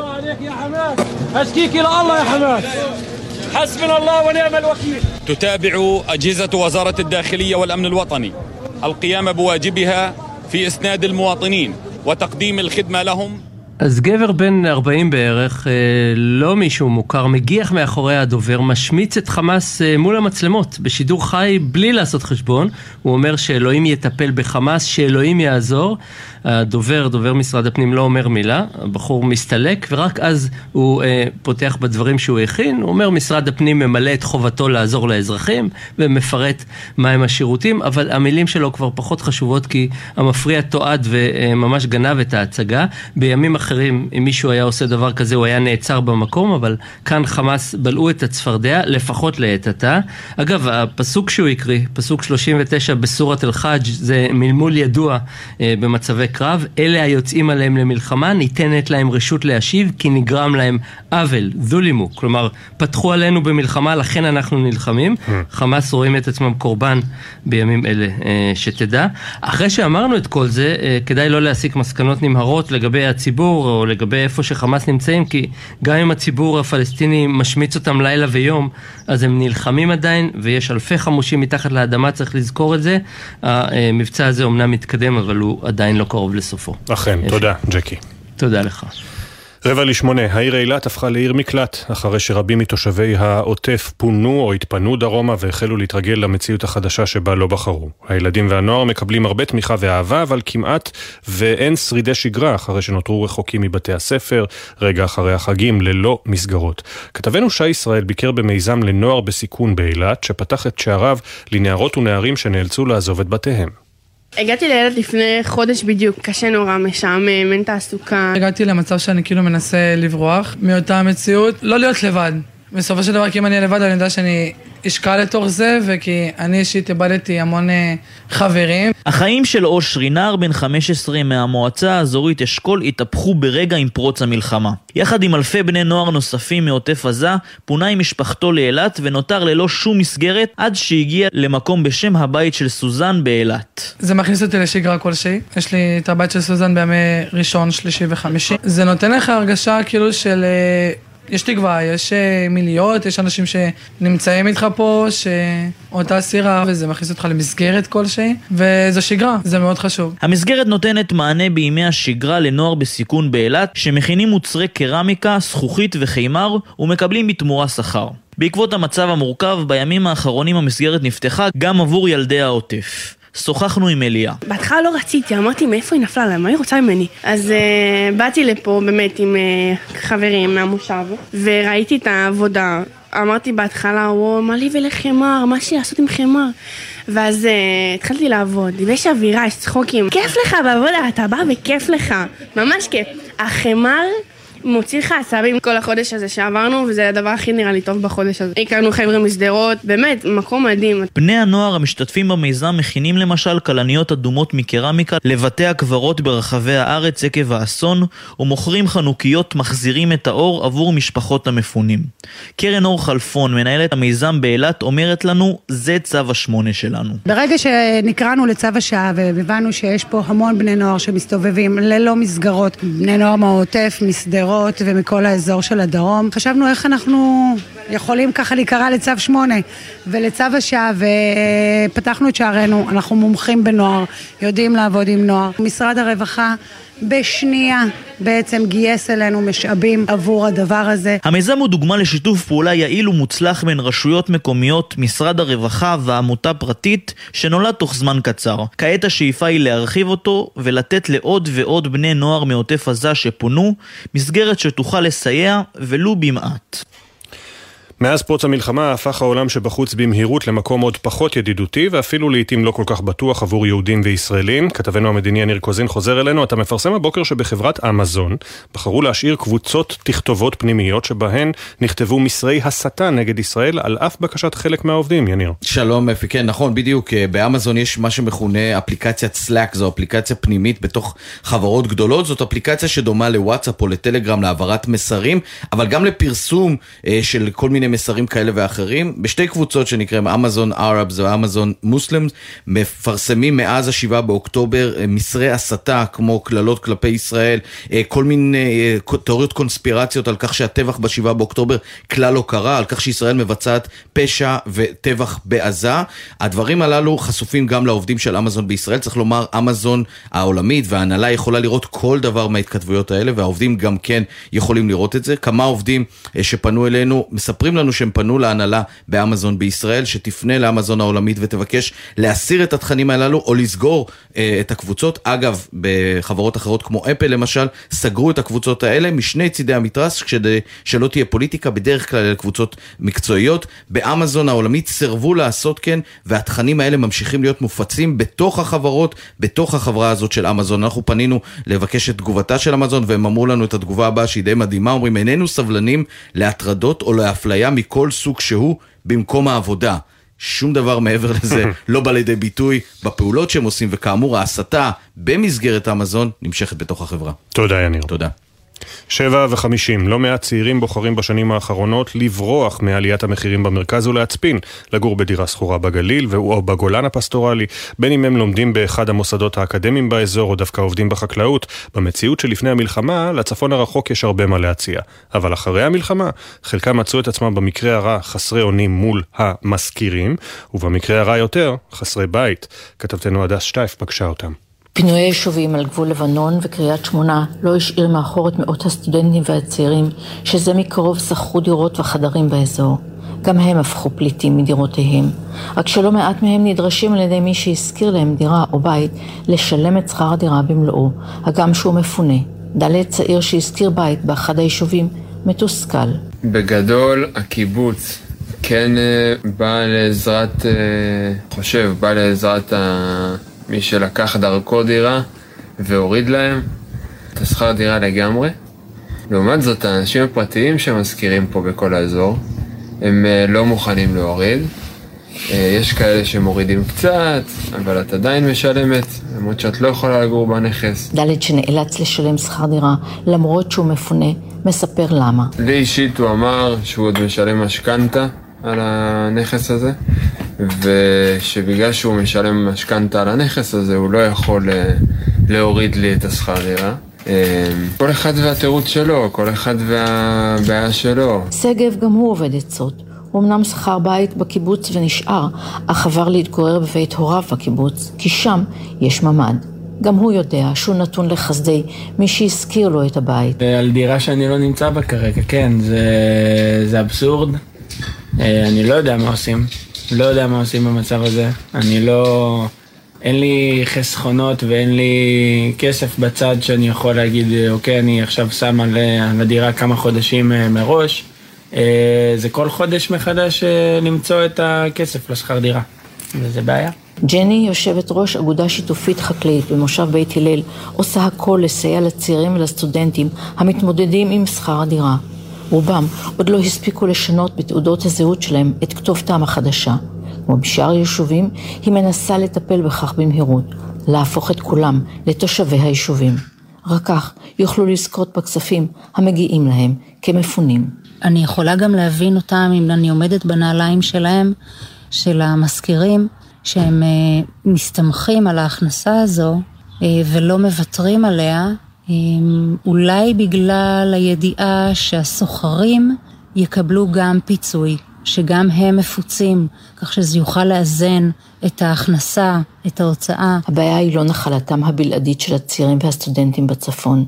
أشكيك إلى الله يا حماس. حسبنا الله ونعم الوكيل. تتابع أجهزة وزارة الداخلية والأمن الوطني القيام بواجبها في إسناد المواطنين وتقديم الخدمة لهم. אז גבר בן 40 בערך, אה, לא מישהו מוכר, מגיח מאחורי הדובר, משמיץ את חמאס אה, מול המצלמות, בשידור חי בלי לעשות חשבון. הוא אומר שאלוהים יטפל בחמאס, שאלוהים יעזור. הדובר, דובר משרד הפנים, לא אומר מילה, הבחור מסתלק, ורק אז הוא אה, פותח בדברים שהוא הכין. הוא אומר, משרד הפנים ממלא את חובתו לעזור לאזרחים, ומפרט מהם השירותים, אבל המילים שלו כבר פחות חשובות, כי המפריע תועד וממש גנב את ההצגה. בימים אחרים, אם מישהו היה עושה דבר כזה, הוא היה נעצר במקום, אבל כאן חמאס בלעו את הצפרדע, לפחות לעת עתה. אגב, הפסוק שהוא הקריא, פסוק 39 בסורת אל-חאג', זה מלמול ידוע אה, במצבי קרב. אלה היוצאים עליהם למלחמה, ניתנת להם רשות להשיב, כי נגרם להם עוול, זולימו. כלומר, פתחו עלינו במלחמה, לכן אנחנו נלחמים. חמאס רואים את עצמם קורבן בימים אלה, אה, שתדע. אחרי שאמרנו את כל זה, אה, כדאי לא להסיק מסקנות נמהרות לגבי הציבור. או לגבי איפה שחמאס נמצאים, כי גם אם הציבור הפלסטיני משמיץ אותם לילה ויום, אז הם נלחמים עדיין, ויש אלפי חמושים מתחת לאדמה, צריך לזכור את זה. המבצע הזה אומנם מתקדם, אבל הוא עדיין לא קרוב לסופו. אכן, תודה, ג'קי. תודה לך. רבע לשמונה, העיר אילת הפכה לעיר מקלט, אחרי שרבים מתושבי העוטף פונו או התפנו דרומה והחלו להתרגל למציאות החדשה שבה לא בחרו. הילדים והנוער מקבלים הרבה תמיכה ואהבה, אבל כמעט ואין שרידי שגרה אחרי שנותרו רחוקים מבתי הספר, רגע אחרי החגים, ללא מסגרות. כתבנו שי ישראל ביקר במיזם לנוער בסיכון באילת, שפתח את שעריו לנערות ונערים שנאלצו לעזוב את בתיהם. הגעתי לילד לפני חודש בדיוק, קשה נורא, משעמם, אין תעסוקה. הגעתי למצב שאני כאילו מנסה לברוח מאותה המציאות, לא להיות לבד. בסופו של דבר, כי אם אני לבד, אני יודע שאני אשקע לתוך זה, וכי אני אישית איבדתי המון חברים. החיים של אושרי, נער בן 15 מהמועצה האזורית אשכול, התהפכו ברגע עם פרוץ המלחמה. יחד עם אלפי בני נוער נוספים מעוטף עזה, פונה עם משפחתו לאילת ונותר ללא שום מסגרת עד שהגיע למקום בשם הבית של סוזן באילת. זה מכניס אותי לשגרה כלשהי. יש לי את הבית של סוזן בימי ראשון, שלישי וחמישי. זה נותן לך הרגשה כאילו של... יש תקווה, יש אה, מיליות, יש אנשים שנמצאים איתך פה, שאותה סירה, וזה מכניס אותך למסגרת כלשהי, וזו שגרה, זה מאוד חשוב. המסגרת נותנת מענה בימי השגרה לנוער בסיכון באילת, שמכינים מוצרי קרמיקה, זכוכית וחימר, ומקבלים בתמורה שכר. בעקבות המצב המורכב, בימים האחרונים המסגרת נפתחה גם עבור ילדי העוטף. שוחחנו עם אליה. בהתחלה לא רציתי, אמרתי מאיפה היא נפלה לה, מה היא רוצה ממני? אז uh, באתי לפה באמת עם uh, חברים מהמושב, וראיתי את העבודה. אמרתי בהתחלה, וואו, מה לי ולחמר? מה לעשות עם חמר? ואז uh, התחלתי לעבוד, ויש אווירה, יש צחוקים. כיף לך בעבודה, אתה בא וכיף לך, ממש כיף. החמר... מוציא לך עצבים כל החודש הזה שעברנו, וזה הדבר הכי נראה לי טוב בחודש הזה. הכרנו חבר'ה משדרות, באמת, מקום מדהים. בני הנוער המשתתפים במיזם מכינים למשל כלניות אדומות מקרמיקה לבתי הקברות ברחבי הארץ עקב האסון, ומוכרים חנוכיות מחזירים את האור עבור משפחות המפונים. קרן אור חלפון, מנהלת המיזם באילת, אומרת לנו, זה צו השמונה שלנו. ברגע שנקראנו לצו השעה והבנו שיש פה המון בני נוער שמסתובבים ללא מסגרות, בני נוער מהעוטף, משדרות, משדרות ומכל האזור של הדרום. חשבנו איך אנחנו יכולים ככה להיקרא לצו שמונה ולצו השעה ופתחנו את שערינו, אנחנו מומחים בנוער, יודעים לעבוד עם נוער. משרד הרווחה בשנייה בעצם גייס אלינו משאבים עבור הדבר הזה. המיזם הוא דוגמה לשיתוף פעולה יעיל ומוצלח בין רשויות מקומיות, משרד הרווחה ועמותה פרטית שנולד תוך זמן קצר. כעת השאיפה היא להרחיב אותו ולתת לעוד ועוד בני נוער מעוטף עזה שפונו מסגרת שתוכל לסייע ולו במעט. מאז פרוץ המלחמה הפך העולם שבחוץ במהירות למקום עוד פחות ידידותי ואפילו לעיתים לא כל כך בטוח עבור יהודים וישראלים. כתבנו המדיני יניר קוזין חוזר אלינו, אתה מפרסם הבוקר שבחברת אמזון בחרו להשאיר קבוצות תכתובות פנימיות שבהן נכתבו מסרי הסתה נגד ישראל על אף בקשת חלק מהעובדים, יניר. שלום כן נכון בדיוק, באמזון יש מה שמכונה אפליקציית Slack, זו אפליקציה פנימית בתוך חברות גדולות, זאת אפליקציה שדומה לוואטסאפ או לטלגרם להעברת מסרים, אבל גם לפרסום אה, של כל מיני מסרים כאלה ואחרים, בשתי קבוצות שנקראים אמזון ערבס ואמזון מוסלם, מפרסמים מאז השבעה באוקטובר אה, מסרי הסתה כמו קללות כלפי ישראל, אה, כל מיני אה, תיאוריות קונספירציות על כך שהטבח בשבעה באוקטובר כלל לא קרה, על כך שישראל מבצעת פשע וטבח בעזה. הדברים הללו חשופים גם לעובדים של אמזון בישראל, צריך לומר, אמזון העולמית וההנהלה יכולה לראות כל דבר מההתכתבויות האלה, והעובדים גם כן יכולים לראות את זה. כמה עובדים שפנו אלינו מספרים לנו שהם פנו להנהלה באמזון בישראל, שתפנה לאמזון העולמית ותבקש להסיר את התכנים הללו או לסגור אה, את הקבוצות. אגב, בחברות אחרות כמו אפל למשל, סגרו את הקבוצות האלה משני צידי המתרס, כדי שלא תהיה פוליטיקה, בדרך כלל אלה קבוצות מקצועיות. באמזון העולמית סירבו לעשות כן, והתכנים האלה ממשיכים להיות מופצים בתוך החברות, בתוך החברה הזאת של אמזון. אנחנו פנינו לבקש את תגובתה של אמזון, והם אמרו לנו את התגובה הבאה שהיא די מדהימה, אומרים איננו סבלנים להטרדות או לאפליה מכל סוג שהוא במקום העבודה. שום דבר מעבר לזה (laughs) לא בא לידי ביטוי בפעולות שהם עושים, וכאמור ההסתה במסגרת המזון נמשכת בתוך החברה. תודה יניר. תודה. שבע וחמישים, לא מעט צעירים בוחרים בשנים האחרונות לברוח מעליית המחירים במרכז ולהצפין, לגור בדירה שכורה בגליל או בגולן הפסטורלי, בין אם הם לומדים באחד המוסדות האקדמיים באזור או דווקא עובדים בחקלאות. במציאות שלפני המלחמה, לצפון הרחוק יש הרבה מה להציע. אבל אחרי המלחמה, חלקם מצאו את עצמם במקרה הרע חסרי אונים מול המשכירים, ובמקרה הרע יותר, חסרי בית. כתבתנו הדס שטייף פגשה אותם. פינויי יישובים על גבול לבנון וקריית שמונה לא השאיר מאחור את מאות הסטודנטים והצעירים שזה מקרוב שכרו דירות וחדרים באזור. גם הם הפכו פליטים מדירותיהם, רק שלא מעט מהם נדרשים על ידי מי שהשכיר להם דירה או בית לשלם את שכר הדירה במלואו, הגם שהוא מפונה. דלת צעיר שהשכיר בית באחד היישובים מתוסכל. בגדול הקיבוץ כן בא לעזרת, חושב, בא לעזרת ה... מי שלקח דרכו דירה והוריד להם את השכר דירה לגמרי. לעומת זאת, האנשים הפרטיים שמזכירים פה בכל האזור, הם לא מוכנים להוריד. יש כאלה שמורידים קצת, אבל את עדיין משלמת, למרות שאת לא יכולה לגור בנכס. ד' שנאלץ לשלם שכר דירה, למרות שהוא מפונה, מספר למה. לי אישית הוא אמר שהוא עוד משלם משכנתה על הנכס הזה, ושבגלל שהוא משלם משכנתה על הנכס הזה, הוא לא יכול להוריד לי את השכר דירה. כל אחד והתירוץ שלו, כל אחד והבעיה שלו. שגב גם הוא עובד עצות. הוא אמנם שכר בית בקיבוץ ונשאר, אך עבר להתגורר בבית הוריו בקיבוץ, כי שם יש ממ"ד. גם הוא יודע שהוא נתון לחסדי מי שהזכיר לו את הבית. על דירה שאני לא נמצא בה כרגע, כן, זה, זה אבסורד. אני לא יודע מה עושים. לא יודע מה עושים במצב הזה. אני לא... אין לי חסכונות ואין לי כסף בצד שאני יכול להגיד, אוקיי, אני עכשיו שם על, הדירה כמה חודשים מראש. זה כל חודש מחדש למצוא את הכסף לשכר דירה. וזה בעיה. ג'ני, יושבת ראש אגודה שיתופית חקלאית במושב בית הלל, עושה הכל לסייע לצעירים ולסטודנטים המתמודדים עם שכר הדירה. רובם עוד לא הספיקו לשנות בתעודות הזהות שלהם את כתובתם החדשה. כמו בשאר היישובים, היא מנסה לטפל בכך במהירות, להפוך את כולם לתושבי היישובים. רק כך יוכלו לזכות בכספים המגיעים להם כמפונים. אני יכולה גם להבין אותם אם אני עומדת בנעליים שלהם, של המזכירים, שהם מסתמכים על ההכנסה הזו ולא מוותרים עליה, אולי בגלל הידיעה שהסוחרים יקבלו גם פיצוי, שגם הם מפוצים, כך שזה יוכל לאזן את ההכנסה, את ההוצאה. הבעיה היא לא נחלתם הבלעדית של הצעירים והסטודנטים בצפון.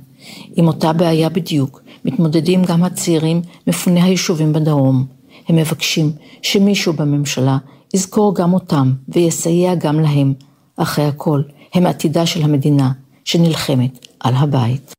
עם אותה בעיה בדיוק מתמודדים גם הצעירים מפוני היישובים בדרום. הם מבקשים שמישהו בממשלה יזכור גם אותם ויסייע גם להם. אחרי הכל, הם עתידה של המדינה שנלחמת על הבית.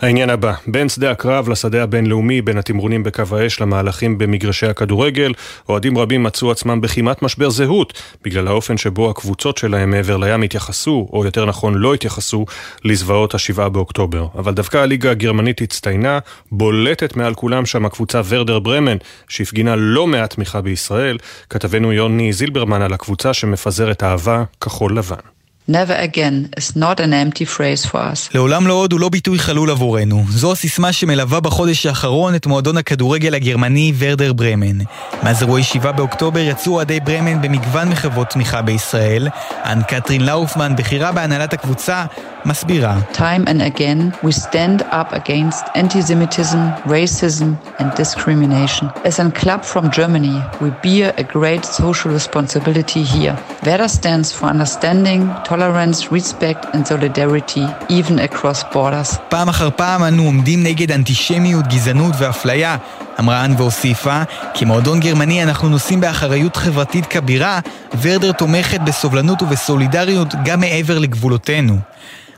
העניין הבא, בין שדה הקרב לשדה הבינלאומי, בין התמרונים בקו האש למהלכים במגרשי הכדורגל, אוהדים רבים מצאו עצמם בכמעט משבר זהות, בגלל האופן שבו הקבוצות שלהם מעבר לים התייחסו, או יותר נכון לא התייחסו, לזוועות השבעה באוקטובר. אבל דווקא הליגה הגרמנית הצטיינה, בולטת מעל כולם שם הקבוצה ורדר ברמן, שהפגינה לא מעט תמיכה בישראל. כתבנו יוני זילברמן על הקבוצה שמפזרת אהבה כחול לבן. Never again is not an empty phrase for us. לעולם לא עוד הוא לא ביטוי חלול עבורנו. זו הסיסמה שמלווה בחודש האחרון את מועדון הכדורגל הגרמני ורדר ברמן. מאז אירועי 7 באוקטובר יצאו אוהדי ברמן במגוון מחוות תמיכה בישראל. אנ קטרין לאופמן, בכירה בהנהלת הקבוצה, מסבירה. Time and again we stand up against antisemitism, racism and discrimination. As a club from Germany, we bear a great social responsibility here. Werder stands for understanding, tolerance, respect and solidarity, even across borders. פעם אחר פעם אנו עומדים נגד אנטישמיות, גזענות ואפליה, אמרה אן והוסיפה, כמועדון גרמני אנחנו נושאים באחריות חברתית כבירה, ורדר תומכת בסובלנות ובסולידריות גם מעבר לגבולותינו.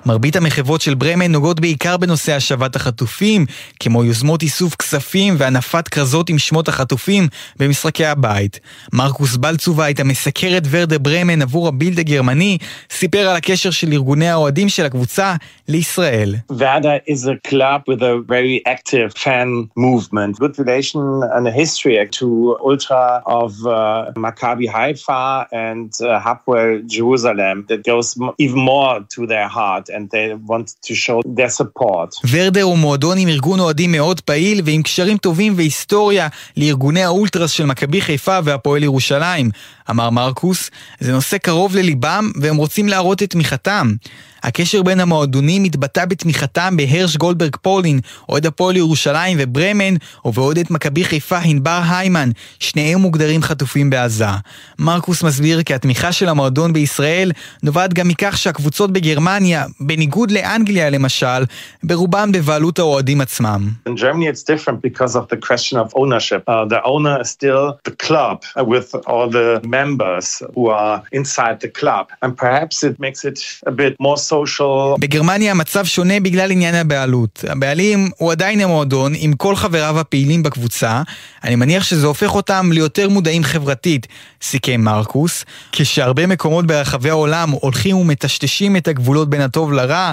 מרבית המחוות של ברמן נוגעות בעיקר בנושא השבת החטופים, כמו יוזמות איסוף כספים והנפת כרזות עם שמות החטופים במשחקי הבית. מרקוס בלצובייט, המסקר את ורדה ברמן עבור הבילד הגרמני, סיפר על הקשר של ארגוני האוהדים של הקבוצה לישראל. Uh, uh, Jerusalem that goes even more to their heart. And they want to show their support. ורדר הוא מועדון עם ארגון אוהדים מאוד פעיל ועם קשרים טובים והיסטוריה לארגוני האולטרס של מכבי חיפה והפועל ירושלים. אמר מרקוס, זה נושא קרוב לליבם והם רוצים להראות את תמיכתם. הקשר בין המועדונים מתבטא בתמיכתם בהרש גולדברג פולין, אוהד הפועל ירושלים וברמן, ובאוהדת מכבי חיפה ענבר היימן, שניהם מוגדרים חטופים בעזה. מרקוס מסביר כי התמיכה של המועדון בישראל נובעת גם מכך שהקבוצות בגרמניה, בניגוד לאנגליה למשל, ברובם בבעלות האוהדים עצמם. Germany members who are inside the club, and perhaps it makes it a bit more social. בגרמניה המצב שונה בגלל עניין הבעלות. הבעלים הוא עדיין המועדון עם כל חבריו הפעילים בקבוצה. אני מניח שזה הופך אותם ליותר מודעים חברתית, סיכם מרקוס. כשהרבה מקומות ברחבי העולם הולכים ומטשטשים את הגבולות בין הטוב לרע,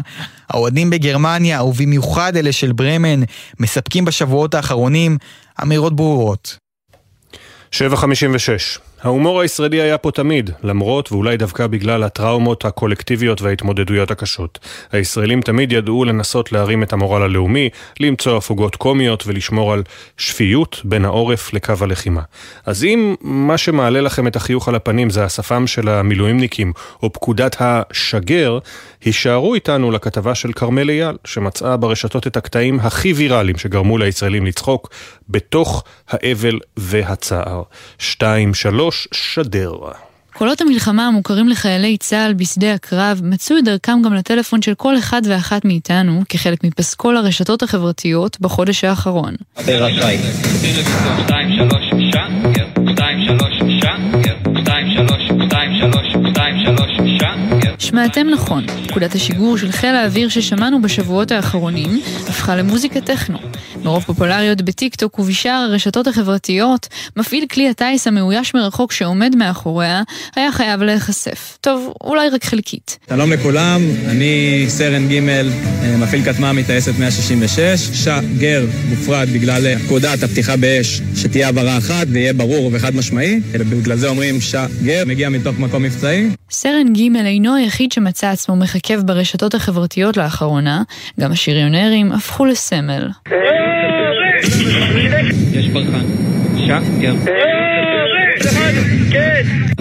האוהדים בגרמניה, ובמיוחד אלה של ברמן, מספקים בשבועות האחרונים אמירות ברורות. 756 ההומור הישראלי היה פה תמיד, למרות ואולי דווקא בגלל הטראומות הקולקטיביות וההתמודדויות הקשות. הישראלים תמיד ידעו לנסות להרים את המורל הלאומי, למצוא הפוגות קומיות ולשמור על שפיות בין העורף לקו הלחימה. אז אם מה שמעלה לכם את החיוך על הפנים זה השפם של המילואימניקים או פקודת השגר, הישארו איתנו לכתבה של כרמל אייל, שמצאה ברשתות את הקטעים הכי ויראליים שגרמו לישראלים לצחוק בתוך האבל והצער. 2-3 שדר. קולות המלחמה המוכרים לחיילי צה"ל בשדה הקרב מצאו את דרכם גם לטלפון של כל אחד ואחת מאיתנו כחלק מפסקול הרשתות החברתיות בחודש האחרון. שמעתם נכון, פקודת השיגור של חיל האוויר ששמענו בשבועות האחרונים הפכה למוזיקה טכנו. מרוב פופולריות בטיקטוק ובשאר הרשתות החברתיות, מפעיל כלי הטיס המאויש מרחוק שעומד מאחוריה, היה חייב להיחשף. טוב, אולי רק חלקית. שלום לכולם, אני סרן ג', מפעיל כטמ"ם מטייסת 166. שגר מופרד בגלל פקודת הפתיחה באש, שתהיה הבהרה אחת ויהיה ברור וחד משמעי. בגלל זה אומרים שגר, מגיע מתוך מקום מבצעי. סרן ג' אינו היחיד שמצא עצמו מחכב ברשתות החברתיות לאחרונה, גם השריונרים הפכו לסמל. יש ברחן. שקר.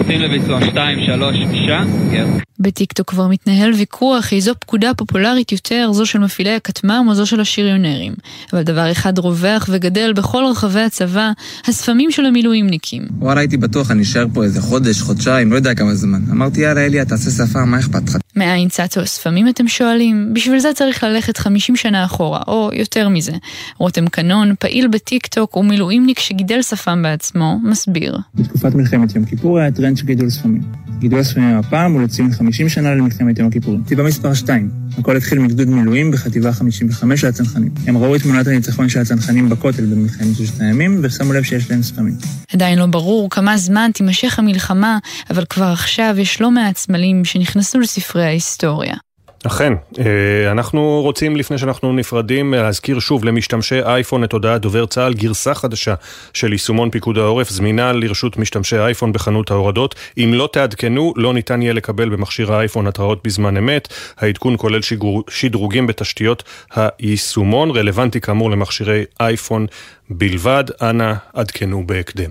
נותנים לביצוע 2, 3, שקר. בטיקטוק כבר מתנהל ויכוח איזו פקודה פופולרית יותר, זו של מפעילי הכטמ"ם או זו של השריונרים. אבל דבר אחד רווח וגדל בכל רחבי הצבא, השפמים של המילואימניקים. וואלה, הייתי בטוח, אני אשאר פה איזה חודש, חודשיים, לא יודע כמה זמן. אמרתי, יאללה, אליה, תעשה שפה, מה אכפת לך? מאין צצו השפמים אתם שואלים? בשביל זה צריך ללכת 50 שנה אחורה, או יותר מזה. רותם קנון, פעיל בטיקטוק ומילואימניק שגידל שפם בעצמו, מסביר. בתקופת מלחמת יום כיפור היה טרנד של גידול שפמים. גידול השפמים הפעם הוא לציון 50 שנה למלחמת יום הכיפורים. סיבה מספר 2, הכל התחיל מגדוד מילואים בחטיבה 55 של הצנחנים. הם ראו את תמונת הניצחון של הצנחנים בכותל במלחמת ששת הימים, ושמו לב שיש להם ספמים. עדיין לא ברור כמה זמן תימשך המלחמה, אבל כבר עכשיו יש לא מעט סמלים שנכנסו לספרי ההיסטוריה. אכן, אנחנו רוצים לפני שאנחנו נפרדים להזכיר שוב למשתמשי אייפון את הודעת דובר צה"ל, גרסה חדשה של יישומון פיקוד העורף זמינה לרשות משתמשי אייפון בחנות ההורדות. אם לא תעדכנו, לא ניתן יהיה לקבל במכשיר האייפון התראות בזמן אמת. העדכון כולל שיגור, שדרוגים בתשתיות היישומון, רלוונטי כאמור למכשירי אייפון בלבד. אנא עדכנו בהקדם.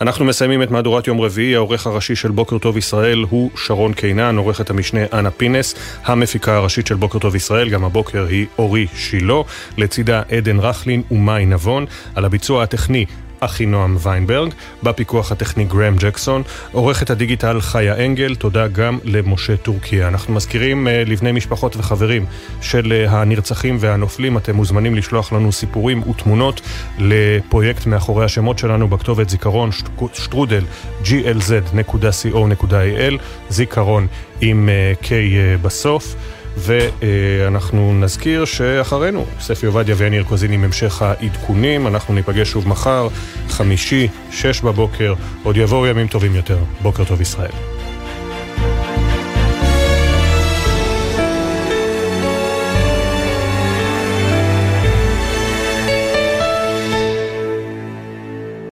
אנחנו מסיימים את מהדורת יום רביעי, העורך הראשי של בוקר טוב ישראל הוא שרון קינן, עורכת המשנה אנה פינס, המפיקה הראשית של בוקר טוב ישראל, גם הבוקר היא אורי שילה, לצידה עדן רכלין ומאי נבון, על הביצוע הטכני אחינועם ויינברג, בפיקוח הטכני גרם ג'קסון, עורכת הדיגיטל חיה אנגל, תודה גם למשה טורקיה. אנחנו מזכירים לבני משפחות וחברים של הנרצחים והנופלים, אתם מוזמנים לשלוח לנו סיפורים ותמונות לפרויקט מאחורי השמות שלנו בכתובת זיכרון שטרודל glz.co.il, זיכרון עם K בסוף. ואנחנו נזכיר שאחרינו, ספי עובדיה ויניר קוזין עם המשך העדכונים, אנחנו ניפגש שוב מחר, חמישי, שש בבוקר, עוד יבואו ימים טובים יותר. בוקר טוב ישראל.